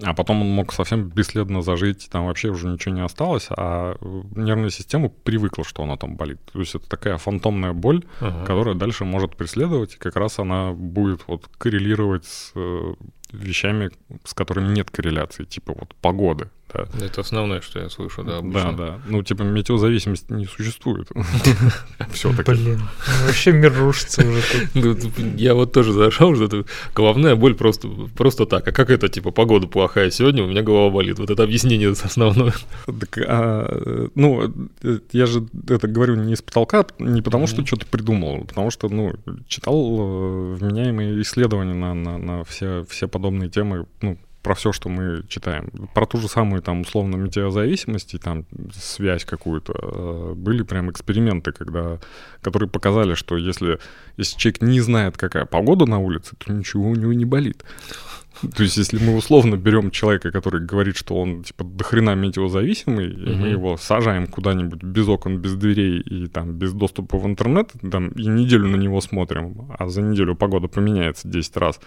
Speaker 2: А потом он мог совсем бесследно зажить, там вообще уже ничего не осталось, а нервная система привыкла, что она там болит. То есть это такая фантомная боль, ага. которая дальше может преследовать, и как раз она будет вот коррелировать с э, вещами, с которыми нет корреляции, типа вот погоды. Да.
Speaker 1: Это основное, что я слышу, да, обычно.
Speaker 2: Да, да. Ну, типа, метеозависимости не существует. Все-таки.
Speaker 3: Блин, ну вообще мир рушится уже тут.
Speaker 1: Ну, Я вот тоже зашел, что это головная боль просто, просто так. А как это, типа, погода плохая сегодня, у меня голова болит. Вот это объяснение основное.
Speaker 2: Так, а, ну, э, я же это говорю не с потолка, не потому что что-то придумал, а потому что, ну, читал э, вменяемые исследования на, на, на все, все подобные темы, ну, про все, что мы читаем. Про ту же самую, там, условно, метеозависимость и там связь какую-то. э, Были прям эксперименты, когда, которые показали, что если, если человек не знает, какая погода на улице, то ничего у него не болит. То есть, если мы условно берем человека, который говорит, что он типа дохрена метеозависимый, и мы его сажаем куда-нибудь без окон, без дверей и там без доступа в интернет, там, и неделю на него смотрим, а за неделю погода поменяется 10 раз,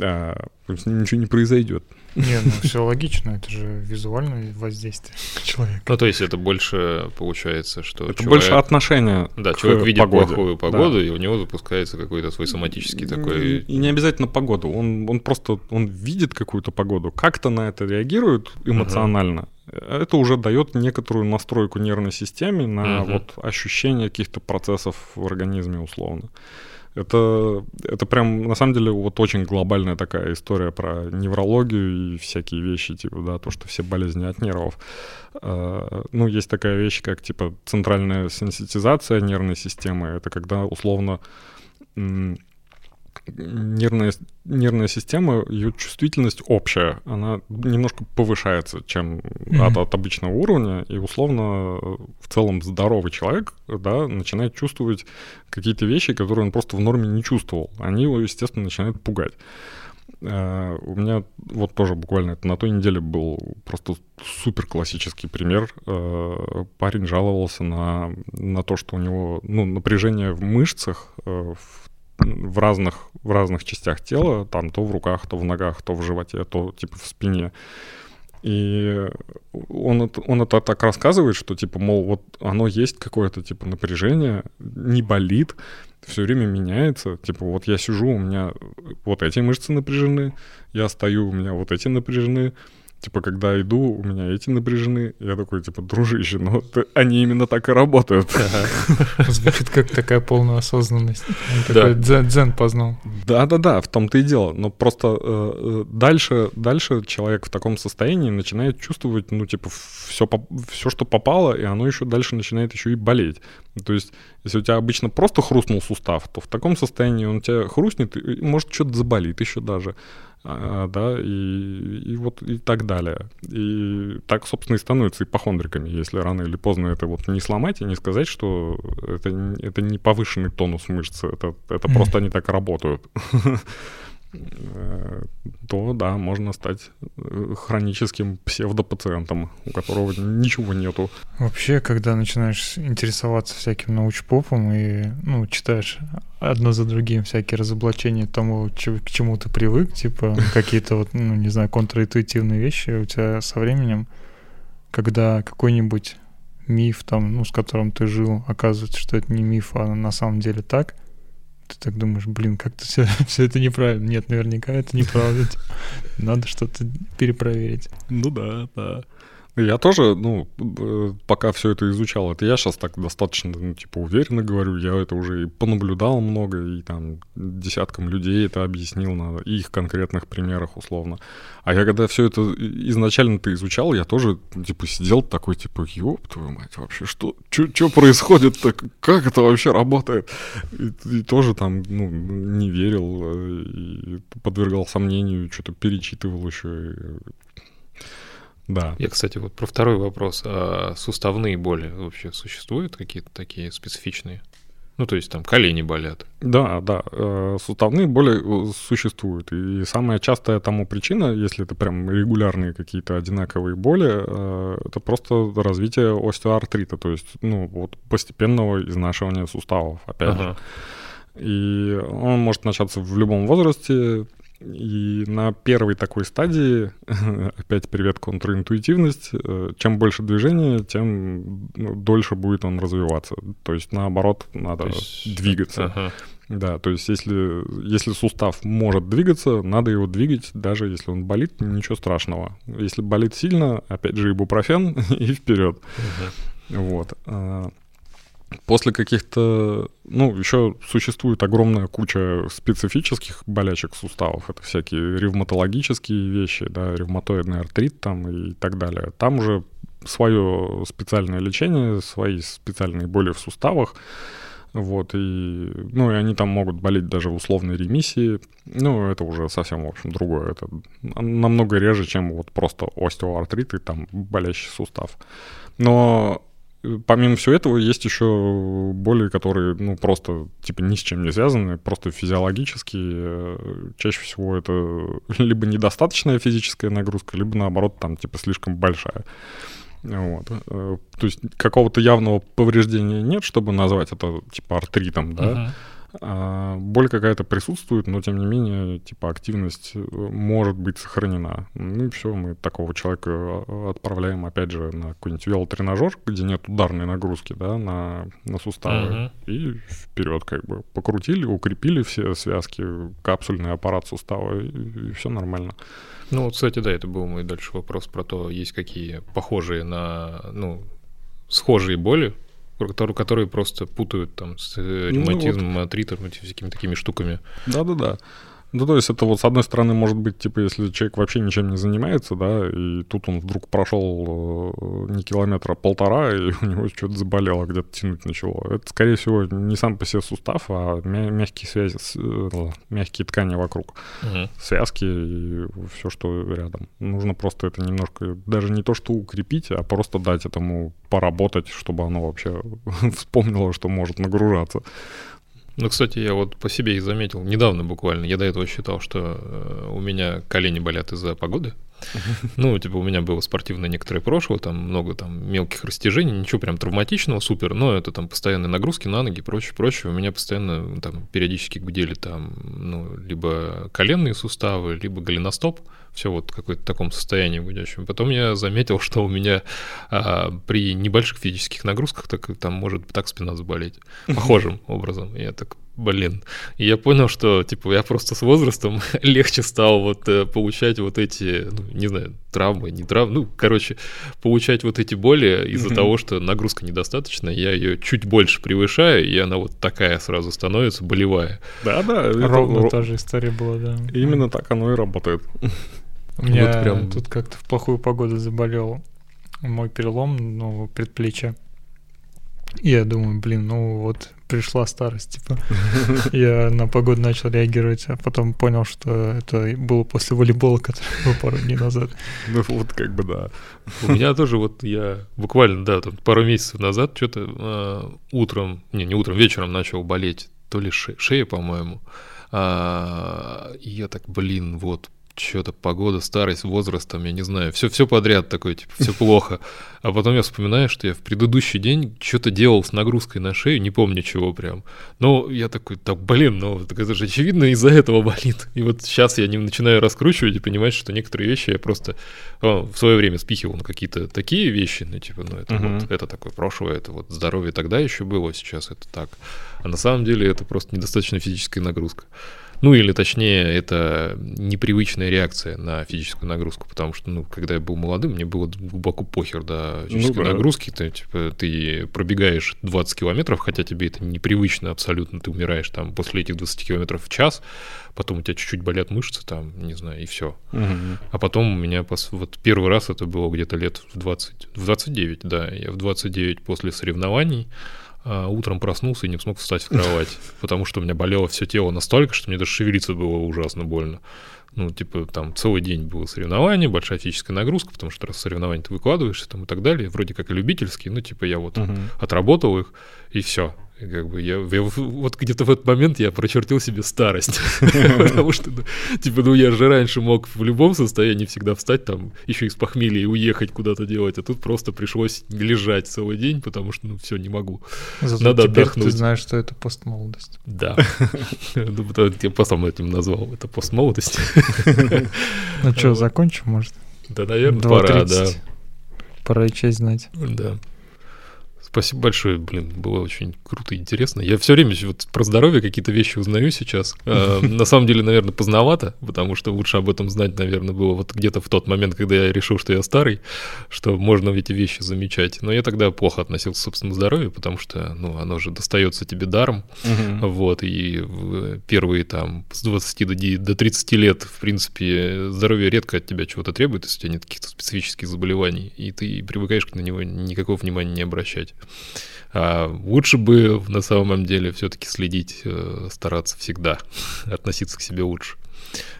Speaker 2: а, ничего не произойдет.
Speaker 3: Не, ну все логично, это же визуальное воздействие человека.
Speaker 1: Ну, то есть это больше получается, что
Speaker 2: Это
Speaker 1: человек-
Speaker 2: больше отношение
Speaker 1: Да,
Speaker 2: к
Speaker 1: человек видит
Speaker 2: погоде.
Speaker 1: плохую
Speaker 2: Да.
Speaker 1: погоду, и у него запускается какой-то свой соматический такой...
Speaker 2: и не обязательно погоду. Он, он просто он видит какую-то погоду, как-то на это реагирует эмоционально. Это уже дает некоторую настройку нервной системе на вот ощущение каких-то процессов в организме условно. Это, это прям, на самом деле, вот очень глобальная такая история про неврологию и всякие вещи, типа, да, то, что все болезни от нервов. А, Ну, есть такая вещь, как, типа, центральная сенситизация нервной системы. Это когда, условно, нервная, нервная система, ее чувствительность общая, она немножко повышается, чем
Speaker 3: Мгм.
Speaker 2: от, от обычного уровня, и условно в целом здоровый человек, да, начинает чувствовать какие-то вещи, которые он просто в норме не чувствовал. Они его, естественно, начинают пугать. Э, У меня вот тоже буквально это на той неделе был просто супер классический пример. Э, Парень жаловался на, на то, что у него ну, напряжение в мышцах э, в, в разных, в разных частях тела, там то в руках, то в ногах, то в животе, то типа в спине. И он, он это так рассказывает, что типа, мол, вот оно есть какое-то типа напряжение, не болит, все время меняется. Типа, вот я сижу, у меня вот эти мышцы напряжены, я стою, у меня вот эти напряжены. Типа, когда иду, у меня эти напряжены. Я такой, типа, дружище, ну ты- они именно так и работают.
Speaker 3: Звучит как такая полная осознанность. Такой дзен, дзен познал.
Speaker 2: Да-да-да, в том-то и дело. Но просто э, э, дальше, дальше человек в таком состоянии начинает чувствовать, ну, типа, все, все, что попало, и оно еще дальше начинает еще и болеть. То есть, если у тебя обычно просто хрустнул сустав, то в таком состоянии он у тебя хрустнет, и, может, что-то заболит еще даже. А, да, и, и вот и так далее. И так, собственно, и становятся ипохондриками, если рано или поздно это вот не сломать и не сказать, что это, это не повышенный тонус мышц, это, это просто они так работают. Э, то да, можно стать э, хроническим псевдопациентом, у которого ничего нету.
Speaker 3: Вообще, когда начинаешь интересоваться всяким научпопом и ну, читаешь одно за другим всякие разоблачения тому, к чему ты привык, типа какие-то вот, ну, не знаю, контринтуитивные вещи у тебя со временем, когда какой-нибудь миф там, ну, с которым ты жил, оказывается, что это не миф, а на самом деле так, ты так думаешь, блин, как-то все, все это неправильно. Нет, наверняка это неправда. Типа, Надо что-то перепроверить.
Speaker 2: Ну да, да. Я тоже, ну, э, пока все это изучал, это я сейчас так достаточно, ну, типа, уверенно говорю, я это уже и понаблюдал много, и там десяткам людей это объяснил на их конкретных примерах, условно. А я когда все это изначально-то изучал, я тоже, типа, сидел такой, типа, ёб твою мать, вообще, что, что происходит-то, как это вообще работает? И, и тоже там, ну, не верил, э, и подвергал сомнению, что-то перечитывал еще. Да.
Speaker 1: Я, кстати, вот про второй вопрос. А суставные боли вообще существуют какие-то такие специфичные? Ну, то есть там колени болят.
Speaker 2: Да, да, э, суставные боли э, существуют. И самая частая тому причина, если это прям регулярные какие-то одинаковые боли, э, это просто развитие остеоартрита, то есть, ну, вот постепенного изнашивания суставов, опять же.
Speaker 1: Ага.
Speaker 2: И он может начаться в любом возрасте. И на первой такой стадии, опять привет контринтуитивность, э, чем больше движения, тем ну, дольше будет он развиваться. То есть наоборот, надо
Speaker 1: есть-
Speaker 2: двигаться.
Speaker 1: Ага.
Speaker 2: Да, то есть если, если сустав может двигаться, надо его двигать, даже если он болит, ничего страшного. Если болит сильно, опять же, ибупрофен и вперед. Угу. Вот. После каких-то... Ну, еще существует огромная куча специфических болячек суставов. Это всякие ревматологические вещи, да, ревматоидный артрит там и так далее. Там уже свое специальное лечение, свои специальные боли в суставах. Вот, и, ну, и они там могут болеть даже в условной ремиссии. Ну, это уже совсем, в общем, другое. Это намного реже, чем вот просто остеоартрит и там болящий сустав. Но помимо всего этого есть еще боли, которые, ну, просто, типа, ни с чем не связаны, просто физиологические. Э, чаще всего это либо недостаточная физическая нагрузка, либо, наоборот, там, типа, слишком большая. Вот. Э, то есть какого-то явного повреждения нет, чтобы назвать это типа артритом, да. Uh-huh. А, боль какая-то присутствует, но тем не менее, типа, активность э, может быть сохранена. Ну и все, мы такого человека э, отправляем, опять же, на какой-нибудь велотренажер, где нет ударной нагрузки, да, на, на суставы. Uh-huh. И вперед, как бы, покрутили, укрепили все связки, капсульный аппарат сустава, и, и все нормально.
Speaker 1: Ну, кстати, да, это был мой дальше вопрос про то, есть какие похожие на, ну, схожие боли, которые, которые просто путают там с ревматизмом, ну, вот. атритом, всякими такими штуками.
Speaker 2: Да-да-да. Ну, то есть это вот с одной стороны может быть, типа, если человек вообще ничем не занимается, да, и тут он вдруг прошел э, не километра, а полтора, и у него что-то заболело, где-то тянуть начало. Это, скорее всего, не сам по себе сустав, а мягкие связи, э, мягкие ткани вокруг, угу. связки и все, что рядом. Нужно просто это немножко, даже не то, что укрепить, а просто дать этому поработать, чтобы оно вообще вспомнило, что может нагружаться.
Speaker 1: Ну, кстати, я вот по себе и заметил, недавно буквально, я до этого считал, что э, у меня колени болят из-за погоды, Ну, типа, у меня было спортивное некоторое прошлое, там много там мелких растяжений, ничего прям травматичного, супер, но это там постоянные нагрузки на ноги, прочее, прочее. У меня постоянно там периодически гудели там, ну, либо коленные суставы, либо голеностоп, все вот в какой-то таком состоянии гудящем. Потом я заметил, что у меня а, при небольших физических нагрузках так, там может так спина заболеть, похожим образом. Я так блин. И я понял, что, типа, я просто с возрастом легче стал вот э, получать вот эти, ну, не знаю, травмы, не травмы, ну, короче, получать вот эти боли из-за mm-hmm. того, что нагрузка недостаточна, я ее чуть больше превышаю, и она вот такая сразу становится, болевая.
Speaker 3: Да-да. Ровно это... та же история была, да.
Speaker 2: Именно так оно и работает.
Speaker 3: У меня вот прям... тут как-то в плохую погоду заболел мой перелом, ну, предплечья. И я думаю, блин, ну вот пришла старость, типа. Я на погоду начал реагировать, а потом понял, что это было после волейбола, который был пару дней назад.
Speaker 2: Ну вот как бы да.
Speaker 1: У меня тоже вот я буквально, да, там пару месяцев назад что-то э, утром, не, не утром, вечером начал болеть, то ли ше, шея, по-моему. А, и я так, блин, вот что-то погода, старость, возраст, там, я не знаю, все, все подряд такое, типа, все плохо. А потом я вспоминаю, что я в предыдущий день что-то делал с нагрузкой на шею, не помню чего прям. Но я такой, так, блин, ну, так это же очевидно из-за этого болит. И вот сейчас я не начинаю раскручивать и понимать, что некоторые вещи я просто о, в свое время спихивал на какие-то такие вещи, ну, типа, ну, это uh-huh. вот, это такое прошлое, это вот здоровье тогда еще было, сейчас это так. А на самом деле это просто недостаточно физическая нагрузка. Ну или точнее, это непривычная реакция на физическую нагрузку, потому что, ну, когда я был молодым, мне было глубоко похер до физической ну, да. нагрузки. Ты, типа, ты пробегаешь 20 километров, хотя тебе это непривычно абсолютно, ты умираешь там после этих 20 километров в час, потом у тебя чуть-чуть болят мышцы, там, не знаю, и все. Угу. А потом у меня вот первый раз это было где-то лет в 20, в 29, да, я в 29 после соревнований а, утром проснулся и не смог встать в кровать, потому что у меня болело все тело настолько, что мне даже шевелиться было ужасно больно. Ну, типа, там целый день было соревнование, большая физическая нагрузка, потому что раз соревнования ты выкладываешься там и так далее, вроде как и любительские, ну, типа, я вот uh-huh. отработал их, и все. Как бы я, я вот где-то в этот момент я прочертил себе старость. Потому что, ну, типа, ну я же раньше мог в любом состоянии всегда встать, там, еще из похмелья и уехать куда-то делать, а тут просто пришлось лежать целый день, потому что, ну, все, не могу.
Speaker 3: Зато Надо теперь отдохнуть. ты знаешь, что это постмолодость.
Speaker 1: Да. Ну, я потом этим назвал, это постмолодость.
Speaker 3: Ну что, закончим, может?
Speaker 1: Да, наверное, пора, да.
Speaker 3: Пора и часть знать.
Speaker 1: Да. Спасибо большое, блин, было очень круто и интересно. Я все время вот про здоровье какие-то вещи узнаю сейчас. Э, на самом деле, наверное, поздновато, потому что лучше об этом знать, наверное, было вот где-то в тот момент, когда я решил, что я старый, что можно эти вещи замечать. Но я тогда плохо относился к собственному здоровью, потому что, ну, оно же достается тебе даром. Вот, и первые там с 20 до, до 30 лет, в принципе, здоровье редко от тебя чего-то требует, если у тебя нет каких-то специфических заболеваний, и ты привыкаешь на него никакого внимания не обращать. А лучше бы на самом деле все-таки следить, э, стараться всегда относиться к себе лучше.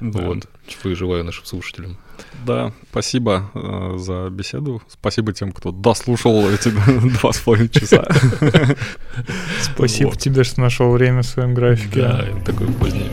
Speaker 1: Да. Вот, чего и желаю нашим слушателям.
Speaker 2: Да, спасибо э, за беседу. Спасибо тем, кто дослушал эти два с половиной часа.
Speaker 3: Спасибо тебе, что нашел время в своем графике.
Speaker 1: Да, такое позднее.